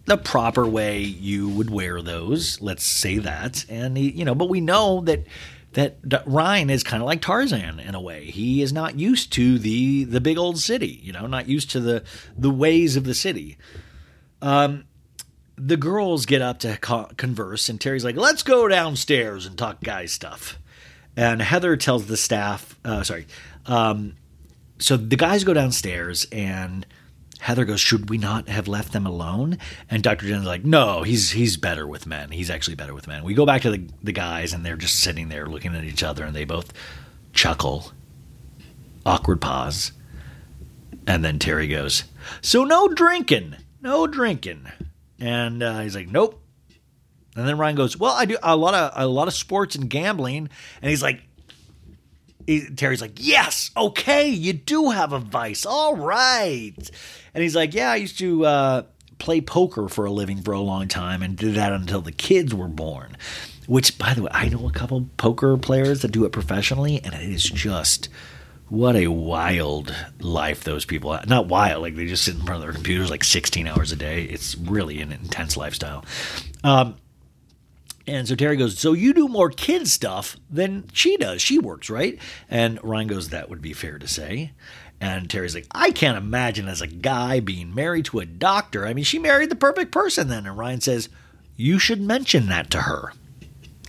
Speaker 3: the proper way you would wear those. Let's say that, and he, you know, but we know that that, Ryne is kind of like Tarzan in a way. He is not used to the the big old city, you know, not used to the the ways of the city. Um, the girls get up to co- converse, and Terry's like, "Let's go downstairs and talk guy stuff." And Heather tells the staff, uh, "Sorry." Um, so the guys go downstairs, and Heather goes, "Should we not have left them alone?" And Dr. Jen's like, "No, he's he's better with men. He's actually better with men." We go back to the the guys, and they're just sitting there looking at each other, and they both chuckle. Awkward pause, and then Terry goes, "So no drinking, no drinking." And uh, he's like, "Nope." And then Ryne goes, "Well, I do a lot of a lot of sports and gambling." And he's like, he, Terry's like, "Yes, okay, you do have a vice. All right." And he's like, "Yeah, I used to uh, play poker for a living for a long time and did that until the kids were born." Which, by the way, I know a couple poker players that do it professionally, and it is just what a wild life those people have. Not wild, like they just sit in front of their computers like 16 hours a day. It's really an intense lifestyle. Um, and so Terry goes, So you do more kid stuff than she does. She works, right? And Ryne goes, That would be fair to say. And Terry's like, I can't imagine as a guy being married to a doctor. I mean, she married the perfect person then. And Ryne says, You should mention that to her.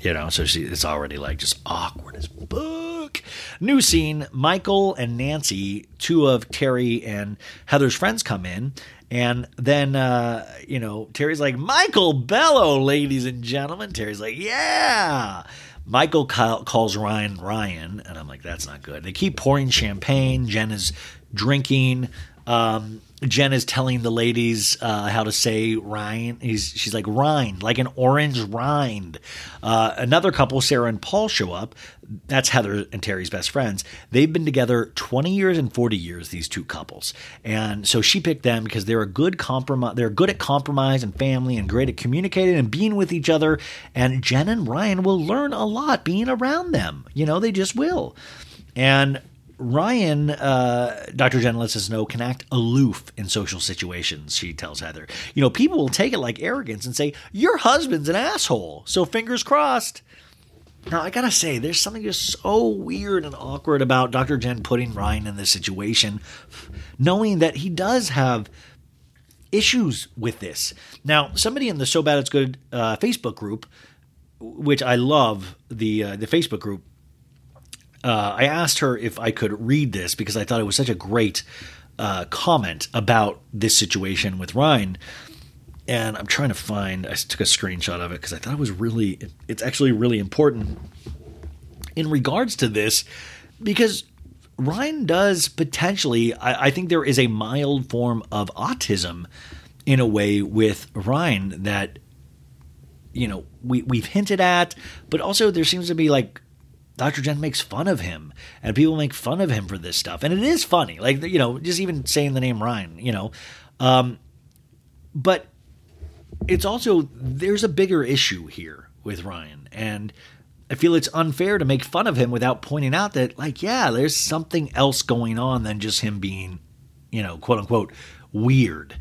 Speaker 3: You know, so she, it's already like just awkward as book. New scene Michael and Nancy, two of Terry and Heather's friends, come in. And then, uh, you know, Terry's like, Michael Bello, ladies and gentlemen. Terry's like, yeah. Michael ca- calls Ryne Ryan, and I'm like, that's not good. They keep pouring champagne. Jen is drinking. Um, Jen is telling the ladies uh, how to say Ryne. He's, she's like rind, like an orange rind. Uh, another couple, Sarah and Paul, show up. That's Heather and Terry's best friends. They've been together 20 years and 40 years. These two couples, and so she picked them because they're a good compromise. They're good at compromise and family, and great at communicating and being with each other. And Jen and Ryne will learn a lot being around them. You know, they just will. And Ryne, uh, Dr. Jen lets us know, can act aloof in social situations, she tells Heather. You know, people will take it like arrogance and say, Your husband's an asshole, so fingers crossed. Now, I gotta say, there's something just so weird and awkward about Dr. Jen putting Ryne in this situation, knowing that he does have issues with this. Now, somebody in the So Bad It's Good uh, Facebook group, which I love, the uh, the Facebook group, uh, I asked her if I could read this because I thought it was such a great uh, comment about this situation with Ryne. And I'm trying to find, I took a screenshot of it because I thought it was really, it's actually really important in regards to this because Ryne does potentially, I, I think there is a mild form of autism in a way with Ryne that, you know, we, we've hinted at, but also there seems to be like Dr. Jen makes fun of him, and people make fun of him for this stuff, and it is funny. Like you know, just even saying the name Ryne, you know, um, but it's also there's a bigger issue here with Ryne, and I feel it's unfair to make fun of him without pointing out that, like, yeah, there's something else going on than just him being, you know, quote unquote, weird.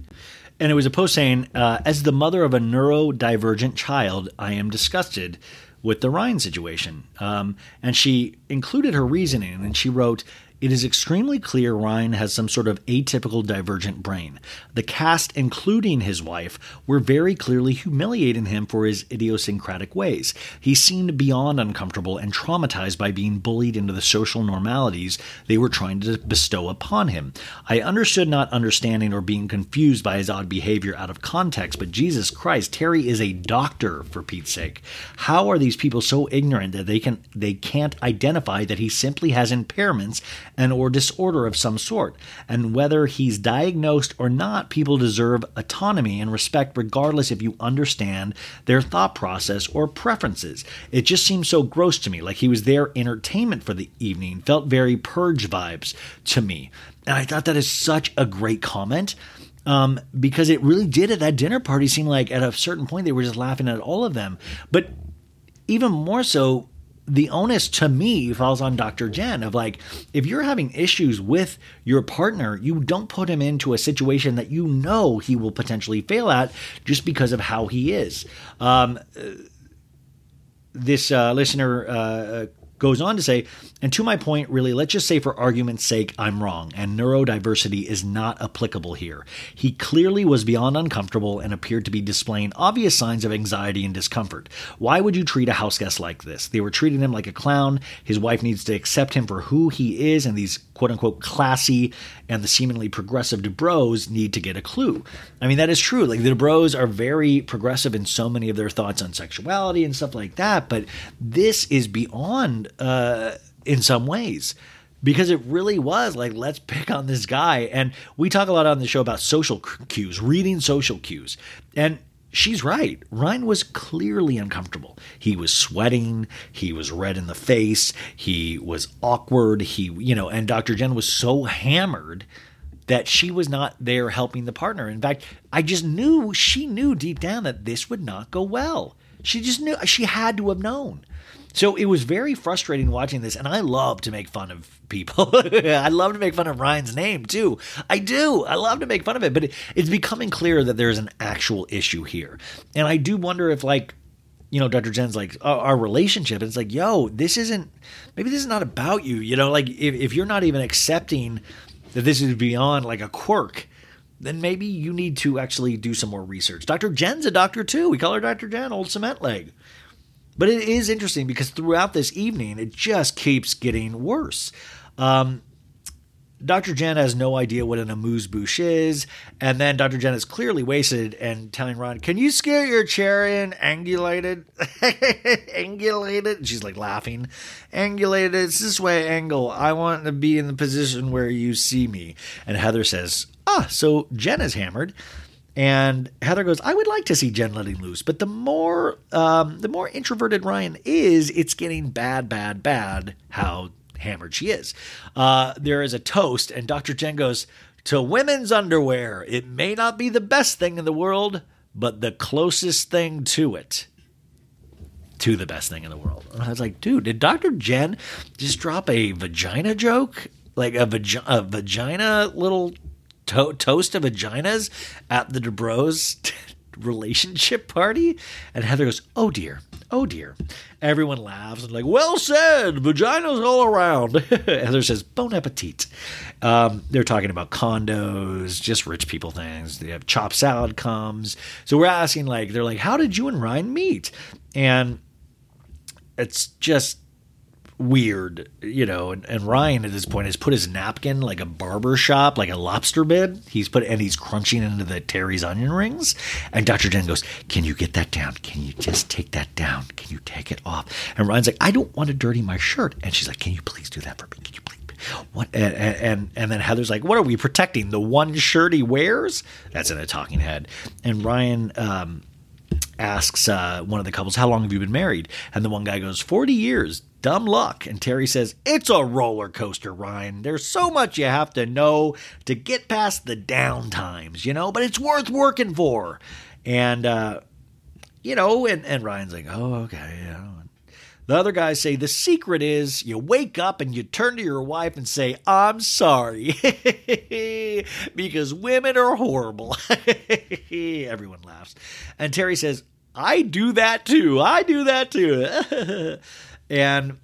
Speaker 3: And it was a post saying, uh, as the mother of a neurodivergent child, I am disgusted with the Ryne situation. Um, and she included her reasoning, and she wrote, it is extremely clear Ryne has some sort of atypical divergent brain. The cast, including his wife, were very clearly humiliating him for his idiosyncratic ways. He seemed beyond uncomfortable and traumatized by being bullied into the social normalities they were trying to bestow upon him. I understood not understanding or being confused by his odd behavior out of context, but Jesus Christ, Terry is a doctor for Pete's sake. How are these people so ignorant that they can they can't identify that he simply has impairments and or disorder of some sort. And whether he's diagnosed or not, people deserve autonomy and respect regardless if you understand their thought process or preferences. It just seems so gross to me, like he was there entertainment for the evening, felt very purge vibes to me. And I thought that is such a great comment. Um, because it really did at that dinner party seem like at a certain point they were just laughing at all of them. But even more so, the onus to me falls on Dr. Jen of like, if you're having issues with your partner, you don't put him into a situation that you know he will potentially fail at just because of how he is. Um, this uh, listener uh, goes on to say, and to my point, really, let's just say for argument's sake, I'm wrong, and neurodiversity is not applicable here. He clearly was beyond uncomfortable and appeared to be displaying obvious signs of anxiety and discomfort. Why would you treat a house guest like this? They were treating him like a clown. His wife needs to accept him for who he is, and these quote unquote classy and the seemingly progressive Dubrows need to get a clue. I mean, that is true. Like the Dubrows are very progressive in so many of their thoughts on sexuality and stuff like that, but this is beyond uh, in some ways because it really was like let's pick on this guy. And we talk a lot on the show about social cues reading social cues. And she's right. Ryne was clearly uncomfortable. He was sweating. He was red in the face. He was awkward. He you know and dr jen was so hammered that she was not there helping the partner. In fact i just knew she knew deep down that this would not go well. She just knew she had to have known so it was very frustrating watching this, and I love to make fun of people. I love to make fun of Ryne's name too. I do. I love to make fun of it, but it, it's becoming clear that there's an actual issue here, and I do wonder if like. You know, Dr. Jen's like our, our relationship. It's like, yo, this isn't. Maybe this is not about you. You know, like if, if you're not even accepting that this is beyond like a quirk, then maybe you need to actually do some more research. Dr. Jen's a doctor too. We call her Dr. Jen, old cement leg. But it is interesting because throughout this evening, it just keeps getting worse. Um, Dr. Jen has no idea what an amuse bouche is, and then Dr. Jen is clearly wasted and telling Ron, "Can you scare your chair in angulated, angulated?" She's like laughing, angulated. It's this way, angle. I want to be in the position where you see me. And Heather says, "Ah, so Jen is hammered." And Heather goes, I would like to see Jen letting loose, but the more um, the more introverted Ryne is, it's getting bad, bad, bad. How hammered she is. Uh, there is a toast, and Dr. Jen goes to women's underwear. It may not be the best thing in the world, but the closest thing to it. To the best thing in the world. And I was like, dude, did Dr. Jen just drop a vagina joke? Like a, vagi- a vagina little to- toast of vaginas at the Dubrows relationship party? And Heather goes, Oh dear, oh dear. Everyone laughs and like, Well said, vaginas all around. Heather says, Bon appetit. Um, they're talking about condos, just rich people things. They have chopped salad comes. So we're asking, like, they're like, How did you and Ryne meet? And it's just weird, you know. And, and Ryne at this point has put his napkin like a barber shop, like a lobster bid. He's put and he's crunching into the Terry's onion rings. And Dr. Jen goes, Can you get that down? Can you just take that down? Can you take it off? And Ryne's like, I don't want to dirty my shirt. And she's like, Can you please do that for me? Can you please? What and, and and then Heather's like, "What are we protecting? The one shirt he wears?" That's in a talking head. And Ryne um, asks uh, one of the couples, How long have you been married? And the one guy goes, 40 years. Dumb luck. And Terry says, It's a roller coaster, Ryne. There's so much you have to know to get past the down times, you know, but it's worth working for. And, uh, you know, and, and Ryne's like, Oh, okay. Yeah. The other guys say the secret is you wake up and you turn to your wife and say, I'm sorry. because women are horrible. Everyone laughs. And Terry says, I do that too. I do that too. and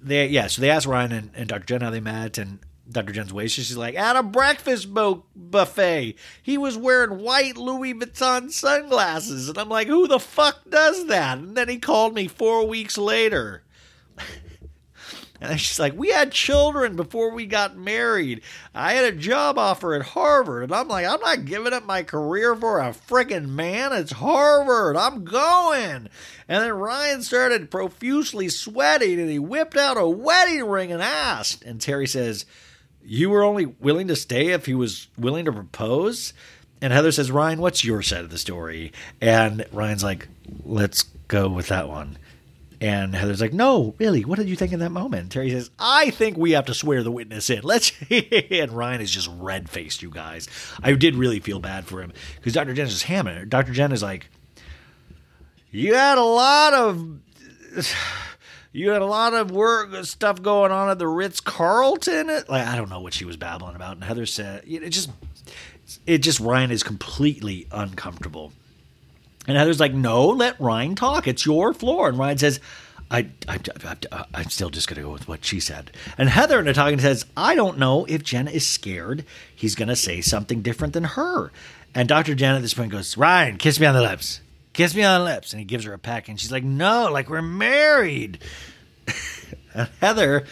Speaker 3: they, yeah, so they asked Ryne and, and Dr. Jen how they met, and Dr. Jen's waist. She's like, at a breakfast bo- buffet. He was wearing white Louis Vuitton sunglasses. And I'm like, who the fuck does that? And then he called me four weeks later. And she's like, we had children before we got married. I had a job offer at Harvard. And I'm like, I'm not giving up my career for a freaking man. It's Harvard. I'm going. And then Ryne started profusely sweating and he whipped out a wedding ring and asked. And Terry says, you were only willing to stay if he was willing to propose? And Heather says, Ryne, what's your side of the story? And Ryne's like, let's go with that one. And Heather's like, no, really, what did you think in that moment? Terry says, I think we have to swear the witness in. Let's. and Ryne is just red faced, you guys. I did really feel bad for him because Dr. Jen is hammering. Dr. Jen is like, you had a lot of you had a lot of work stuff going on at the Ritz Carlton. Like I don't know what she was babbling about. And Heather said it just it just Ryne is completely uncomfortable. And Heather's like, no, let Ryne talk. It's your floor. And Ryne says, I, I, I'm still just going to go with what she said. And Heather in talking says, I don't know if Jen is scared he's going to say something different than her. And Dr. Jen at this point goes, Ryne, kiss me on the lips. Kiss me on the lips. And he gives her a peck. And she's like, no, like we're married. and Heather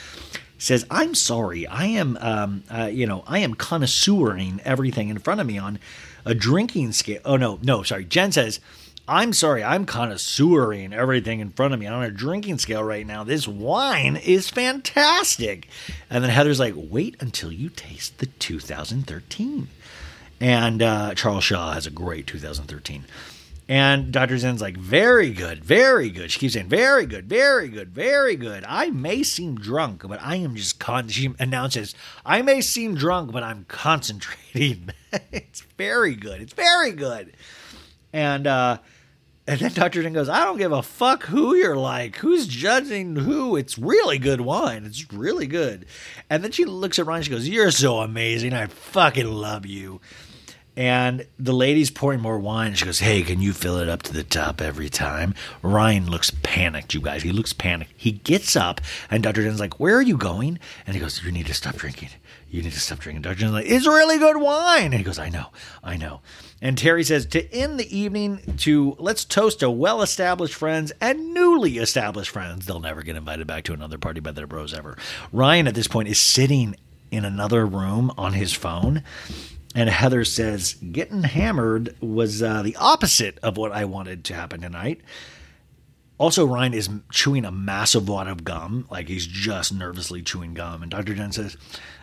Speaker 3: says, I'm sorry. I am, um, uh, you know, I am connoisseuring everything in front of me on a drinking scale. Oh, no, no, sorry. Jen says, I'm sorry, I'm connoisseuring everything in front of me on a drinking scale right now. This wine is fantastic. And then Heather's like, wait until you taste the 2013. And uh, Charles Shaw has a great 2013. And Dr. Jen's like, very good, very good. She keeps saying, very good, very good, very good. I may seem drunk, but I am just con. She announces, I may seem drunk, but I'm concentrating. it's very good. It's very good. And uh, and then Dr. Jen goes, I don't give a fuck who you're like. Who's judging who? It's really good wine. It's really good. And then she looks at Ryne. She goes, You're so amazing. I fucking love you. And the lady's pouring more wine. She goes, Hey, can you fill it up to the top every time? Ryne looks panicked, you guys. He looks panicked. He gets up, and Dr. Jen's like, Where are you going? And he goes, You need to stop drinking. You need to stop drinking. Dr. Jen's like, It's really good wine. And he goes, I know, I know. And Terry says, To end the evening, to let's toast to well established friends and newly established friends. They'll never get invited back to another party by their bros ever. Ryne, at this point, is sitting in another room on his phone. And Heather says, Getting hammered was uh, the opposite of what I wanted to happen tonight. Also, Ryne is chewing a massive wad of gum, like he's just nervously chewing gum. And Dr. Jen says,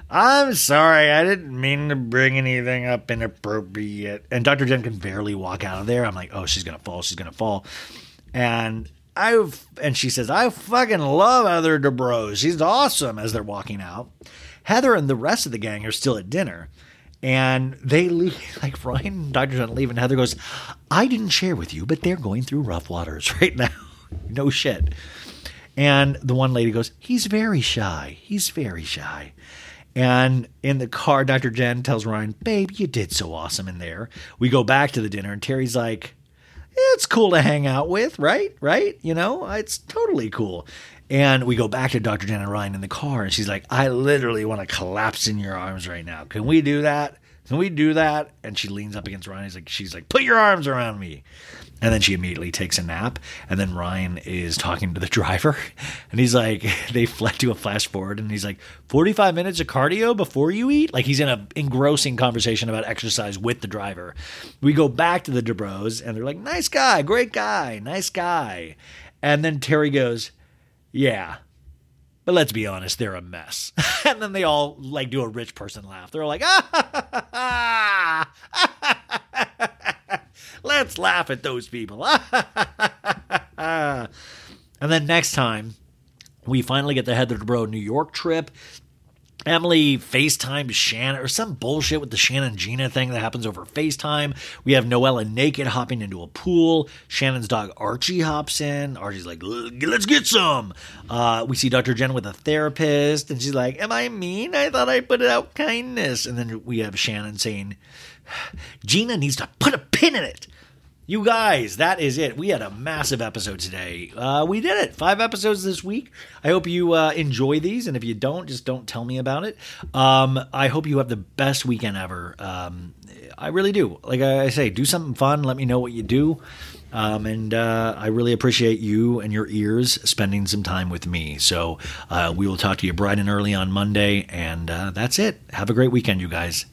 Speaker 3: I'm sorry, I didn't mean to bring anything up inappropriate. And Dr. Jen can barely walk out of there. I'm like, oh, she's gonna fall, she's gonna fall. And I and she says, I fucking love Heather Dubrow. She's awesome as they're walking out. Heather and the rest of the gang are still at dinner. And they leave, like Ryne and Dr. Jen leave, and Heather goes, I didn't share with you, but they're going through rough waters right now. no shit. And the one lady goes, He's very shy. He's very shy. And in the car, Dr. Jen tells Ryne, Babe, you did so awesome in there. We go back to the dinner, and Terry's like, It's cool to hang out with, right? Right? You know, it's totally cool. And we go back to Dr. And Ryne in the car, and she's like, I literally want to collapse in your arms right now. Can we do that? Can we do that? And she leans up against Ryne. He's like, she's like, put your arms around me. And then she immediately takes a nap. And then Ryne is talking to the driver. And he's like, they fled to a flash forward. And he's like, 45 minutes of cardio before you eat? Like he's in an engrossing conversation about exercise with the driver. We go back to the Dubrows and they're like, nice guy, great guy, nice guy. And then Terry goes, yeah. But let's be honest, they're a mess. and then they all like do a rich person laugh. They're like, ah, let's laugh at those people. and then next time, we finally get the Heather Dubrow New York trip. Emily FaceTime Shannon or some bullshit with the Shannon Gina thing that happens over FaceTime. We have Noella naked hopping into a pool. Shannon's dog Archie hops in. Archie's like, let's get some. Uh, we see Dr. Jen with a therapist, and she's like, Am I mean? I thought I put out kindness. And then we have Shannon saying, Gina needs to put a pin in it. You guys, that is it. We had a massive episode today. Uh, we did it. Five episodes this week. I hope you uh, enjoy these, and if you don't, just don't tell me about it. Um, I hope you have the best weekend ever. Um, I really do. Like I say, do something fun. Let me know what you do. Um, and uh, I really appreciate you and your ears spending some time with me. So uh, we will talk to you bright and early on Monday, and uh, that's it. Have a great weekend, you guys.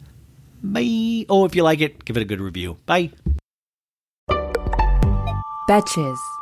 Speaker 3: Bye. Oh, if you like it, give it a good review. Bye.
Speaker 6: Betches.